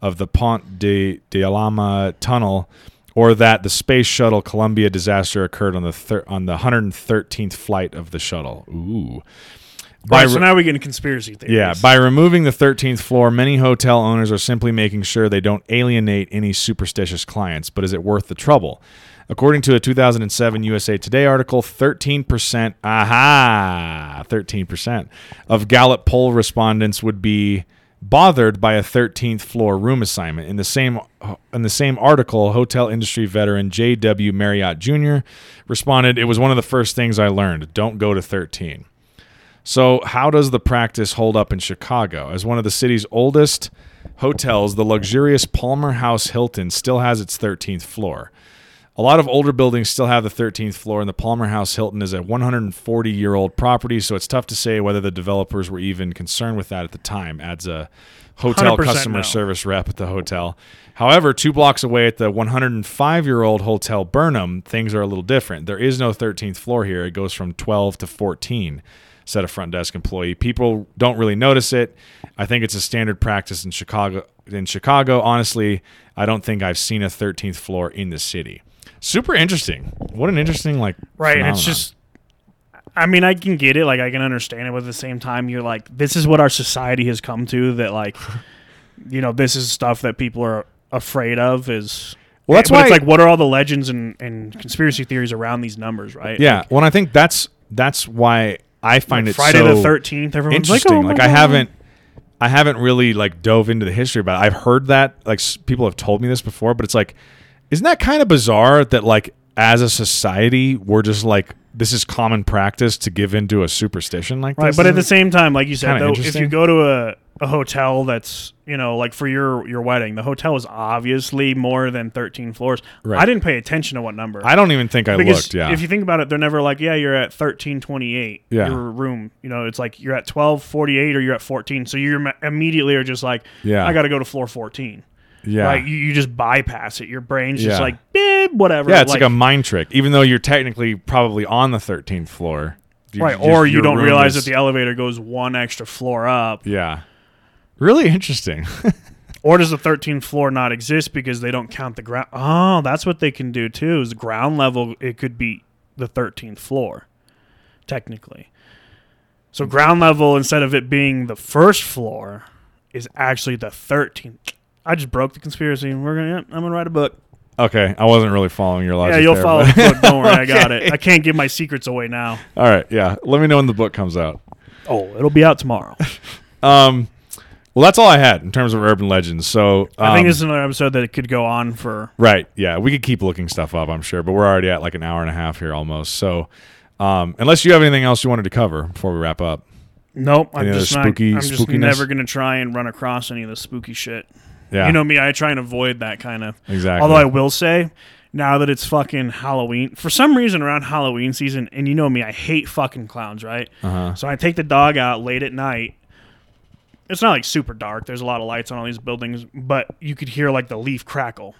[SPEAKER 1] of the Pont de, de Alama tunnel or that the space shuttle Columbia disaster occurred on the thir- on the 113th flight of the shuttle. Ooh. By
[SPEAKER 2] Right, so now we get into conspiracy theories.
[SPEAKER 1] yeah, by removing the 13th floor, many hotel owners are simply making sure they don't alienate any superstitious clients. But is it worth the trouble? According to a 2007 USA Today article, 13%, aha, 13% of Gallup poll respondents would be bothered by a 13th floor room assignment. In the same uh, in the same article, hotel industry veteran J.W. Marriott Jr. responded, "It was one of the first things I learned. Don't go to 13." So, how does the practice hold up in Chicago? As one of the city's oldest hotels, the luxurious Palmer House Hilton still has its 13th floor. A lot of older buildings still have the 13th floor, and the Palmer House Hilton is a 140 year old property, so it's tough to say whether the developers were even concerned with that at the time, adds a hotel customer
[SPEAKER 2] no.
[SPEAKER 1] service rep at the hotel. However, two blocks away at the 105 year old Hotel Burnham, things are a little different. There is no 13th floor here, it goes from 12 to 14 said a front desk employee. People don't really notice it. I think it's a standard practice in Chicago. In Chicago, honestly, I don't think I've seen a 13th floor in the city. Super interesting. What an interesting like
[SPEAKER 2] Right, and it's just I mean, I can get it, like I can understand it, but at the same time you're like this is what our society has come to that like you know, this is stuff that people are afraid of is
[SPEAKER 1] Well, that's why
[SPEAKER 2] it's like what are all the legends and, and conspiracy theories around these numbers, right?
[SPEAKER 1] yeah. Well, I think that's that's why I find
[SPEAKER 2] Like
[SPEAKER 1] it
[SPEAKER 2] Friday
[SPEAKER 1] so
[SPEAKER 2] the thirteenth, everyone's like,
[SPEAKER 1] interesting.
[SPEAKER 2] oh
[SPEAKER 1] like I
[SPEAKER 2] God.
[SPEAKER 1] haven't I haven't really like dove into the history about it. I've heard that like s- people have told me this before, but it's like isn't that kind of bizarre that like as a society we're just like this is common practice to give into a superstition like
[SPEAKER 2] Right,
[SPEAKER 1] this?
[SPEAKER 2] but at the same time, like you said, though, if you go to a, a hotel that's you know like for your your wedding, the hotel is obviously more than thirteen floors.
[SPEAKER 1] Right.
[SPEAKER 2] I didn't pay attention to what number.
[SPEAKER 1] I don't even think I
[SPEAKER 2] because
[SPEAKER 1] looked. Yeah,
[SPEAKER 2] if you think about it, they're never like, yeah, you're at thirteen twenty eight.
[SPEAKER 1] Yeah.
[SPEAKER 2] your room. You know, it's like you're at twelve forty eight or you're at fourteen. So you immediately are just like,
[SPEAKER 1] Yeah.
[SPEAKER 2] I got to go to floor fourteen.
[SPEAKER 1] Yeah,
[SPEAKER 2] Like you, you just bypass it. Your brain's just
[SPEAKER 1] Yeah.
[SPEAKER 2] like, eh, whatever.
[SPEAKER 1] yeah. It's like, a mind trick, even though you're technically probably on the 13th floor. You-
[SPEAKER 2] right,
[SPEAKER 1] just-
[SPEAKER 2] or you
[SPEAKER 1] your
[SPEAKER 2] don't
[SPEAKER 1] room
[SPEAKER 2] realize
[SPEAKER 1] is-
[SPEAKER 2] that the elevator goes one extra floor up.
[SPEAKER 1] yeah, really interesting.
[SPEAKER 2] Or does the 13th floor not exist because they don't count the ground? Oh, that's what they can do too. Is ground level? It could be the 13th floor, technically. So ground level, instead of it being the first floor, is actually the 13th. I just broke the conspiracy. We're gonna. I'm gonna write a book.
[SPEAKER 1] okay, I wasn't really following your logic.
[SPEAKER 2] yeah, you'll
[SPEAKER 1] there,
[SPEAKER 2] follow
[SPEAKER 1] but-
[SPEAKER 2] the book. Don't worry, I got it. I can't give my secrets away now.
[SPEAKER 1] All right, yeah. Let me know when the book comes out.
[SPEAKER 2] Oh, it'll be out tomorrow.
[SPEAKER 1] Um, Well, that's all I had in terms of urban legends. So
[SPEAKER 2] I think
[SPEAKER 1] um,
[SPEAKER 2] this is another episode that it could go on for.
[SPEAKER 1] Right. Yeah. We could keep looking stuff up, I'm sure, but we're already at like an hour and a half here almost. So, um, unless you have anything else you wanted to cover before we wrap up.
[SPEAKER 2] Nope, I'm
[SPEAKER 1] Any other
[SPEAKER 2] just not,
[SPEAKER 1] spooky-
[SPEAKER 2] I'm just
[SPEAKER 1] spookiness?
[SPEAKER 2] never gonna try and run across any of the spooky shit.
[SPEAKER 1] Yeah.
[SPEAKER 2] You know me, I try and avoid that kind of.
[SPEAKER 1] exactly.
[SPEAKER 2] Although I will say, now that it's fucking Halloween, for some reason around Halloween season, and you know me, I hate fucking clowns, right?
[SPEAKER 1] uh-huh.
[SPEAKER 2] So I take the dog out late at night. It's not like super dark. There's a lot of lights on all these buildings, but you could hear like the leaf crackle,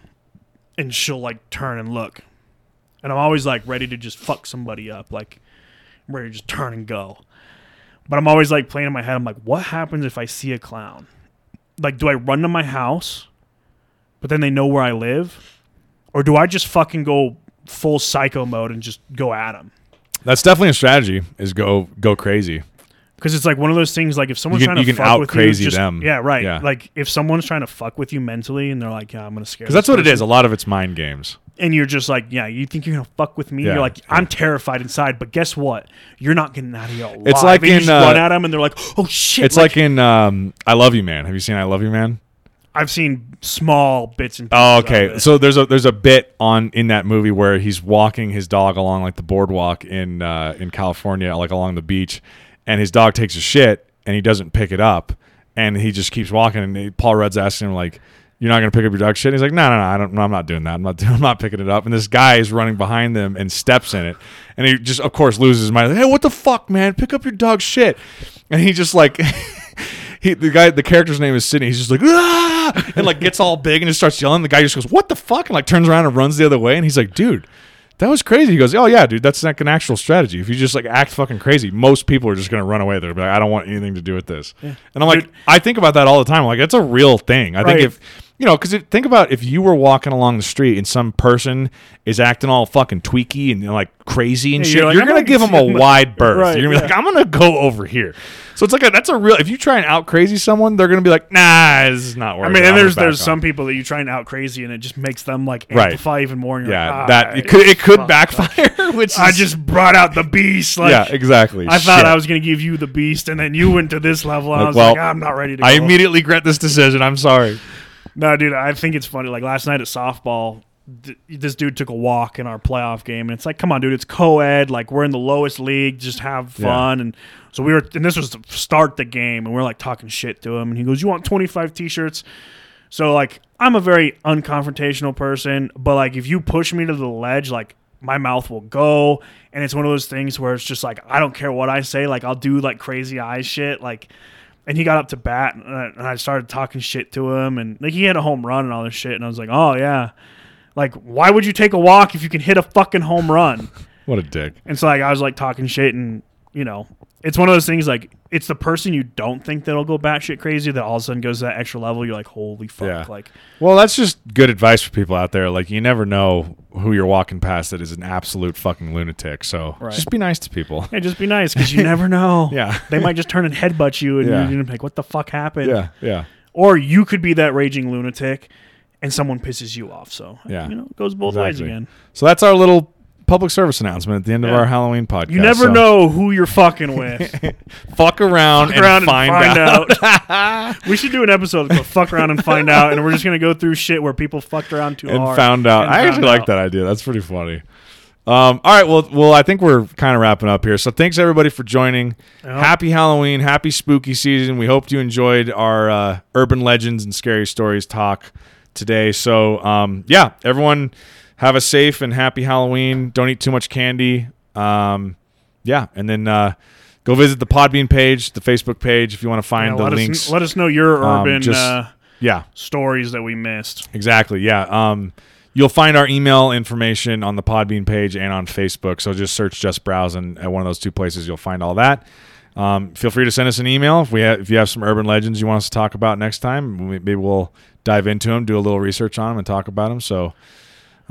[SPEAKER 2] and she'll like turn and look, and I'm always like ready to just fuck somebody up, like ready to just turn and go. But I'm always like playing in my head. I'm like, what happens if I see a clown? Like, do I run to my house, but then they know where I live, or do I just fucking go full psycho mode and just go at them?
[SPEAKER 1] That's definitely a strategy is go go crazy.
[SPEAKER 2] Because it's like one of those things. Like if someone's
[SPEAKER 1] You can-
[SPEAKER 2] trying to
[SPEAKER 1] you can
[SPEAKER 2] fuck
[SPEAKER 1] out
[SPEAKER 2] with
[SPEAKER 1] crazy
[SPEAKER 2] you, just,
[SPEAKER 1] them.
[SPEAKER 2] Yeah, right.
[SPEAKER 1] Yeah.
[SPEAKER 2] Like if someone's trying to fuck with you mentally, and they're like, "Yeah, I'm gonna scare."
[SPEAKER 1] Because that's
[SPEAKER 2] this
[SPEAKER 1] what it is.
[SPEAKER 2] person,"
[SPEAKER 1] A lot of it's mind games.
[SPEAKER 2] And you're just like, "Yeah, you think you're gonna fuck with me?"
[SPEAKER 1] Yeah,
[SPEAKER 2] You're like, "I'm terrified inside," but guess what? You're not getting out of here alive.
[SPEAKER 1] It's like
[SPEAKER 2] And you
[SPEAKER 1] in,
[SPEAKER 2] just
[SPEAKER 1] uh,
[SPEAKER 2] run at them, and they're like, "Oh shit!"
[SPEAKER 1] It's like, in um, I Love You Man. Have you seen I Love You Man?
[SPEAKER 2] I've seen small bits and.
[SPEAKER 1] Oh, okay. So there's a there's a bit on in that movie where he's walking his dog along like the boardwalk in uh, in California, like along the beach, and his dog takes a shit and he doesn't pick it up, and he just keeps walking. And Paul Rudd's asking him like, "You're not gonna pick up your dog shit?" And he's like, "No, no, no, I don't. No, I'm not doing that. I'm not. I'm not picking it up." And this guy is running behind them and steps in it, and he just of course loses his mind. Like, hey, what the fuck, man? Pick up your dog shit, and he just like. He, the guy, the character's name is Sidney. He's just like, ah! and like gets all big and just starts yelling. The guy just goes, "What the fuck?" and like turns around and runs the other way. And he's like, "Dude, that was crazy." He goes, "Oh yeah, dude, that's like an actual strategy. If you just like act fucking crazy, most people are just gonna run away. They're like, I don't want anything to do with this." And I'm like,
[SPEAKER 2] Dude.
[SPEAKER 1] I think about that all the time. I'm like, that's a real thing. I
[SPEAKER 2] Right.
[SPEAKER 1] think if you know, because think about if you were walking along the street and some person is acting all fucking tweaky and like crazy and
[SPEAKER 2] Yeah,
[SPEAKER 1] shit,
[SPEAKER 2] you're like,
[SPEAKER 1] you're
[SPEAKER 2] I'm
[SPEAKER 1] gonna give them a wide berth.
[SPEAKER 2] Right,
[SPEAKER 1] you're gonna be
[SPEAKER 2] yeah.
[SPEAKER 1] like, I'm gonna go over here. So it's like a, that's a real. If you try and out crazy someone, they're gonna be like, Nah, this is not
[SPEAKER 2] I
[SPEAKER 1] working.
[SPEAKER 2] mean,
[SPEAKER 1] I'm
[SPEAKER 2] and there's there's
[SPEAKER 1] off."
[SPEAKER 2] some people that you try and out crazy, and it just makes them like
[SPEAKER 1] Right.
[SPEAKER 2] amplify even more.
[SPEAKER 1] Yeah
[SPEAKER 2] like,
[SPEAKER 1] that
[SPEAKER 2] "Ah,
[SPEAKER 1] it could it could
[SPEAKER 2] fuck."
[SPEAKER 1] backfire. Which
[SPEAKER 2] I
[SPEAKER 1] is-
[SPEAKER 2] just brought out the beast. Like,
[SPEAKER 1] yeah exactly.
[SPEAKER 2] I thought
[SPEAKER 1] Shit.
[SPEAKER 2] I was gonna give you the beast, and then you went to this level. And I was
[SPEAKER 1] well,
[SPEAKER 2] like, I'm not ready to. Go.
[SPEAKER 1] I immediately regret this decision. I'm sorry.
[SPEAKER 2] No, dude, I think it's funny. Like last night at softball, th- this dude took a walk in our playoff game, and it's like, come on, dude, it's co-ed. Like we're in the lowest league, just have
[SPEAKER 1] Yeah.
[SPEAKER 2] fun. And so we were, and this was to start the game, and we're like talking shit to him, and he goes, "You want 25 t-shirts?" So like, I'm a very unconfrontational person, but like if you push me to the ledge, like my mouth will go, and it's one of those things where it's just like I don't care what I say, like I'll do like crazy eye shit, like. And he got up to bat, and I, and I started talking shit to him, and like he had a home run and all this shit, and I was like, "Oh yeah, like why would you take a walk if you can hit a fucking home run?"
[SPEAKER 1] What a dick.
[SPEAKER 2] And so like I was like talking shit, and you know, it's one of those things like it's the person you don't think that'll go batshit crazy that all of a sudden goes to that extra level. You're like, "Holy fuck!"
[SPEAKER 1] Yeah.
[SPEAKER 2] Like,
[SPEAKER 1] Well, that's just good advice for people out there. Like you never know who you're walking past that is an absolute fucking lunatic. So
[SPEAKER 2] Right.
[SPEAKER 1] just be nice to people.
[SPEAKER 2] hey, just be nice because you never know.
[SPEAKER 1] Yeah.
[SPEAKER 2] they might just turn and headbutt you, and
[SPEAKER 1] Yeah.
[SPEAKER 2] you're like, "What the fuck happened?"
[SPEAKER 1] Yeah, yeah.
[SPEAKER 2] Or you could be that raging lunatic, and someone pisses you off. So
[SPEAKER 1] Yeah.
[SPEAKER 2] you know, it goes both ways again.
[SPEAKER 1] So that's our little public service announcement at the end of
[SPEAKER 2] Yeah.
[SPEAKER 1] our Halloween podcast.
[SPEAKER 2] You never
[SPEAKER 1] So
[SPEAKER 2] know who you're fucking with.
[SPEAKER 1] Fuck around,
[SPEAKER 2] fuck
[SPEAKER 1] and,
[SPEAKER 2] around
[SPEAKER 1] find
[SPEAKER 2] and find
[SPEAKER 1] out.
[SPEAKER 2] we should do an episode called "Fuck Around and Find Out," and we're just gonna go through shit where people fucked around too
[SPEAKER 1] and
[SPEAKER 2] hard
[SPEAKER 1] found out.
[SPEAKER 2] and
[SPEAKER 1] I
[SPEAKER 2] found
[SPEAKER 1] actually like
[SPEAKER 2] out.
[SPEAKER 1] that idea. That's pretty funny. Um, all right, well, well, I think we're kind of wrapping up here. So thanks everybody for joining. Happy Halloween, happy spooky season. We hope you enjoyed our uh, urban legends and scary stories talk today. So um, yeah, everyone have a safe and happy Halloween. Don't eat too much candy. Um, yeah, and then uh, go visit the Podbean page, the Facebook page if you want to find
[SPEAKER 2] Yeah,
[SPEAKER 1] the
[SPEAKER 2] let
[SPEAKER 1] links.
[SPEAKER 2] Us, let us know your
[SPEAKER 1] Um,
[SPEAKER 2] urban
[SPEAKER 1] just-
[SPEAKER 2] uh,
[SPEAKER 1] yeah,
[SPEAKER 2] stories that we missed.
[SPEAKER 1] Exactly. Yeah. Um, you'll find our email information on the Podbean page and on Facebook. So just search "Just Browse" and at one of those two places you'll find all that. Um, feel free to send us an email if we have, if you have some urban legends you want us to talk about next time. Maybe we'll dive into them, do a little research on them, and talk about them. So,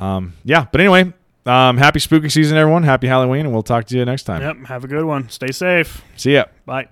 [SPEAKER 1] um, yeah. But anyway, um, happy spooky season, everyone. Happy Halloween, and we'll talk to you next time.
[SPEAKER 2] Yep. Have a good one. Stay safe.
[SPEAKER 1] See ya.
[SPEAKER 2] Bye.